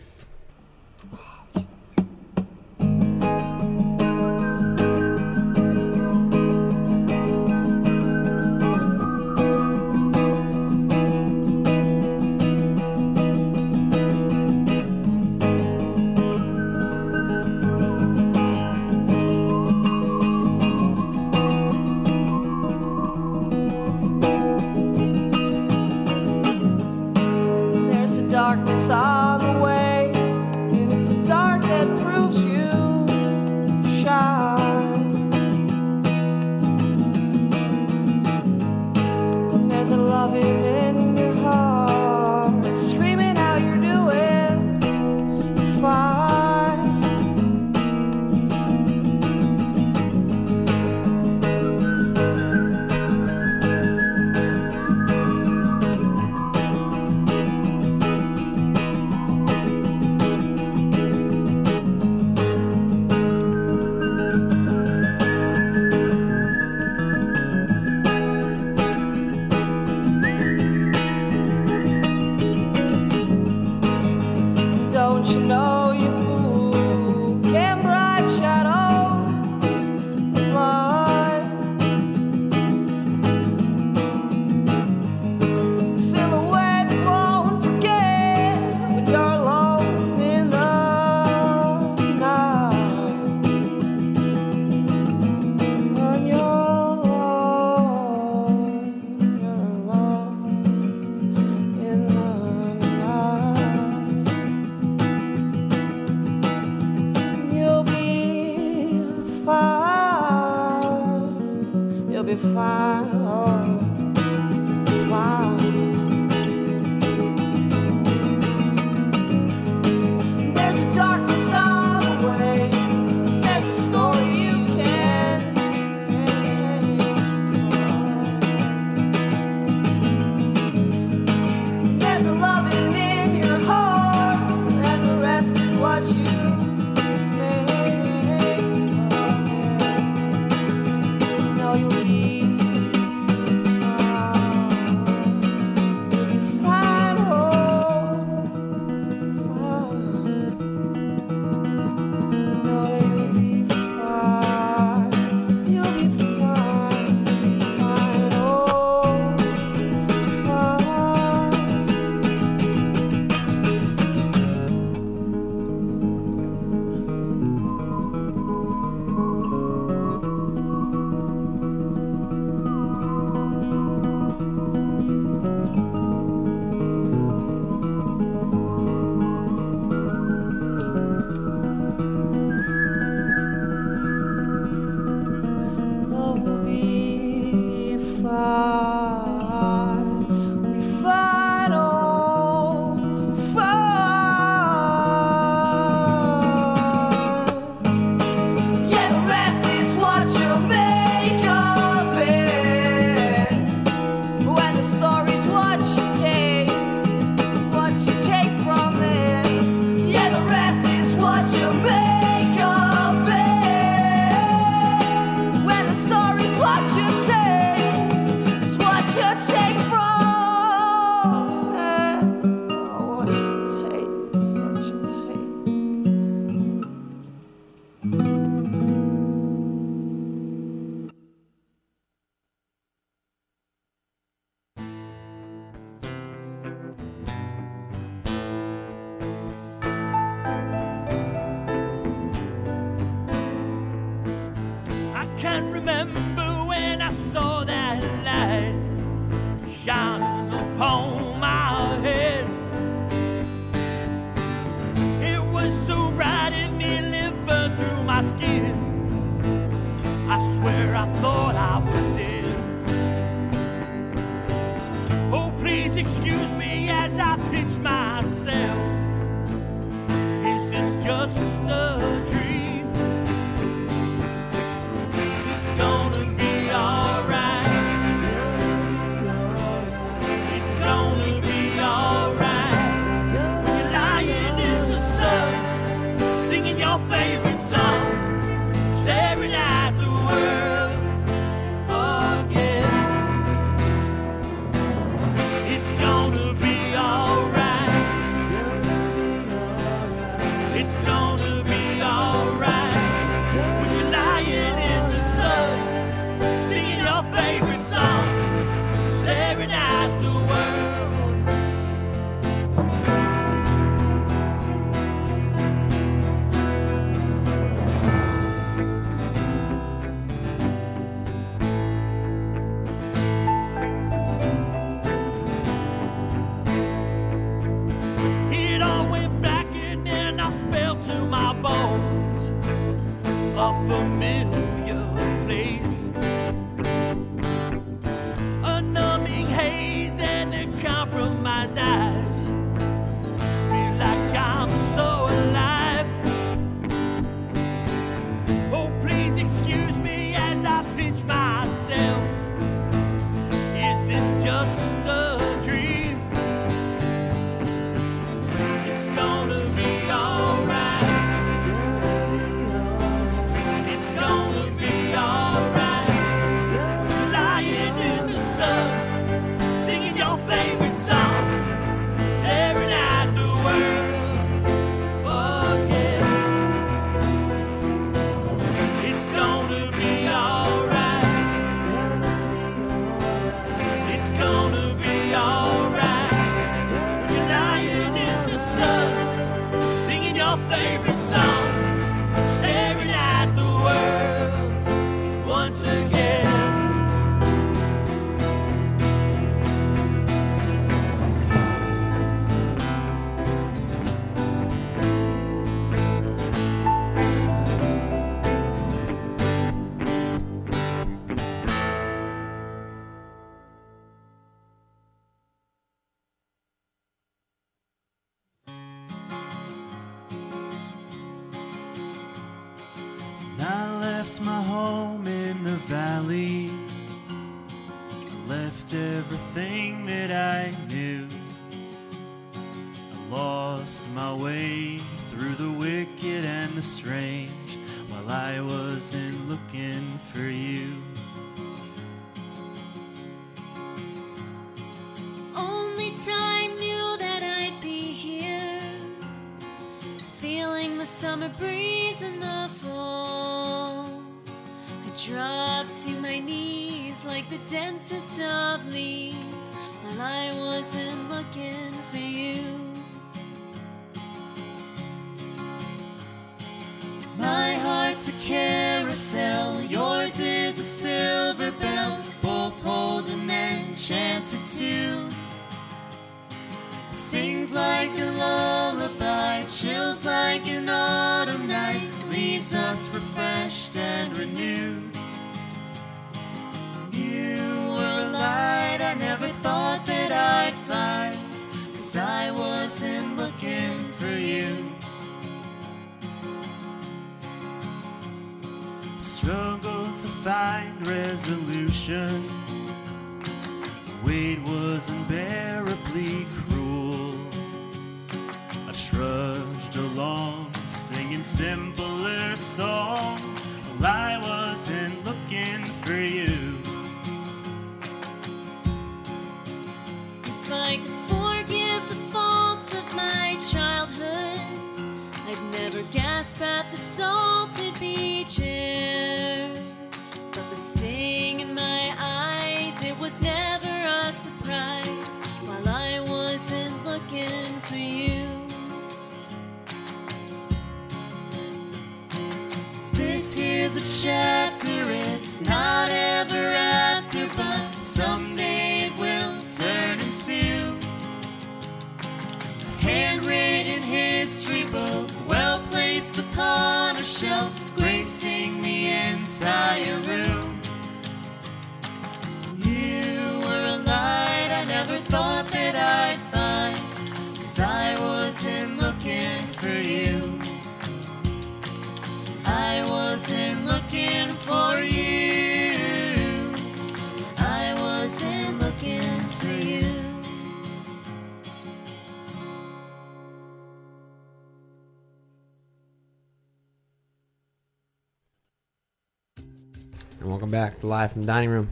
The live from the Dining Room.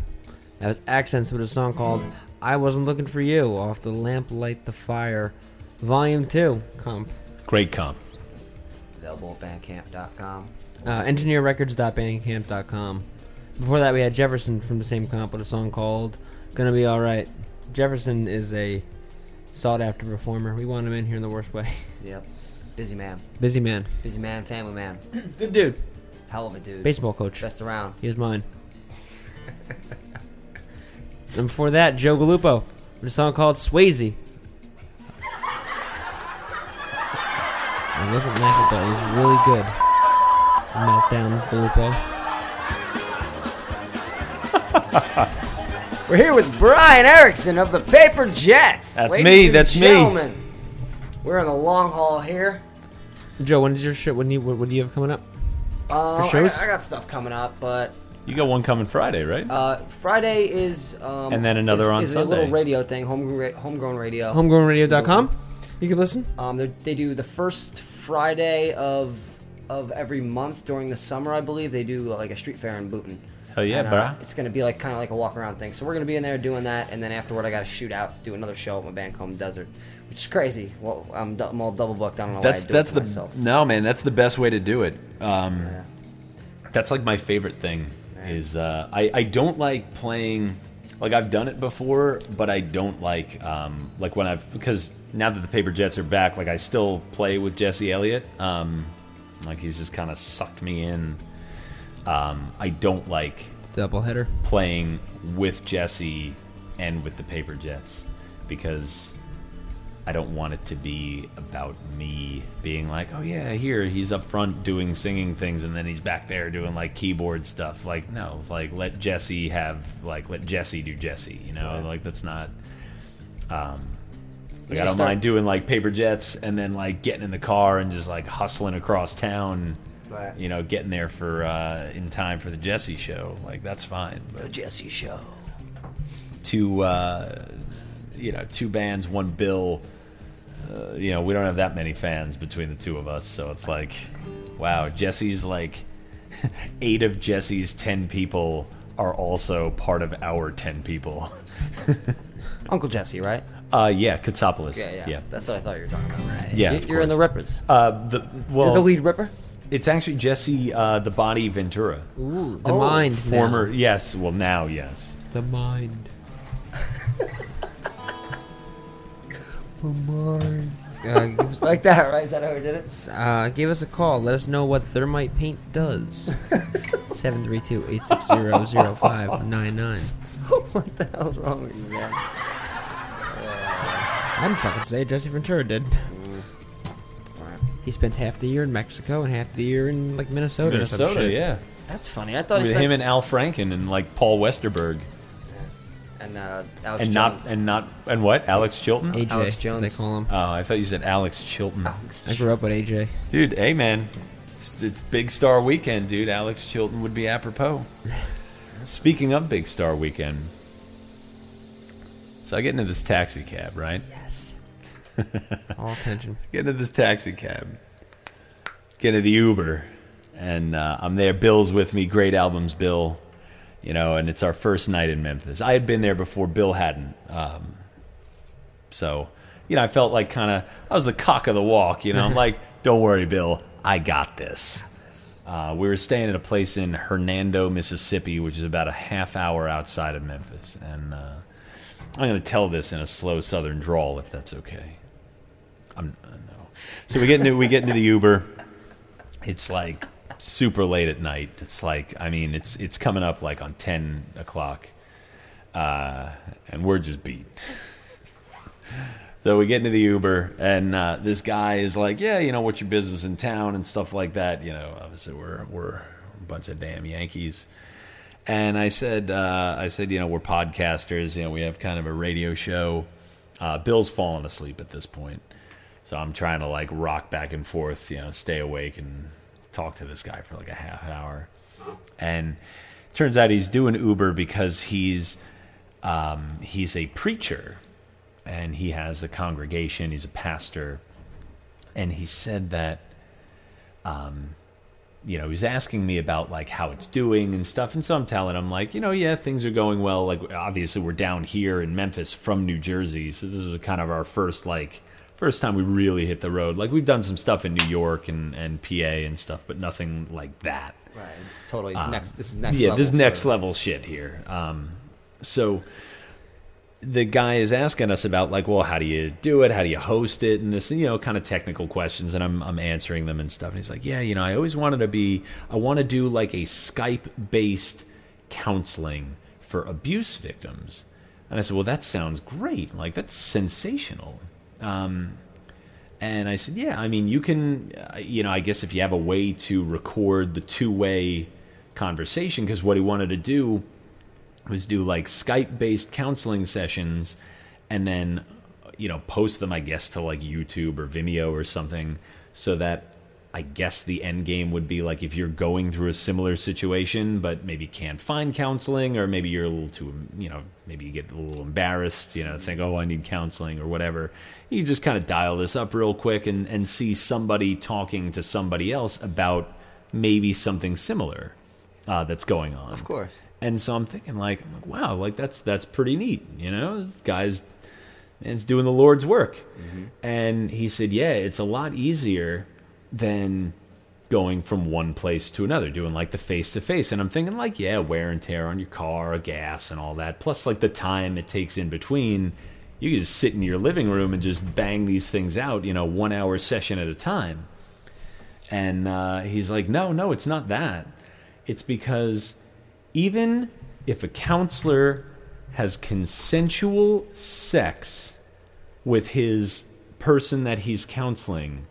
That was Accents with a song called I Wasn't Looking for You off the Lamp Light the Fire Volume 2 comp. Great comp. Available at bandcamp.com. Uh, engineerrecords.bandcamp.com. Before that, we had Jefferson from the same comp with a song called Gonna Be Alright. Jefferson is a sought after performer. We want him in here in the worst way. Yep. Busy man. Busy man. Busy man, family man. Good dude. Hell of a dude. Baseball coach. Best around. He is mine. and before that, Joe Galupo with a song called Swayze. I wasn't laughing, but it was really good. Meltdown Galupo. We're here with Brian Erickson of the Paper Jets. That's Ladies me, and that's me. gentlemen, We're in the long haul here. Joe, when is your shit? When you what, what do you have coming up? Uh, I, got, I got stuff coming up, but You got one coming Friday, right? uh, Friday is um, And then another is, on is a little radio thing, home, ra- homegrown radio. Homegrownradio.com. You can listen. Um, they- they do the first Friday of of every month during the summer, I believe. They do uh, like a street fair in Boonton. Hell yeah, And, uh. It's gonna be like kind of like a walk around thing. So we're gonna be in there doing that, and then afterward, I got to shoot out, do another show at my band called Desert, which is crazy. Well, I'm, I'm all double booked. I don't know That's why I do that's it the myself. no man. That's the best way to do it. Um, That's like my favorite thing. Is uh, I I don't like playing. Like I've done it before, but I don't like um, like when I've because now that the Paper Jets are back, like I still play with Jesse Elliott. Um, like he's just kind of sucked me in. Um, I don't like Doubleheader. playing with Jesse and with the Paper Jets because I don't want it to be about me being like, oh yeah, here he's up front doing singing things, and then he's back there doing like keyboard stuff. Like no, it's like let Jesse have like let Jesse do Jesse. You know, like that's not. Um, like I don't start- mind doing like Paper Jets and then like getting in the car and just like hustling across town. Right. You know, getting there for uh, in time for the Jesse show. Like that's fine. But The Jesse Show. two uh, you know two bands one bill uh, you know we don't have that many fans between the two of us so it's like wow jesse's like eight of jesse's ten people are also part of our ten people Uncle Jesse, right? uh yeah katsopolis Yeah, yeah, yeah That's what I thought you were talking about. Right. Yeah, You- of You're in the. Rippers. uh the well You're the lead Ripper. it's actually jesse uh the body ventura Ooh, the Oh, mind. former now. yes well now yes The mind. Uh, give, us, Like that, right? Is that how we did it? uh, give us a call. Let us know what thermite paint does. 732-860-0599. what the hell's wrong with you, man? I didn't fucking say. Jesse Ventura did. He spent half the year in Mexico and half the year in like Minnesota. or some minnesota shit. yeah That's funny. I thought he with spent him and al franken and like paul westerberg and uh, Alex and Jones. not and not and what Alex Chilton? AJ, Alex as Jones. they call him. Oh, I thought you said Alex Chilton. I grew up with AJ. Dude, hey man, it's, it's Big Star Weekend, dude. Alex Chilton would be apropos. Speaking of Big Star Weekend, so I get into this taxi cab, right? Yes. All attention. Get into this taxi cab, get into the Uber, and uh, I'm there. Bill's with me. Great albums, Bill. You know, and it's our first night in Memphis. I had been there before. Bill hadn't. Um, so, you know, I felt like kind of I was the cock of the walk. You know, I'm like, don't worry, Bill, I got this. Uh, we were staying at a place in Hernando, Mississippi, which is about a half hour outside of Memphis, and uh, I'm going to tell this in a slow Southern drawl, if that's okay. I'm uh, no. So we get into we get into the Uber. It's like super late at night. It's like I mean, it's it's coming up like on ten o'clock, uh, and we're just beat. So we get into the Uber, and uh, this guy is like, "Yeah, you know, what's your business in town and stuff like that." You know, obviously we're we're a bunch of damn Yankees. And I said, uh, I said, you know, we're podcasters. You know, we have kind of a radio show. Uh, Bill's fallen asleep at this point, so I'm trying to like rock back and forth, you know, stay awake and talk to this guy for like a half hour. And turns out he's doing Uber because he's um, he's a preacher and he has a congregation. He's a pastor, and he said that um, you know, he was asking me about like how it's doing and stuff, and so I'm telling him like, you know, yeah, things are going well. Like obviously we're down here in Memphis from New Jersey, so this was kind of our first like first time we really hit the road. Like we've done some stuff in New York and and PA and stuff, but nothing like that. Right. It's totally Um, next. This is next. yeah, level this is next level shit here. Um, so the guy is asking us about like, well, how do you do it? How do you host it? And this, you know, kind of technical questions, and I'm I'm answering them and stuff. And he's like, yeah, you know, I always wanted to be, I want to do like a Skype based counseling for abuse victims. And I said, well, that sounds great. Like that's sensational. Um, and I said, yeah, I mean, you can, uh, you know, I guess if you have a way to record the two way conversation, because what he wanted to do was do like Skype based counseling sessions and then, you know, post them, I guess, to like YouTube or Vimeo or something so that I guess the end game would be like if you're going through a similar situation, but maybe can't find counseling, or maybe you're a little too, you know, maybe you get a little embarrassed, you know, think, oh, I need counseling or whatever. You just kind of dial this up real quick and, and see somebody talking to somebody else about maybe something similar uh, that's going on. Of course. And so I'm thinking, like, I'm like, wow, like that's that's pretty neat, you know. This guy's man's doing the Lord's work. And he said, yeah, it's a lot easier than going from one place to another, doing like the face to face. And I'm thinking, like, yeah, wear and tear on your car, gas, and all that. Plus, like the time it takes in between. You can just sit in your living room and just bang these things out, you know, one hour session at a time. And uh, he's like, no, no, it's not that. It's because even if a counselor has consensual sex with his person that he's counseling,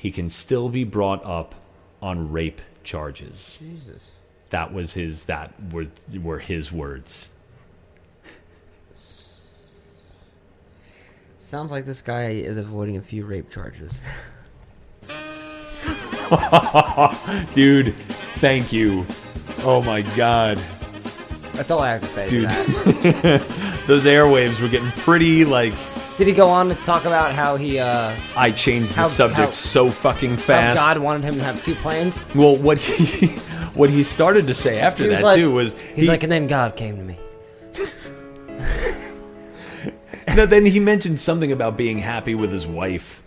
he can still be brought up on rape charges. Jesus. That was his. That were were his words. Sounds like this guy is avoiding a few rape charges. Dude, thank you. Oh my god. That's all I have to say. Dude. To that. Those airwaves were getting pretty like Did he go on to talk about how he uh, I changed the subject how- so fucking how fast. God wanted him to have two planes? Well, what he what he started to say after that like- too was He's he- like, and then God came to me. no, then he mentioned something about being happy with his wife.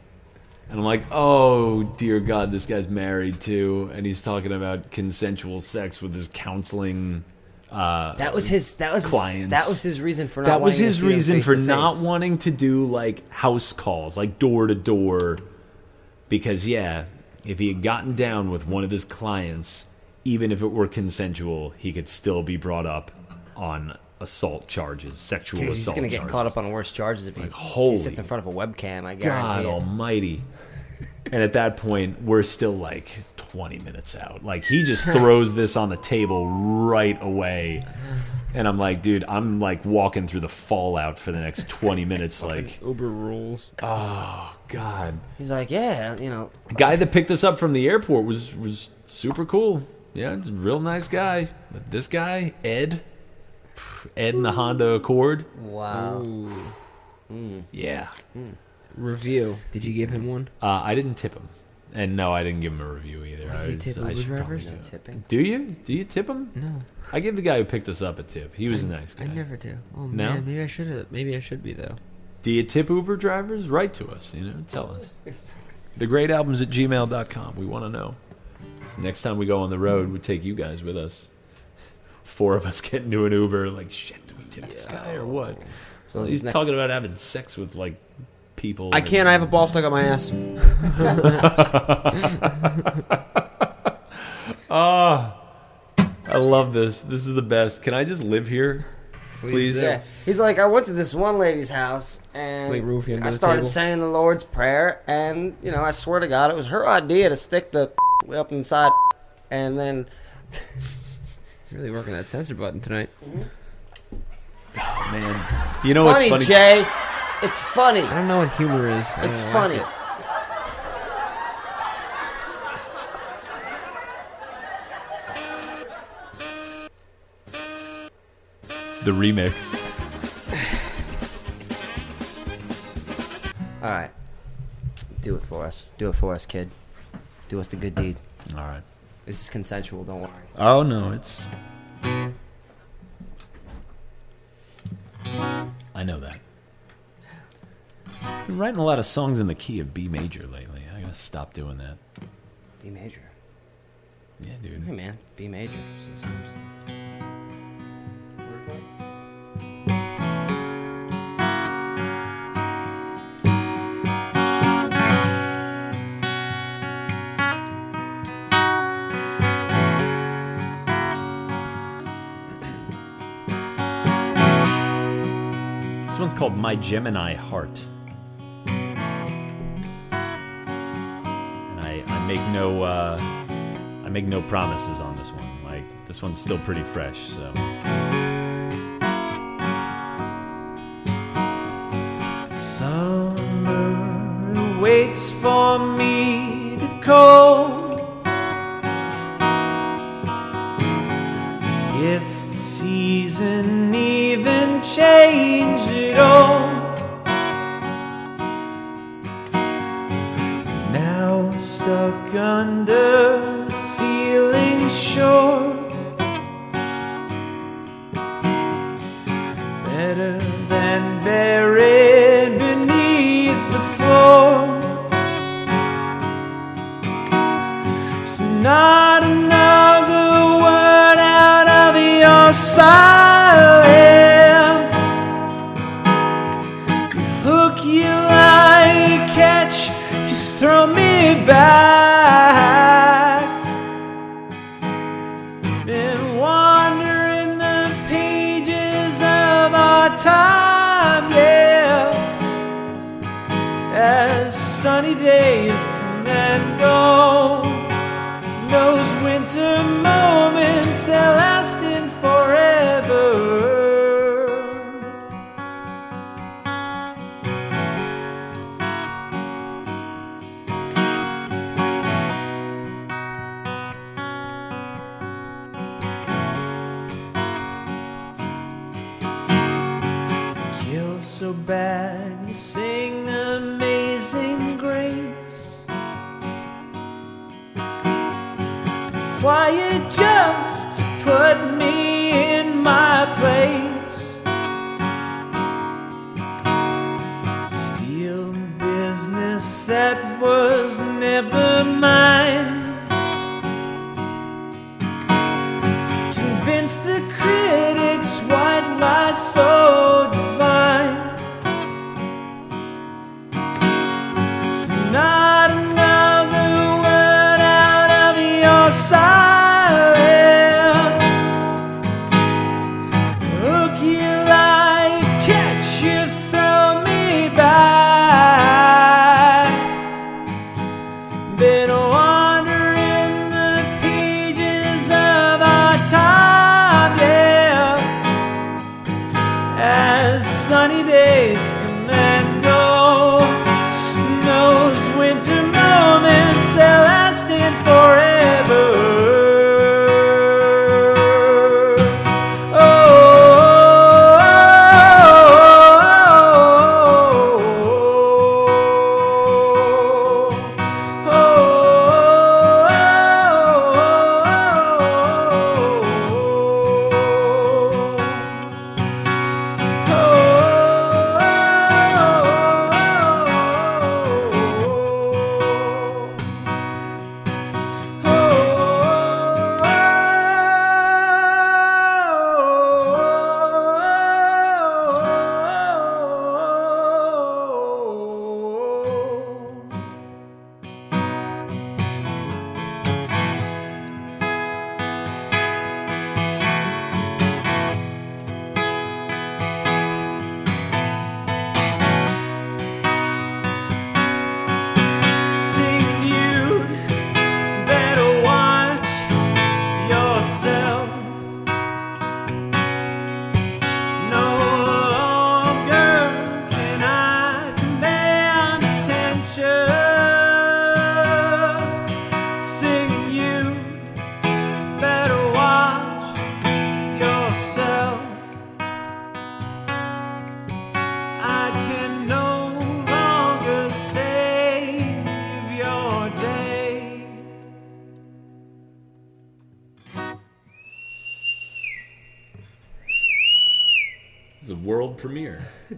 And I'm like, oh dear God, this guy's married too, and he's talking about consensual sex with his counseling. Uh, That was his. That was his, that was his reason for not. that was wanting to his reason for not wanting to do like house calls, like door to door, because yeah, if he had gotten down with one of his clients, even if it were consensual, he could still be brought up on assault charges, sexual Dude, he's assault. gonna get caught up on worse charges if he, if holy he sits in front of a webcam. I God guarantee. it. Almighty! And at that point, we're still like 20 minutes out. Like he just throws this on the table right away. And I'm like, dude, I'm like walking through the fallout for the next 20 minutes. Like, Uber rules. oh, God. He's like, yeah, you know, The guy that picked us up from the airport was, was super cool. Yeah, it's a real nice guy. But this guy, Ed, Ed in the Honda Accord. wow. Mm. Yeah. Mm. Review. Did you give him one? Uh, I didn't tip him. And no, I didn't give him a review either. I, you was- tip I Uber should drivers? do No tipping. Do you? Do you tip him? No, I gave the guy who picked us up a tip. He was a nice guy. I never do. Oh No? man, maybe I should. have Maybe I should be though. Do you tip Uber drivers? Write to us, you know, tell us. The great albums at gmail.com. We want to know. So next time we go on the road, we take you guys with us. Four of us get into an Uber, like, shit, do we tip this guy or what? So He's ne- talking about having sex with, like, people. I can't. I have a ball stuck on my ass. Ah, I love this. This is the best. Can I just live here? Please? Yeah. He's like, I went to this one lady's house and Wait, Roof, you I the started table? saying the Lord's Prayer, and you know, I swear to God, it was her idea to stick the up inside, and then Really working that censor button tonight. Oh, man. You know funny, what's funny? Jay. It's funny. I don't know what humor is. I It's don't like funny. it. The remix. All right, do it for us. Do it for us, kid. Do us the good deed. All right. This is consensual. Don't worry. Oh no, it's. I know that. I've been writing a lot of songs in the key of B major lately. I gotta stop doing that. B major. Yeah, dude. Hey man, B major sometimes. This one's called My Gemini Heart. Make no uh, I make no promises on this one. Like this one's still pretty fresh, so Summer waits for me to cold. Stuck under the ceiling shore. better than buried beneath the floor. So not another word out of your silence.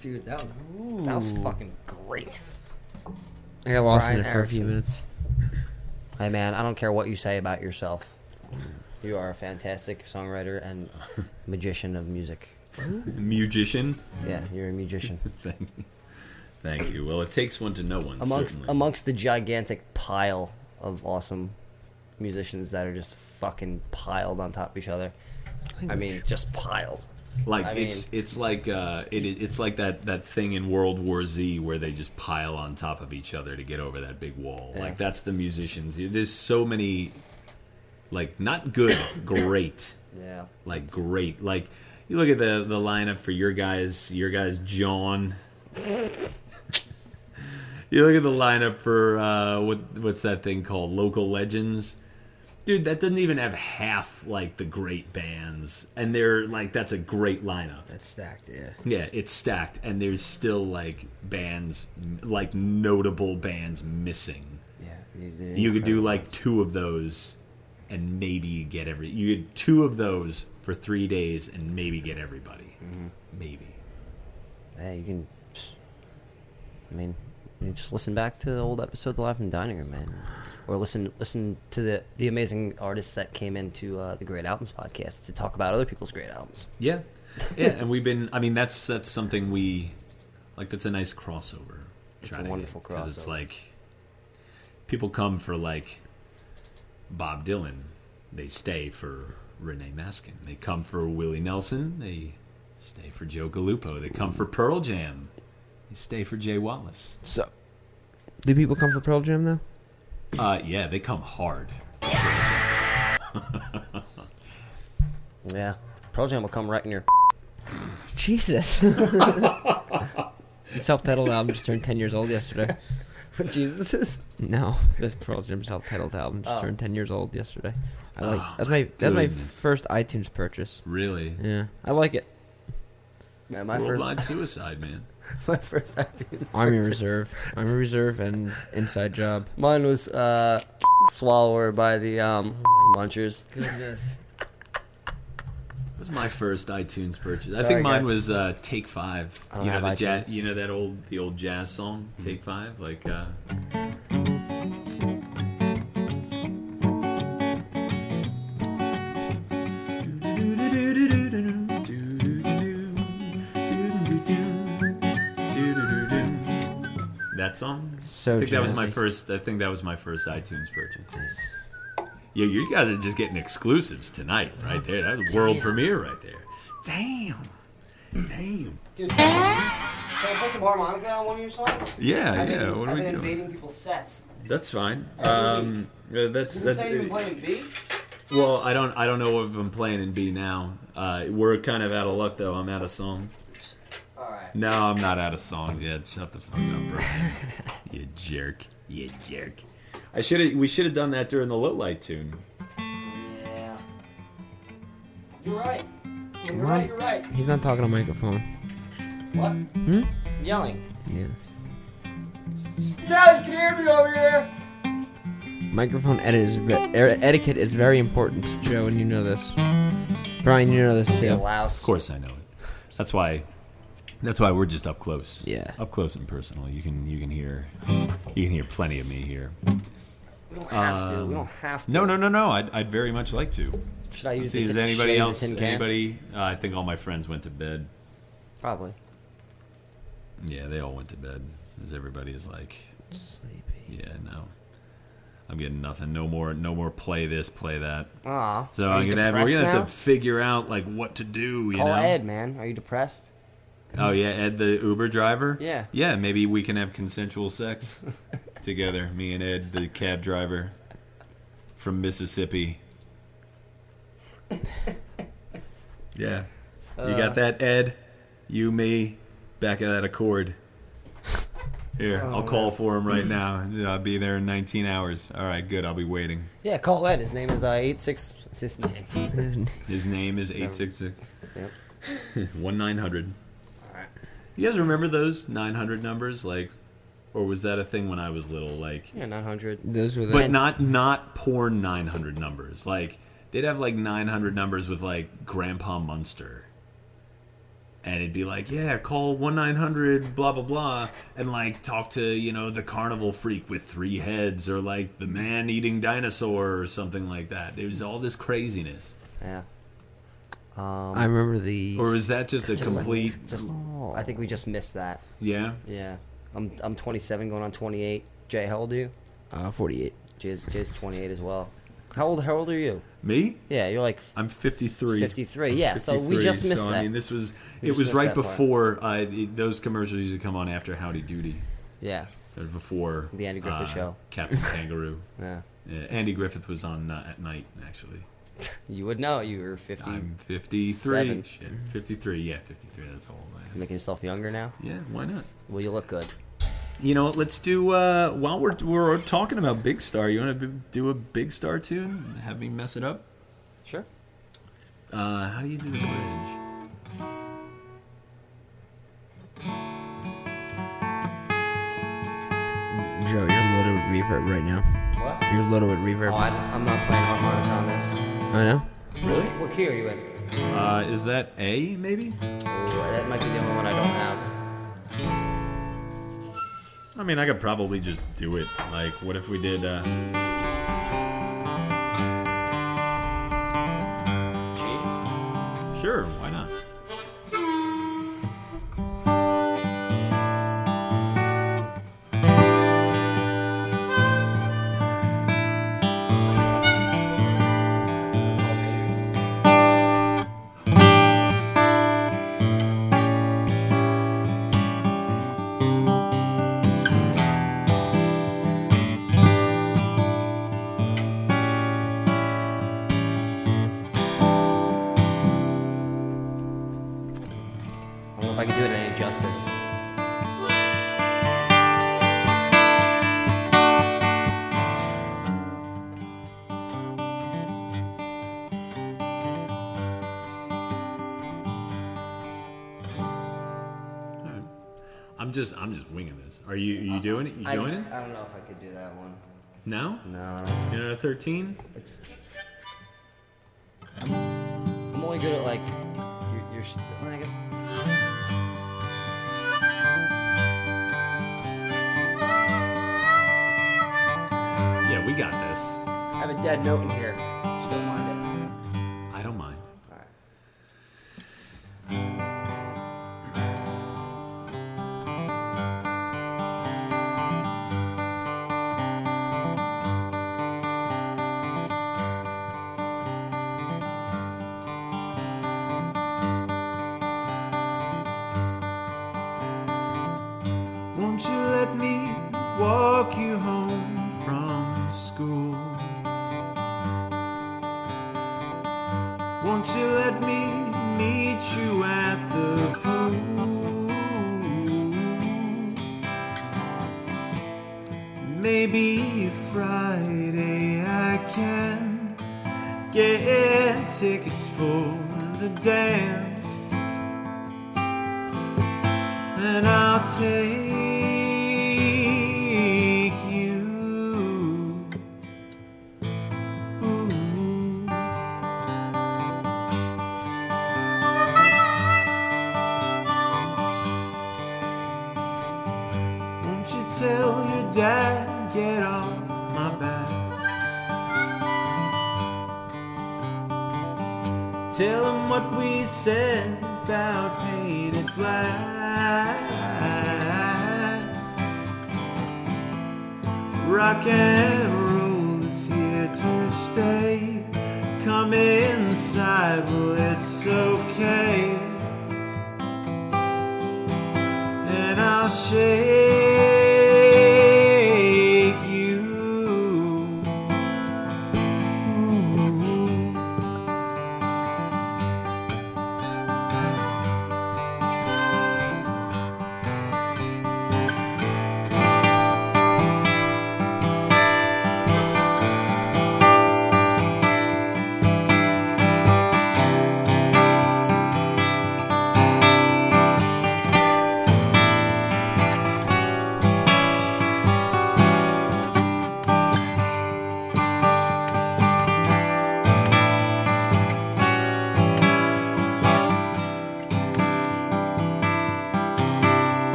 Dude, that was, that was fucking great. I got lost Brian in it for a few minutes. Hey man, I don't care what you say about yourself. You are a fantastic songwriter and magician of music. Musician. Yeah, you're a musician. Thank you. Thank you. Well, it takes one to know one. amongst certainly. amongst the gigantic pile of awesome musicians that are just fucking piled on top of each other. I mean, just piled. Like I it's mean- it's like uh, it, it's like that that thing in World War Z where they just pile on top of each other to get over that big wall. Yeah. Like that's the musicians. There's so many, like not good, great. Yeah. Like great. Like you look at the the lineup for your guys. Your guys, John. you look at the lineup for uh, what what's that thing called? Local Legends. Dude, that doesn't even have half like the great bands, and they're like that's a great lineup. That's stacked, yeah. Yeah, it's stacked, and there's still like bands, like notable bands missing. Yeah, You could do like two of those, and maybe you get every. You get two of those for three days, and maybe get everybody. Mm-hmm. Maybe. Yeah, you can. I mean, you just listen back to old episodes of Live in the Dining Room, man, or listen listen to the the amazing artists that came into uh, the Great Albums podcast to talk about other people's great albums. Yeah, yeah, and we've been. I mean, that's that's something we like. That's a nice crossover. It's a to wonderful get, 'cause It's like people come for like Bob Dylan, they stay for Renee Maskin. They come for Willie Nelson, they stay for Joe Galupo. They come for Pearl Jam, they stay for Jay Wallace. So, do people come for Pearl Jam though? Uh, yeah, they come hard. Yeah, Pearl Jam will come right in your. Jesus. self-titled album just turned 10 years old yesterday. What Jesus is. No, the Pearl Jam self-titled album just Oh. turned 10 years old yesterday. I like Oh, that's my that's my first iTunes purchase. Really? Yeah, I like it. Man, my Worldwide first suicide, man. my first iTunes. Army purchase. Reserve, Army Reserve, and Inside Job. Mine was uh, Swallower by the um, Munchers. Goodness. It was my first iTunes purchase. I think mine guys. was uh, Take Five. You know the jazz. Mm-hmm. you know that old the old jazz song Take Five, like. Uh, That song. So I think that was my first. I think that was my first iTunes purchase. Yeah, you guys are just getting exclusives tonight, right there. That's a world premiere right there. Damn, damn. Dude, can I play some harmonica on one of your songs? Yeah, I've yeah. Been, what are I've we been doing? invading people's sets. That's fine. Um, uh, that's Didn't that's. say you've playing B. Well, I don't. I don't know if I'm playing in B now. Uh, we're kind of out of luck though. I'm out of songs. All right. No, I'm not out of songs yet. Shut the fuck up, bro. you jerk. You jerk. I should have. We should have done that during the low light tune. Yeah. You're right. You're What? right. You're right. He's not talking on microphone. What? Hmm? I'm yelling. Yeah. Yeah, you can hear me over here. Microphone edit is ve- er- etiquette is very important, Joe, and you know this. Brian, you know this Be a too. louse. Of course, I know it. That's why. That's why we're just up close. Yeah. Up close and personal. You can you can hear you can hear plenty of me here. We don't have to. We Um, don't have to. No, no, no, no. I'd, I'd very much like to. Should I use See, is at anybody Shay's else? tin can? Anybody? Uh, I think all my friends went to bed. Probably. Yeah, they all went to bed. As everybody is like, Sleepy. yeah, no. I'm getting nothing. No more. No more. Play this. Play that. Aw. So Are I'm you gonna have. We're gonna now? have to figure out like what to do. You Call know. Ed, man. Are you depressed? Oh yeah, Ed the Uber driver. Yeah. Yeah, maybe we can have consensual sex together. Me and Ed, the cab driver from Mississippi. Yeah. You Uh. got that, Ed? You, me, back of that Accord. Here, Oh, I'll call for him right now. I'll be there in 19 hours. All right, good. I'll be waiting. Yeah, call Ed. His name is uh, eight six. What's his name? His name is 866 Yep. 1900. Alright. You guys remember those 900 numbers? Like, or was that a thing when I was little? Like, Yeah, nine hundred. Those were the. but not not porn 900 numbers. Like, they'd have like 900 numbers with like Grandpa Munster. and it'd be like, yeah, call one nine hundred blah blah blah, and like talk to you know the carnival freak with three heads, or like the man eating dinosaur, or something like that. It was all this craziness. Yeah. Um, I remember the. Or is that just a just like- complete? Just, I think we just missed that. Yeah. Yeah. I'm I'm 27, going on 28. Jay, how old are you? Uh, 48. Jay's Jay's 28 as well. How old How old are you? Me? Yeah, you're like I'm 53. 53. Yeah, so we 53, just missed so, that. I mean, this was We it was right before uh, it- those commercials used to come on after Howdy Doody. Yeah. Or before The Andy Griffith uh, Show. Captain Kangaroo. Yeah. Andy Griffith was on uh, at night actually. You would know. You were 50. I'm 53. Seven. Shit, 53. Yeah, 53. That's how old I am. Making yourself younger now? Yeah, why not? Well, you look good. You know what? Let's do uh, while we're we're talking about Big Star. You want to do a Big Star tune? Have me mess it up? Sure. Uh, how do you do the bridge? Joe, you're loaded with reverb right now. What? You're loaded with reverb. Oh, I, I'm not playing harmonica on this. I know. Really? What key are you in? Uh, is that A maybe? Oh, that might be the only one I don't have. I mean, I could probably just do it. Like, what if we did? Uh, sure, why not? Just I'm just winging this. Are you are you uh-huh. doing it? You I, joining? I don't know if I could do that one. No. No. You're not a 13. It's. I'm only good at like. You're. st- I guess. Yeah, we got this. I have a dead note in here.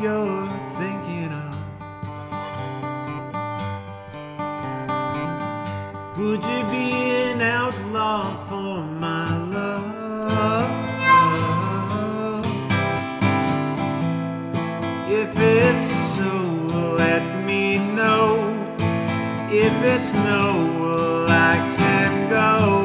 You're thinking of? Would you be an outlaw for my love? If it's so, let me know. If it's no, well, I can go.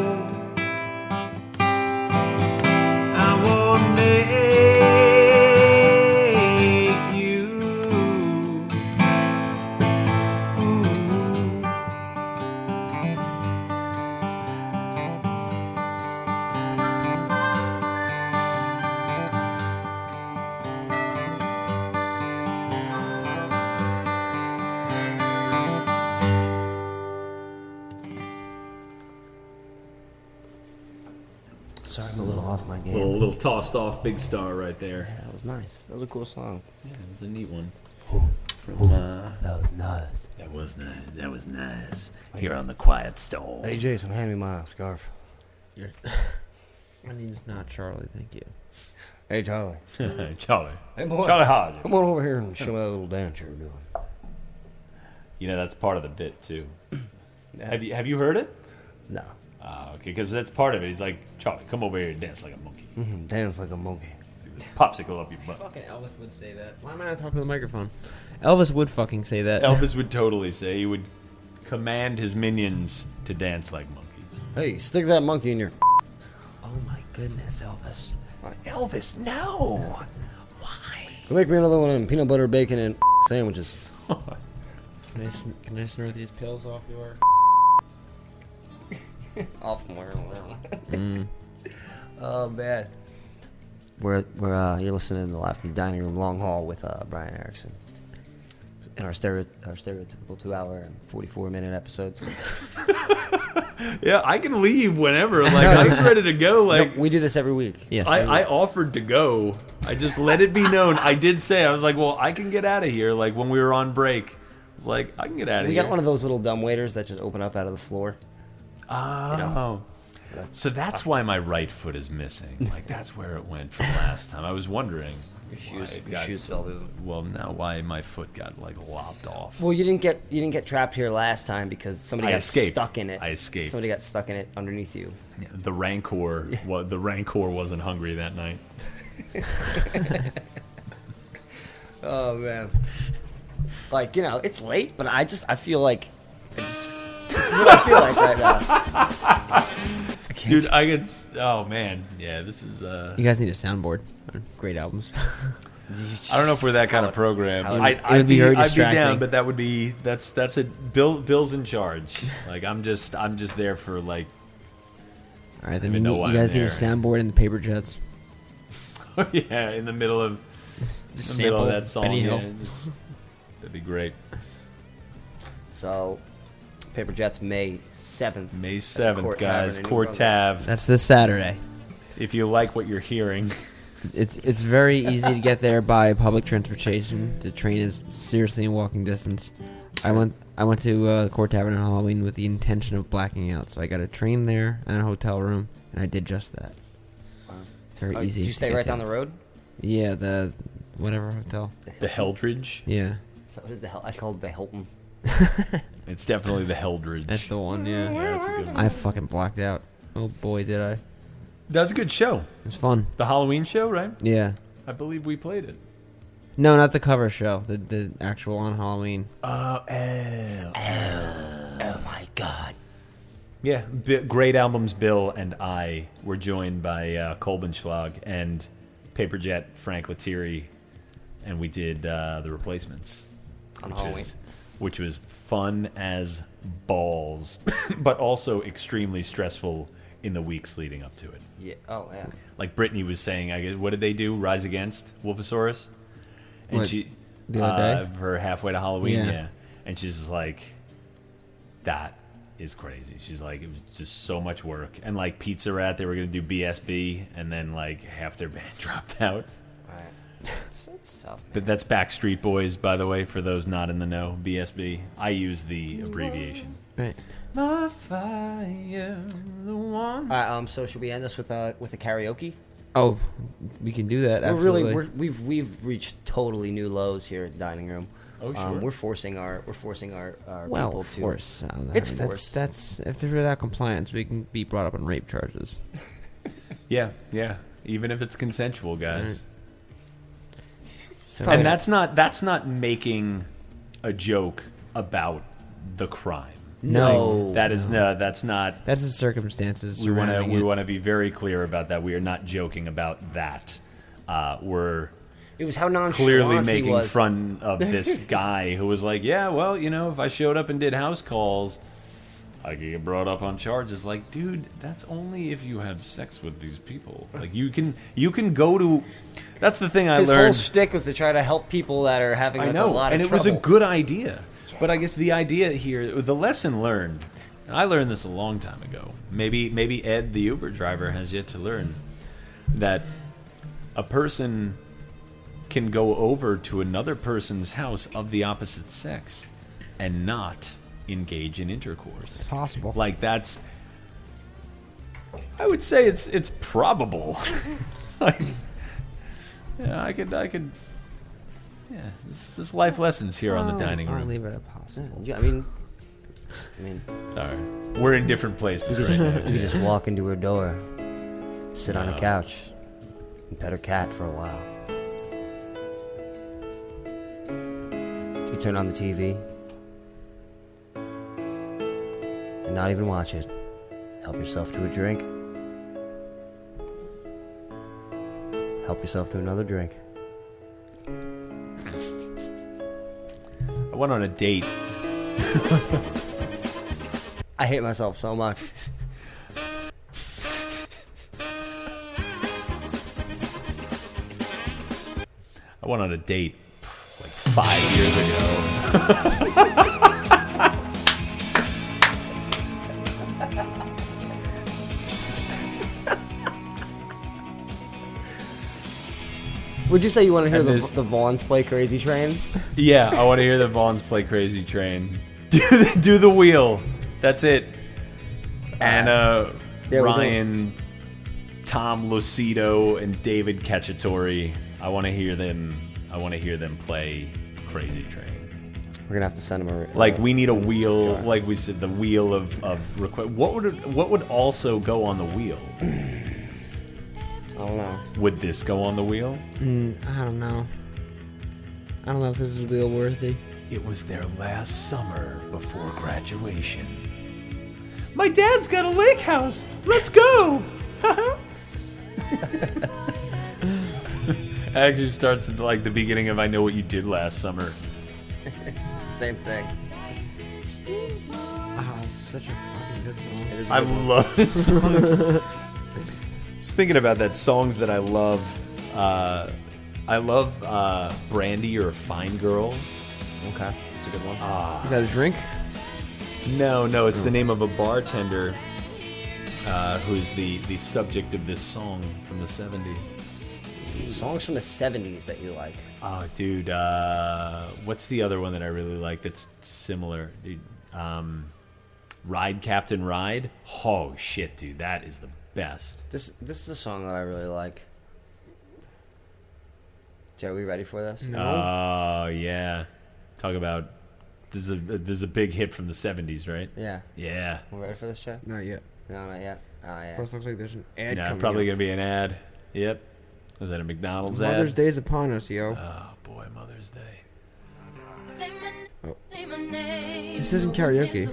Off big star right there. That was nice. That was a cool song. Yeah, it was a neat one. From, uh, That was nice. that was nice. That was nice. Here on the Quiet Storm. Hey, Jason, hand me my scarf. My name's not Charlie, thank you. Hey, Charlie. Charlie. Hey, boy. Charlie Hodge. Come on over here and show me that little dance you're doing. You know that's part of the bit too. Have you have you heard it? No. Ah, okay, because that's part of it. He's like, Charlie, come over here and dance like a monkey. Mhm, Dance like a monkey. Popsicle up your butt. Fucking Elvis would say that. Why am I not talking to the microphone? Elvis would fucking say that. Elvis would totally say he would command his minions to dance like monkeys. Hey, stick that monkey in your. Oh my goodness, Elvis. Elvis, no. Why? Go make me another one of peanut butter, bacon, and sandwiches. Can I, sn- can I snort these pills off your? Off from where? Mm. Oh man. We're we're uh, you're listening to live from the dining room long haul with uh, Brian Erickson. In our stereo our stereotypical two hour and forty four minute episodes. Yeah, I can leave whenever. Like I'm ready to go. Like No, we do this every week. Yes. I, I offered to go. I just let it be known. I did say I was like, well, I can get out of here. Like when we were on break, I was like, I can get out of We here. We got one of those little dumb waiters that just open up out of the floor. Oh. So that's why my right foot is missing. Like that's where it went from last time. I was wondering. Your shoes, your got- shoes fell. Well, now why my foot got like lopped off. Well, you didn't get you didn't get trapped here last time because somebody I got escaped. stuck in it. I escaped. Somebody got stuck in it underneath you. The rancor, well, the rancor wasn't hungry that night. Oh man. Like you know, it's late, but I just I feel like I just this is what I feel like right now. I can't Dude, I get. Oh man, yeah, this is. uh You guys need a soundboard. Great albums. I don't know if we're that kind of program. It would- I, it I'd would be I'd be down, but that would be that's that's a Bill. Bill's in charge. Like I'm just I'm just there for like. All right, then even you, know need- you guys I'm need a soundboard and the paper jets. Oh yeah, in the middle of Just the middle of that song. Benny yeah, just- that'd be great. So, Paper Jets May seventh. May seventh, Court guys. Tavern in New Court Brunswick. Tav. That's this Saturday. If you like what you're hearing, It's it's very easy to get there by public transportation. The train is seriously in walking distance. I went I went to uh, Court Tavern on Halloween with the intention of blacking out, so I got a train there and a hotel room, and I did just that. It's very Oh, easy. Did you to stay get right to. down the road? Yeah, the whatever hotel. the Heldrich. Yeah, So what is the hell? I called the Hilton. It's definitely the Heldrich. that's the one. Yeah, yeah, that's a good one. I fucking blacked out. Oh boy, did I! It That was a good show. It was fun. The Halloween show, right? Yeah. I believe we played it. No, not the cover show. The the actual on Halloween. Oh, oh, Oh my god. Yeah, bi- great albums. Bill and I were joined by uh, Colbin Schlag and Paperjet Frank Lettieri, and we did uh, the replacements, On Halloween. was, which was fun as balls, but also extremely stressful in the weeks leading up to it. Yeah. Oh yeah. Like Brittany was saying, I guess, what did they do? Rise Against Wolfosaurus, and What, she the other uh, day? for halfway to Halloween, Yeah. yeah. And she's just like, that is crazy. She's like, it was just so much work. And like Pizza Rat, they were gonna do BSB, and then like half their band dropped out. Right. It's, it's tough. But that's Backstreet Boys, by the way, for those not in the know. BSB. I use the abbreviation. Right. My fire, the one. All right. Um. So should we end this with a with a karaoke? Oh, we can do that. We're Absolutely. really we're, we've we've reached totally new lows here at the dining room. Oh, sure. Um, we're forcing our we're forcing our, our well, people to. course. uh, It's that's, forced. That's if they're without compliance, we can be brought up on rape charges. Yeah, yeah. Even if it's consensual, guys. So- And that's not that's not making a joke about the crime. No. that is no. That's not. That's the circumstances. We want to surrounding we want to be very clear about that. We are not joking about that. Uh, we're It was how nonchalant clearly he making was. fun of this guy who was like, "Yeah, well, you know, if I showed up and did house calls, I could get brought up on charges." Like, dude, that's only if you have sex with these people. Like, you can you can go to. That's the thing I His whole stick was to try to help people that are having like, I know, a lot of and it was a good idea. But I guess the idea here, the lesson learned, and I learned this a long time ago. Maybe maybe Ed, the Uber driver, has yet to learn that a person can go over to another person's house of the opposite sex and not engage in intercourse. It's possible. Like that's I would say it's it's probable. like yeah, I could I could yeah, this is life lessons here on the I'll- dining I'll room. leave it at possible. Yeah, I mean, I mean, Sorry. We're in different you places could right now. you just walk into her door, sit on a No. couch, and pet her cat for a while. You turn on the TV and not even watch it. Help yourself to a drink. Help yourself to another drink. I went on a date. I hate myself so much. I went on a date like five years ago. Would you say you want to hear the, this- the Vaughns play Crazy Train? Yeah, I want to hear the Vaughns play Crazy Train. Do the, do the wheel. That's it. Anna, Yeah, we're Ryan, Tom Lucido, and David Cacciatore. I want to hear them. I want to hear them play Crazy Train. We're gonna have to send him a Like we uh, need a wheel. Like we said, the wheel of of request. What would what would also go on the wheel? I don't know. Would this go on the wheel? Mm, I don't know. I don't know if this is wheel worthy. It was their last summer before graduation. My dad's got a lake house. Let's go. Actually starts at like the beginning of I know what you did last summer. It's the same thing. Ah, it's such a fucking good song. It is a I good one. love this song. Just thinking about that songs that I love. Uh, I love uh, Brandy or Fine Girl. Okay, it's a good one. Is that a drink? No, no, it's the name of a bartender uh, who's the, the subject of this song from the 70s. Songs from the '70s that you like. Oh, dude, uh, what's the other one that I really like that's similar? Dude, um, Ride Captain Ride? Oh, shit, dude, that is the best. This this is a song that I really like. Joe, we ready for this? No. Oh, yeah. Talk about. This is a this is a big hit from the 70s, right? Yeah. Yeah. We ready for this, Joe? Not yet. No, not yet. Oh yeah. Plus, looks like there's an ad Yeah, coming probably up. going to be an ad. Yep. Was that a McDonald's Mother's ad? Mother's Day's upon us, yo. Oh, boy, Mother's Day. Oh. This isn't karaoke.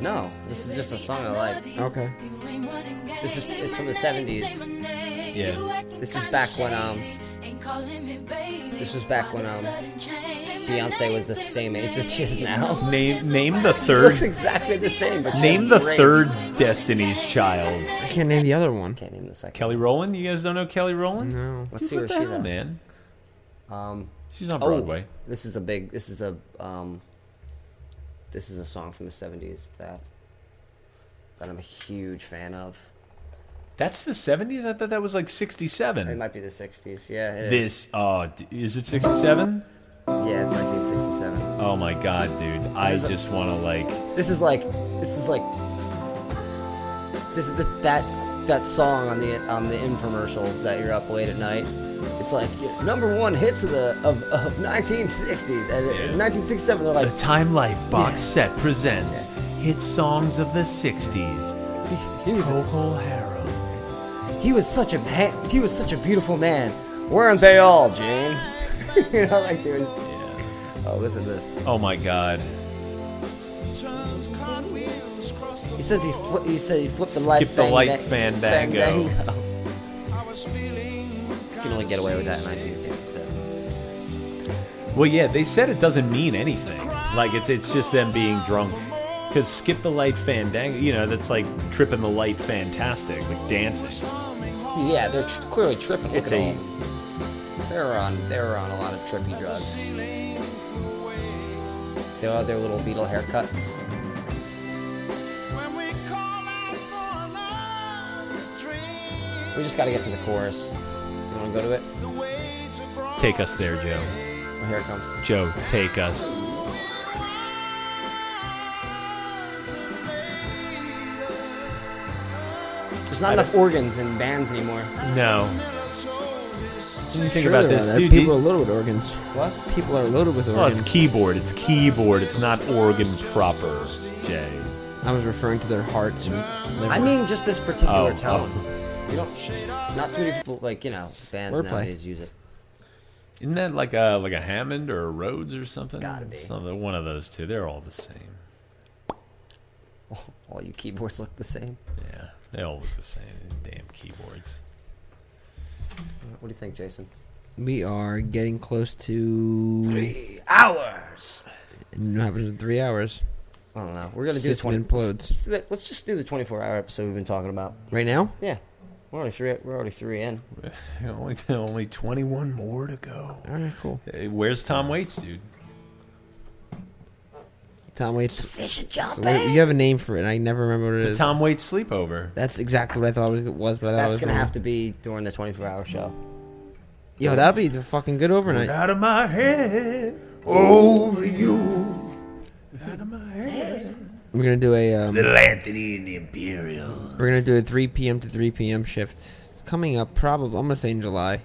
No, this is just a song I like. Okay. This is it's from the '70s. Yeah. This is back when um. This was back when um. Beyonce was the same age as she is now. Name name the third looks exactly the same, but she Name has the braids. third Destiny's Child. I can't name the other one. Can't name the second. Kelly Rowland. You guys don't know Kelly Rowland? No. Let's see What where the she's hell, at. man. Um, She's on oh, Broadway. this is a big. This is a um. This is a song from the '70s that that I'm a huge fan of. That's the 70s? I thought that was like '67. It might be the '60s. Yeah, it is. This, oh, is it 67? Yeah, it's 1967. Oh my god, dude. I is just want to like. This is like. This is like. This is the, that that song on the on the infomercials that you're up late at night. It's like number one hits of the of, of 1960s and in 1967 they're like The Time Life box set presents hit songs of the 60s. he was Procol Harum. he was such a ha- he was such a beautiful man. Weren't they all, Jane? you know, like there's. Oh, listen to this. Oh my god. He says he fli- he said he flipped the light. Skip the light fanga- fandango. You can only get away with that in 1967. Well, yeah, they said it doesn't mean anything. Like it's it's just them being drunk. Because skip the light fandango, you know, that's like tripping the light fantastic, like dancing. Yeah, they're tr- clearly tripping. Look It's a- all- they're on. they're on a lot of trippy drugs. They all their little Beatle haircuts. We just got to get to the chorus. You want to go to it? Take us there, Joe. Oh, here it comes. Joe, take us. There's not enough organs in bands anymore. No. What do you think Sure about this, dude? People are loaded with organs. What? People are loaded with oh, Well, organs. it's keyboard. It's keyboard. It's not organ proper, Jay. I was referring to their heart and liver. I mean, just this particular Oh, tone. oh. You don't. Not too many people like you know bands Wordplay. nowadays use it. Isn't that like a like a Hammond or a Rhodes or something? Gotta be. Something, one of those two. They're all the same. All you keyboards look the same. Yeah, they all look the same. Damn keyboards. What do you think, Jason? we are getting close to Three hours. And what happens in three hours? I don't know. We're gonna do the System twenty. implodes. Let's, let's, let's just do the twenty-four hour episode we've been talking about. Right now? Yeah, we're already three. We're already three in. only only twenty one more to go. All right, cool. Hey, where's Tom Waits, dude? Tom Waits. Fish and So what- eh? you have a name for it. I never remember what it The is. Tom Waits sleepover. That's exactly what I thought it was, was but I thought it That's was gonna wrong. have to be during the twenty-four hour show. Yo, that'd be the fucking good overnight. Out of my head, over you. Out of my head. We're gonna do a um, Little Anthony and the Imperial. we're gonna do a 3 p.m. to 3 p.m. shift. It's coming up probably. I'm gonna say in July.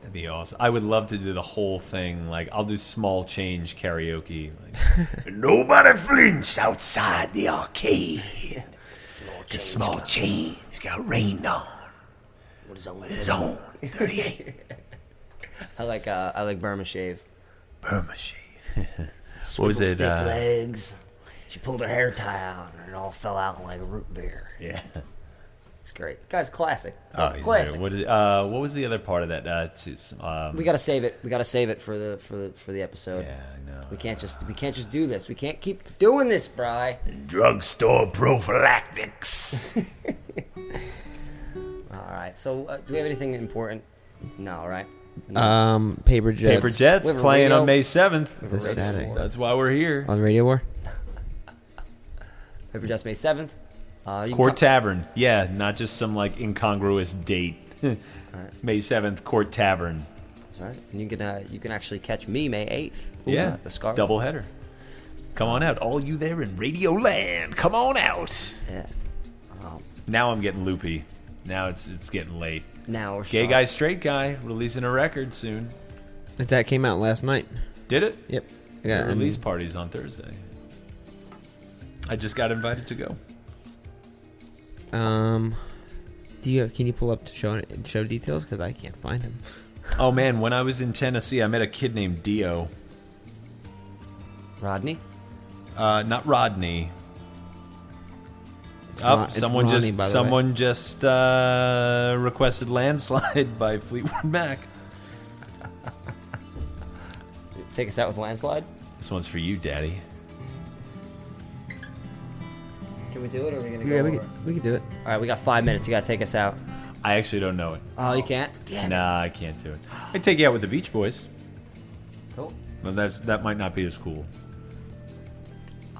That'd be awesome. I would love to do the whole thing. Like I'll do small change karaoke. Like, Nobody flinch outside the arcade. Small The small change got rained on. What is on? His own 38 I like uh, I like Burma shave. Burma shave. Swivel was it, Stick uh, legs. She pulled her hair tie out and it all fell out like a root beer. Yeah. It's great. Guy's classic. Oh, he's classic. there. What, is, uh, what was the other part of that? Uh, it's, it's, um, We gotta save it. We gotta save it for the for the for the episode. Yeah, I know. We can't just we can't just do this. We can't keep doing this, Bry. drugstore prophylactics. All right. So, uh, do we have anything important? No, right? No. Um, Paper Jets. Paper Jets We have a playing radio- on May 7th. This Saturday. That's why we're here. on Radio War. Paper Jets May seventh. Uh, you Court come- Tavern. Yeah, not just some like incongruous date. May 7th, Court Tavern. That's right. And you can uh, you can actually catch me May eighth. yeah, at the Scar. double header. Come on out. All you there in Radio Land, come on out. Yeah. Um, Now I'm getting loopy. Now it's it's getting late. now we're Gay start- guy, straight guy, releasing a record soon. That came out last night. Did it? Yep. Yeah. release parties on Thursday. I just got invited to go. Um, do you can you pull up to show show details because I can't find them. Oh man, when I was in Tennessee, I met a kid named Dio. Rodney. Uh, not Rodney. It's Oh, someone Ronnie, just by the way. someone just uh, requested "Landslide" by Fleetwood Mac. Take us out with landslide. This one's for you, Daddy. Can we do it, or are we gonna go Yeah, we over? can, we can do it. All right, we got five minutes. You gotta take us out. I actually don't know it. Oh, you can't. Nah, I can't do it. I take you out with the Beach Boys, Cool. but that's that might not be as cool.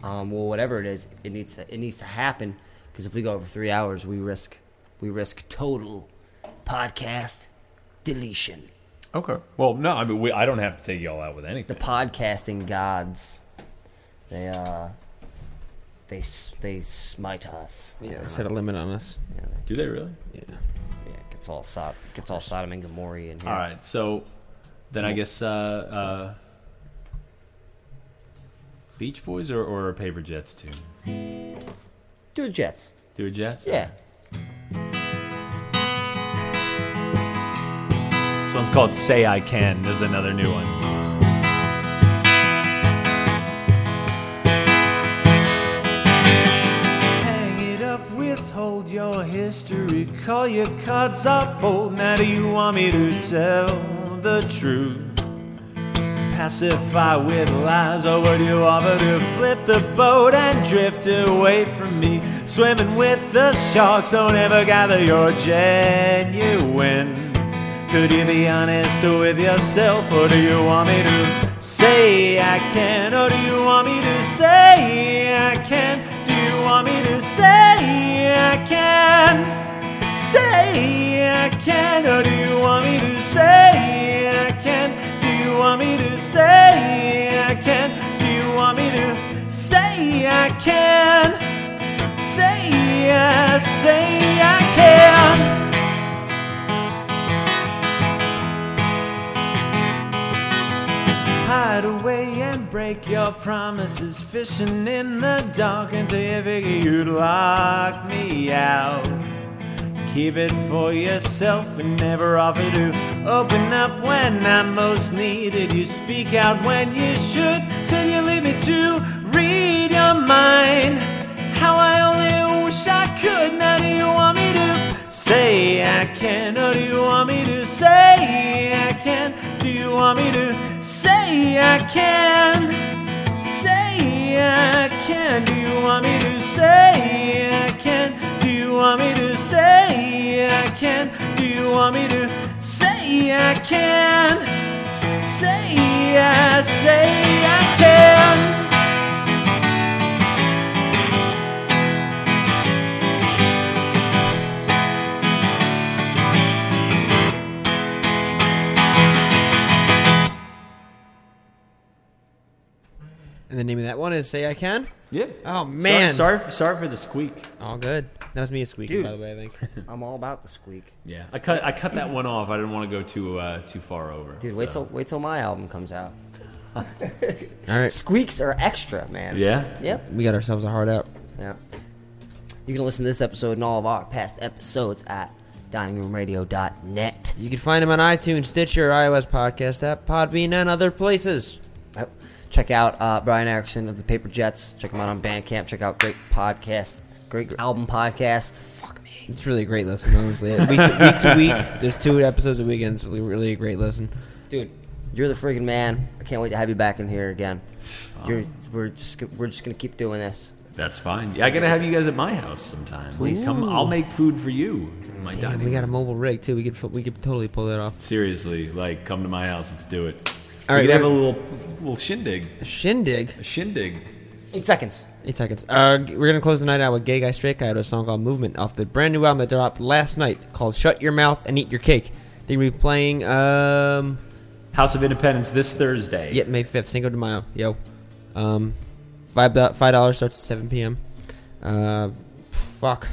Um, well, whatever it is, it needs to it needs to happen because if we go over three hours, we risk we risk total podcast deletion. Okay. Well, no, I mean we, I don't have to take y'all out with anything. The podcasting gods, they uh, they s- they smite us. Yeah, they set a limit on us. Yeah, Do they really? Yeah. yeah, it gets all Sod- gets all Sodom and Gomorrah in here. All right. So then I guess uh, uh, Beach Boys or, or Paper Jets too. Do it, Jets. Do a Jets. Yeah. This one's called "Say I Can." This is another new one. Your history. Call your cards up fold. Now, do you want me to tell the truth? Pacify with lies, or would you offer to flip the boat and drift away from me? Swimming with the sharks, don't ever gather your genuine. Could you be honest with yourself, or do you want me to say I can, or do you want me to say I can? Want me to say I can? Say I can, or do you want me to say I can? Do you want me to say I can? Do you want me to say I can? Say I, say I can. Hide away and break your promises. Fishing in the dark until you figure you'd lock me out. Keep it for yourself and never offer to open up when I'm most needed. You speak out when you should. Said you leave me to read your mind. How I only wish I could. Now do you want me to say I can, or do you want me to say I can? Do you want me to say I can? Say I can. Do you want me to say I can? Do you want me to say I can? Do you want me to say I can? Say I say I can. And the name of that one is "Say I Can." Yeah. Oh man, Sorry, sorry, for, sorry for the squeak. All good. That was me squeaking, Dude. by the way. I think. I'm all about the squeak. Yeah, I cut I cut that one off. I didn't want to go too uh, too far over. Dude, wait till wait till my album comes out. All right, Squeaks are extra, man. Yeah. Yep. we got ourselves a hard out. Yeah. You can listen to this episode and all of our past episodes at diningroomradio.net. You can find them on iTunes, Stitcher, iOS Podcast app, Podbean, and other places. Yep. Check out uh, Brian Erickson of the Paper Jets. Check him out on Bandcamp. Check out great podcast, great album podcast. Fuck me. It's really a great listen, honestly. week, to, week to week, there's two episodes a week, and it's really, really a great listen. Dude, you're the freaking man. I can't wait to have you back in here again. You're, we're just we're just gonna keep doing this. That's fine. Yeah, I gotta have you guys at my house sometime. Please come. I'll make food for you. in My Damn, dining we got a mobile rig too. We could we could totally pull that off. Seriously, like come to my house. Let's do it. All we could have a little little shindig. A shindig. A shindig. Eight seconds. Eight seconds. Uh, we're gonna close the night out with Gay Guy Straight Guy with a song called "Movement" off the brand new album that dropped last night called "Shut Your Mouth and Eat Your Cake." They're gonna be playing um, House of Independence this Thursday. yeah, May fifth, Cinco de Mayo. Yo, um, five five dollars starts at seven p.m. Uh, fuck.